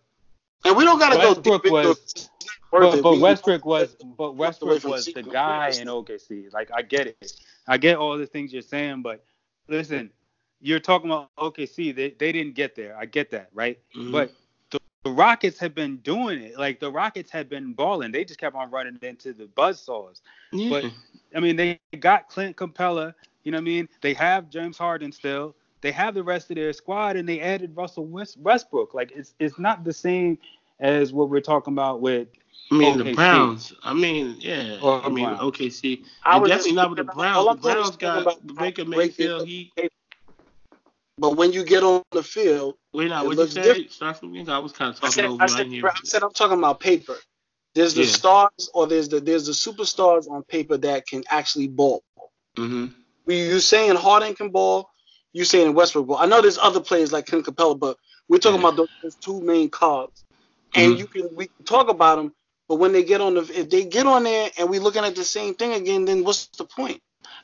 and we don't gotta Westbrook go deep into was- it. It's not worth but, but Westbrook was but Westbrook was the guy in OKC. Like I get it. I get all the things you're saying, but listen, you're talking about OKC. They they didn't get there. I get that, right? Mhm. But the, the Rockets have been doing it. Like the Rockets have been balling. They just kept on running into the buzzsaws. yeah. But I mean, they got Clint Capela. You know what I mean? They have James Harden still. They have the rest of their squad, and they added Russell West- Westbrook. Like it's it's not the same as what we're talking about with. I mean the OKC. Browns. I mean, yeah. Or I mean Browns. OKC. I And was definitely not with the all Browns. I'm The Browns got about Baker they Mayfield. look. He But when you get on the field, wait now. It What you looks say? different. Start from again. I was kind of I talking said, over. I I said, didn't. I said I'm talking about paper. There's the Yeah. stars or there's the there's the superstars on paper that can actually ball. Mm-hmm. You saying Harden can ball, you saying Westbrook ball. I know there's other players like Clint Capela, but we're talking Yeah. about those, those two main cards. And Mhm. you can we can talk about them, but when they get on the if they get on there and we're looking at the same thing again, then what's the point?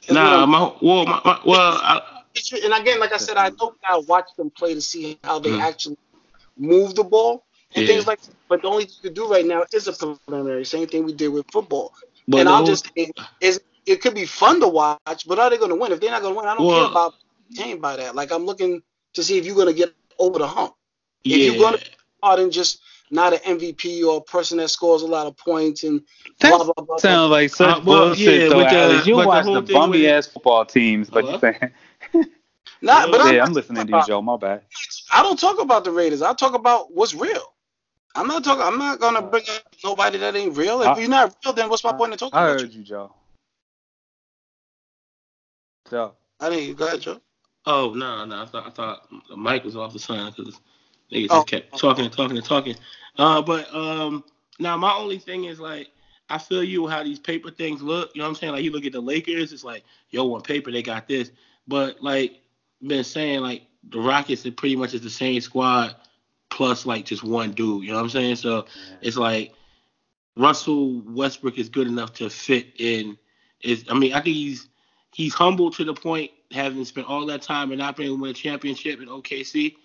That's Nah, my well, my, my, well, I, and again, like I said, I don't gotta watch them play to see how they Mhm. actually move the ball and Yeah. things like. But the only thing you can do right now is a preliminary. Same thing we did with football. but and I'm whole- just saying, is it could be fun to watch, but are they going to win? If they're not going to win, I don't Well- care about game by that. Like I'm looking to see if you're going to get over the hump. yeah. if you're gonna- More than just not an MVP or a person that scores a lot of points and That blah blah blah. blah. Sounds like such Uh, well, bullshit yeah, though, but the- Alex. You but the watch whole the, thing bummy with- ass football teams, but Hello? you saying Not, but Yeah, I'm, I'm listening to you, about- Joe. My bad. I don't talk about the Raiders. I talk about what's real. I'm not talking. I'm not gonna bring up nobody that ain't real. If I- you're not real, then what's my point in talking I about heard you? you, Joe. Joe. I didn't. Go ahead, Joe. Oh no, no, I thought I thought the mic was off the sign because niggas Oh. just kept talking and talking and talking. Uh, but um, now my only thing is like I feel you how these paper things look. You know what I'm saying? Like you look at the Lakers, it's like yo on paper they got this, but like been saying like the Rockets it pretty much is the same squad plus like just one dude. You know what I'm saying? So it's like Russell Westbrook is good enough to fit in. Is I mean I think he's he's humble to the point having spent all that time and not being able to win a championship in OKC.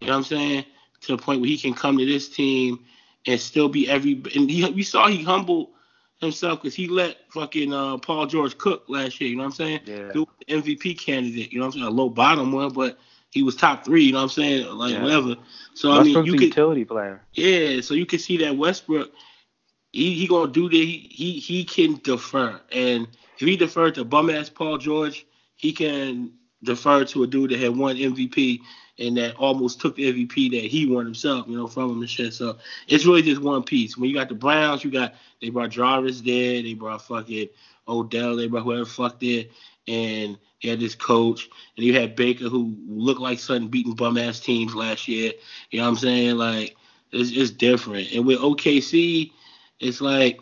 You know what I'm saying? To the point where he can come to this team and still be every. And he, we saw he humbled himself because he let fucking uh, Paul George cook last year. You know what I'm saying? Yeah. He was the MVP candidate. You know what I'm saying? A low bottom one, but he was top three. You know what I'm saying? Like Yeah. whatever. So I mean, Westbrook's you could utility player. yeah, so you can see that Westbrook, he, he gonna do the he, he he can defer, and if he deferred to bum ass Paul George, he can defer to a dude that had won MVP and that almost took the MVP that he won himself, you know, from him and shit. So it's really just one piece. When you got the Browns, you got they brought Jarvis there, they brought fucking Odell, they brought whoever fuck there, and they had this coach, and you had Baker who looked like something beating bum ass teams last year. You know what I'm saying? Like it's, it's different. And with OKC, it's like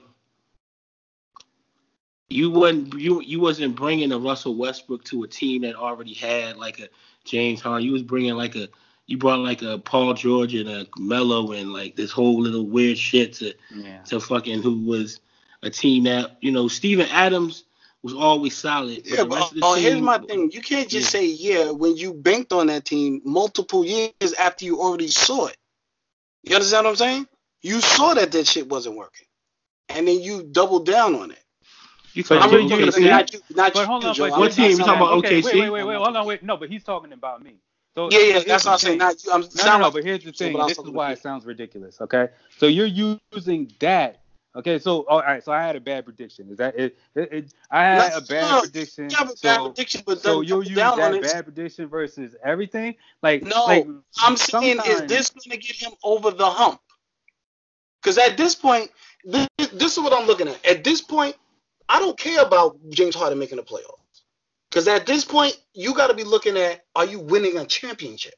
you wasn't you you wasn't bringing a Russell Westbrook to a team that already had like a James Harden. You was bringing like a you brought like a Paul George and a Melo and like this whole little weird shit to Yeah. to fucking who was a team that you know Steven Adams was always solid. Yeah, the rest but of the oh, here's my thing. You can't just Yeah. say yeah when you banked on that team multiple years after you already saw it. You understand what I'm saying? You saw that that shit wasn't working, and then you doubled down on it. You But talking I'm you- about looking you- at OKC? not you, not But hold on, Joe. but What team? You talking about okay, OKC? Wait, wait, wait, wait. Hold on, wait. No, but he's talking about me. So Yeah, yeah, that's what I'm saying. Not you. I'm No, no, sound no, like- but here's the thing. but I was This is why it sounds ridiculous. Okay, so you're using that. Okay, so all right, so I had a bad prediction. Is that it? it, it I had No, a bad no, prediction. You have a bad so, prediction, but so you'll double use down on that it. bad prediction versus everything. Like No, like, I'm saying, is this going to get him over the hump? Because at this point, this, this is what I'm looking at. At this point, I don't care about James Harden making the playoffs. Because at this point, you got to be looking at are you winning a championship?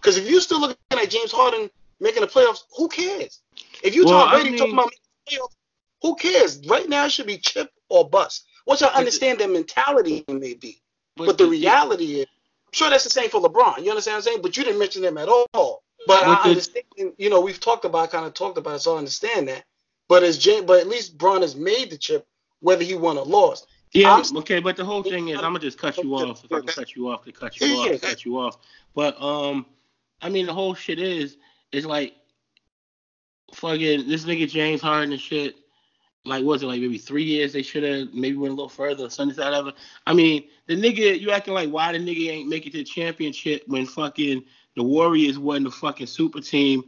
Because if you're still looking at James Harden making the playoffs, who cares? If you Well, Tom I mean- talking about making the playoffs, who cares? Right now, it should be chip or bust. Which I the- understand their mentality may be. But, the reality is, I'm sure that's the same for LeBron. You understand what I'm saying? But you didn't mention them at all. But I the- understand, you know, we've talked about, kind of talked about it, so I understand that. But as James, but at least Bron has made the chip, whether he won or lost. Yeah, I'm- okay, but the whole thing is, I'm gonna just cut you off. If I can cut you off, to cut you off, cut you off. But um, I mean, the whole shit is, it's like, fucking this nigga James Harden and shit. Like, was it like maybe three years? They should have maybe went a little further, something like that. I mean, the nigga, you acting like why the nigga ain't make it to the championship when fucking the Warriors wasn't a fucking super team,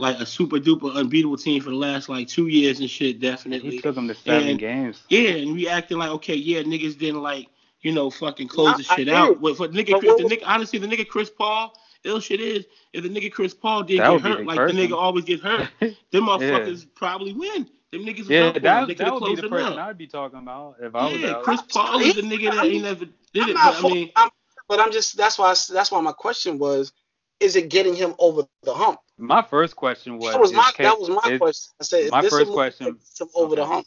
like a super duper unbeatable team for the last like two years and shit. Definitely. he took him to seven And- games. Yeah, and we acting like okay, yeah, niggas didn't like you know fucking close the I- I shit hear out. it. But for nigga, But the nigga, honestly, the nigga Chris Paul, ill shit is if the nigga Chris Paul did That get hurt, the like person. the nigga always get hurt, them motherfuckers probably win. Them niggas Yeah, hurt that, one. They that could would be the it person out. I'd be talking about if I was Yeah, out. Chris Paul is the nigga that ain't never did I'm it. not But I mean, I'm- but I'm just that's why I, that's why my question was, is it getting him over the hump? My first question was, that was my K- that was my is- question. I said, is my this a first question- that gets him over the okay. hump?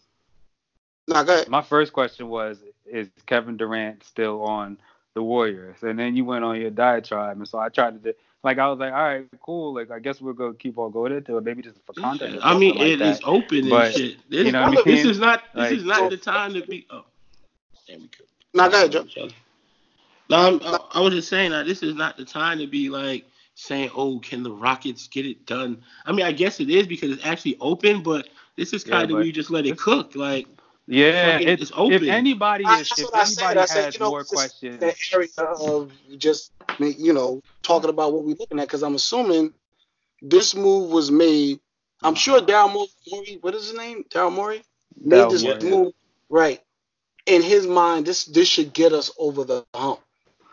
Nah, go ahead. my first question was, is Kevin Durant still on the Warriors? And then you went on your diatribe, and so I tried to, do- like, I was like, all right, cool. Like, I guess we're gonna keep on going into it, maybe just for content. or I mean, something it like is that. open But, and shit. This, you know what I this is not this Like- is not the time to be. Oh, there we go. Nah, go ahead, Joe. No, I'm, I, I was just saying that this is not the time to be like saying, "Oh, can the Rockets get it done?" I mean, I guess it is because it's actually open, but this is Yeah, kind of where you just let it cook. Like, Yeah, fucking- it, it's open. if anybody I- is, that's if what said. anybody I said, has you know, more questions, that area of just you know talking about what we're looking at because I'm assuming this move was made. I'm sure Daryl Morey, what is his name? Daryl Morey made Daryl this Morey, move right. In his mind, this this should get us over the hump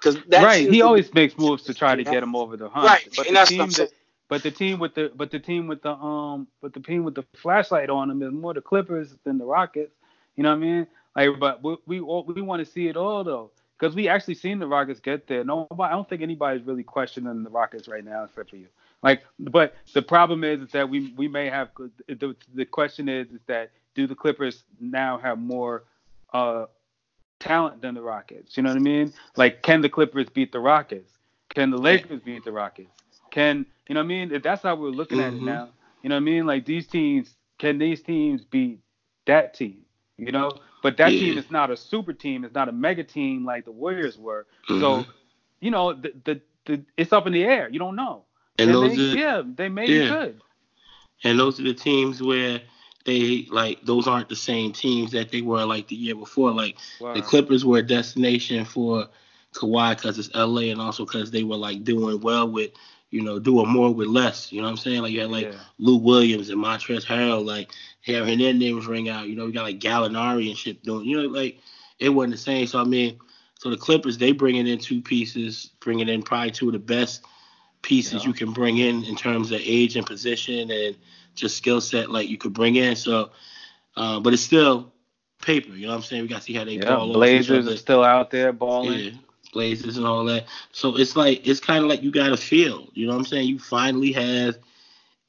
because right? He always makes moves to try to get him over the hump. right, but and the team that, but the team with the but the team with the um but the team with the flashlight on them is more the Clippers than the Rockets. You know what I mean? Like, but we we, all- we want to see it all though, because we actually seen the Rockets get there. Nobody, I don't think anybody's really questioning the Rockets right now, except for you. Like, but the problem is, is that we we may have the the question is is that do the Clippers now have more uh talent than the Rockets? You know what I mean? Like, can the Clippers beat the Rockets? Can the Lakers beat the Rockets? Can you know what I mean? If that's how we're looking at it Mhm. now, you know what I mean? Like these teams, can these teams beat that team? You know, but that team is not a super team. It's not a mega team like the Warriors were. mhm. So, you know, the, the the it's up in the air. You don't know. and those they, are yeah, they may yeah. be good. and those are the teams where they like those aren't the same teams that they were like the year before. Like the Clippers were a destination for Kawhi because it's LA and also because they were like doing well with, you know, doing more with less. You know what I'm saying? Like you had like Yeah. Lou Williams and Montrezl Harrell, like having their names ring out. You know, we got like Gallinari and shit doing. You know, like it wasn't the same. So I mean, so the Clippers they bringing in two pieces, bringing in probably two of the best pieces Yeah. you can bring in in terms of age and position and just skill set like you could bring in. So, uh, but it's still paper. You know what I'm saying? We got to see how they Yeah, ball Blazers are still out there balling. Yeah, Blazers and all that. So it's like it's kind of like you got a feel. You know what I'm saying? You finally have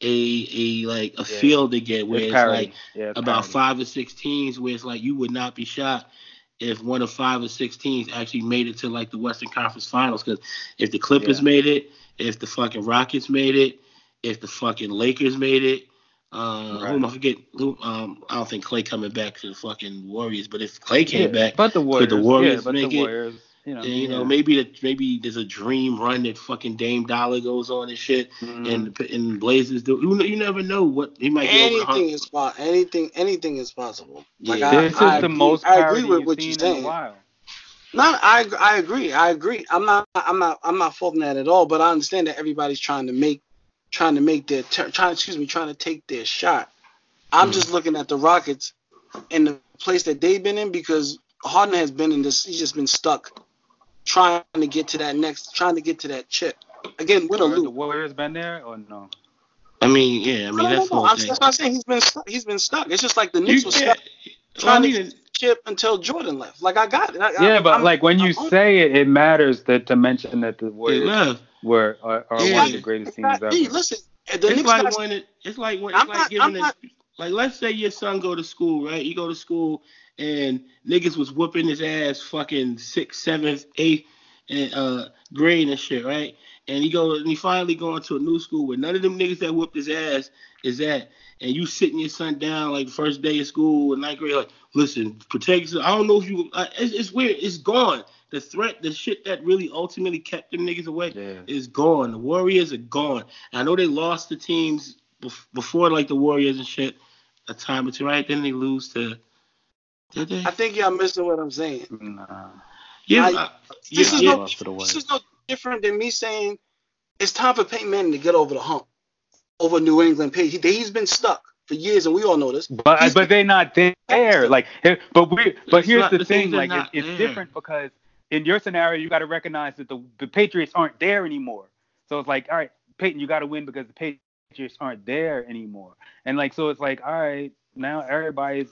a a like a Yeah. field again where It's it's, like yeah, about five or six teams where it's like you would not be shocked if one of five or six teams actually made it to like the Western Conference Finals. Because if the Clippers Yeah. made it, if the fucking Rockets made it, if the fucking Lakers made it, uh, who am I Right. forget? Who um, I don't think Klay coming back to the fucking Warriors, but if Klay came Yeah, back, but the Warriors, the Warriors yeah, but make the it? Warriors, you know, then, you know maybe that maybe there's a dream run that fucking Dame Dolla goes on and shit, Mhm. and and Blazers do. You, you never know what he might get over the hump. Anything is po- anything anything is possible. Like Yeah. I, this is I the agree- most I agree with what you're seen in a saying. while. No, I I agree. I agree. I'm not I'm not I'm not faulting that at all. But I understand that everybody's trying to make trying to make their tur- trying excuse me trying to take their shot. I'm Mhm. just looking at the Rockets and the place that they've been in because Harden has been in this. He's just been stuck trying to get to that next, trying to get to that chip. Again, win or Have the. Warriors been there or no? I mean, yeah, I mean No, no, that's the no, I'm, thing. that's what I'm saying. He's been stuck. He's been stuck. It's just like the You Knicks was can't. stuck Well, I trying to the chip until Jordan left. Like I got it. I, Yeah, I, but I'm- like when you I'm- say it, it matters that to mention that the they Warriors left. Were are, are Yeah. one of the greatest It's teams not ever. me. Listen, the It's Knicks like got- when it, it's like when it's I'm like not- giving I'm a, not- like let's say your son go to school, right? You go to school and niggas was whooping his ass fucking sixth, seventh, eighth, and uh grade and shit, right? And he go and he finally going to a new school where none of them niggas that whooped his ass is at, and you sitting your son down like the first day of school in ninth grade, like, listen, protect. yourself. I don't know if you. Uh, it's, it's weird. It's gone. The threat, the shit that really ultimately kept them niggas away Yeah. is gone. The Warriors are gone. I know they lost the teams bef- before, like the Warriors and shit, a time or two, right? Then they lose to. Did they? I think y'all missing what I'm saying. Nah. Yeah, I- This yeah, is yeah. no lost to the this is no different than me saying it's time for Peyton Manning to get over the hump over New England. He, he's been stuck for years, and we all know this. But He's- but they're not there. Like, but we but It's here's not- the the thing. Like, not it's, it's there. different because in your scenario, you got to recognize that the the Patriots aren't there anymore. So it's like, all right, Peyton, you got to win because the Patriots aren't there anymore. And like, so it's like, all right, now everybody's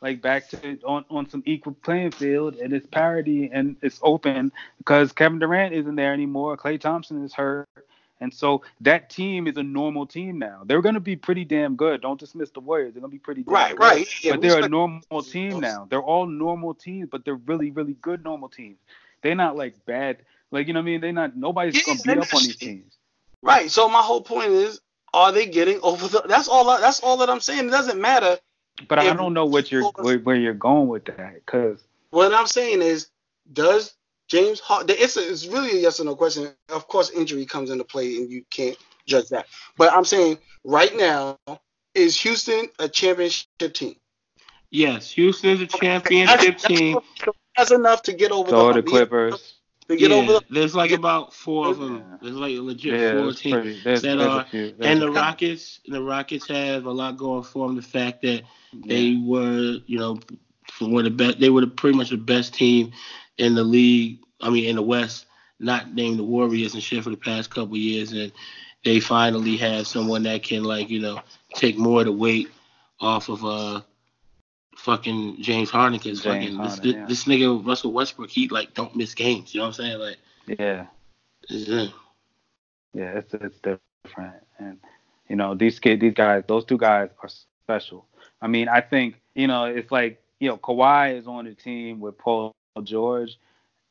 like back to on on some equal playing field, and it's parity and it's open because Kevin Durant isn't there anymore. Klay Thompson is hurt. And so that team is a normal team now. They're going to be pretty damn good. Don't dismiss the Warriors. They're going to be pretty damn Right, good right. Yeah, but they're a normal team now. They're all normal teams, but they're really, really good normal teams. They're not like bad. Like you know what I mean? They're not. Nobody's Yeah, gonna beat up on these teams. Right. So my whole point is, are they getting over the? That's all. I, that's all that I'm saying. It doesn't matter. But I don't know what you're where, where you're going with that, because What I'm saying is, does James Harden? It's a, it's really a yes or no question. Of course, injury comes into play, and you can't judge that. But I'm saying right now, is Houston a championship team? Yes, Houston is a championship team. That's enough to get over so the, the Clippers. To get Yeah, over the, there's like get- about four of them. Yeah. There's like a legit Yeah, four teams. pretty. That there's are- a few. there's And the. Rockets, the Rockets have a lot going for them. The fact that they were, you know, one of the best. They were the, pretty much the best team in the league. I mean, in the West, not named the Warriors and shit for the past couple years, and they finally have someone that can like, you know, take more of the weight off of uh fucking James Harden because fucking this, yeah. this nigga Russell Westbrook, he like don't miss games. You know what I'm saying? Like, Yeah, it. yeah, it's it's different, and you know these kid, these guys, those two guys are special. I mean, I think you know it's like you know Kawhi is on the team with Paul George.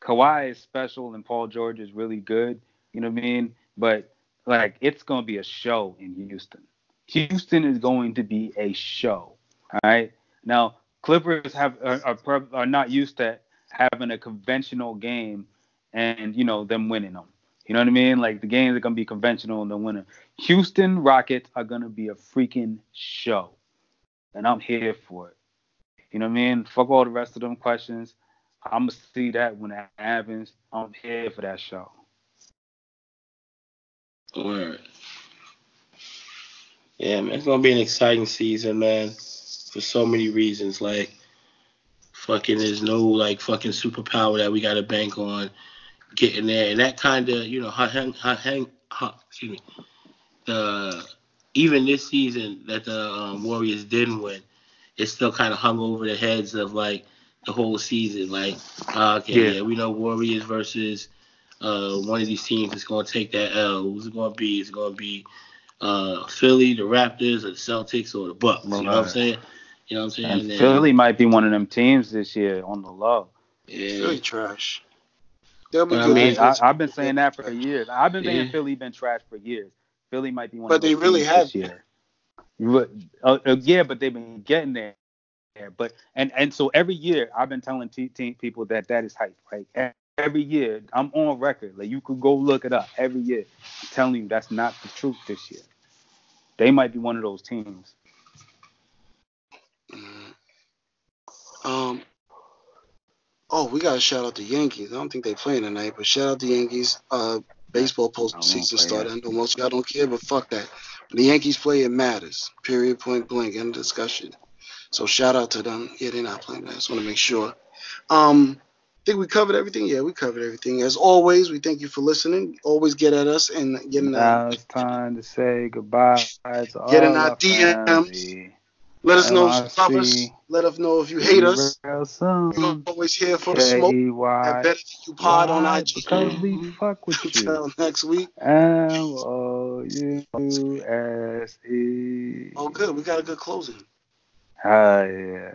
Kawhi is special and Paul George is really good. You know what I mean? But like it's gonna be a show in Houston. Houston is going to be a show. All right. Now Clippers have are, are, are not used to having a conventional game and you know them winning them. You know what I mean? Like the games are gonna be conventional and they're winning. Houston Rockets are gonna be a freaking show, and I'm here for it. You know what I mean? Fuck all the rest of them questions. I'm gonna see that when it happens. I'm here for that show. Word. Yeah, man, it's gonna be an exciting season, man, for so many reasons. Like, fucking, there's no like fucking superpower that we got to bank on getting there, and that kind of, you know, hang, hang, hang, excuse me, the even this season that the um, Warriors didn't win, it still kind of hung over the heads of like the whole season. Like, uh, okay, Yeah. yeah, we know Warriors versus uh, one of these teams is going to take that L. Who's it going to be? Is it going to be uh, Philly, the Raptors, or the Celtics, or the Bucks. You know what I'm saying? You know what I'm saying? And And then- Philly might be one of them teams this year on the low. Yeah. Philly trash. Be I good. I mean, mean, I, I've been saying that for years. I've been saying Yeah. Philly been trash for years. Philly might be one But of those they really have this year. But, uh, uh, yeah, but they've been getting there. Yeah, But and and so every year I've been telling te- team people that that is hype. Right? E- Every year I'm on record. Like you could go look it up. Every year, I'm telling you that's not the truth this year. They might be one of those teams. Mm. Um. Oh, we got to shout out the Yankees. I don't think they playing tonight, but shout out the Yankees. Uh, baseball postseason started. I know most y'all don't care, but fuck that. When the Yankees play, it matters. Period. Point blank. End of discussion. So shout out to them. Yeah, they're not playing. I just want to make sure. Um, think we covered everything. Yeah, we covered everything. As always, we thank you for listening. Always get at us and getting Now uh, it's time to say goodbye to all Get in our our DMs. family. let us know if you love us. Let us know if you hate us. We're always here for the smoke. At Better You Pod on? IG. Because we fuck with you. Until next week. M O U S E. Oh, good. We got a good closing. Ah, yeah.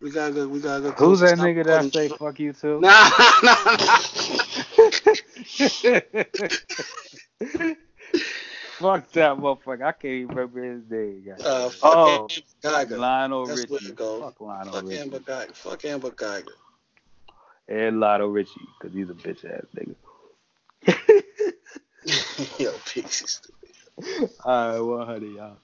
We got good. We got good. Who's that nigga that say fuck you too? Nah, nah, nah. fuck that motherfucker. I can't even remember his name. guys. Uh, fuck Oh, Amber Guyger. Lionel That's Richie. Fuck Lionel Fuck Richie. Amber Guyger. Fuck Amber Guyger. And Lionel Richie, because he's a bitch ass nigga. Yo. Stupid. All right, well, honey, y'all.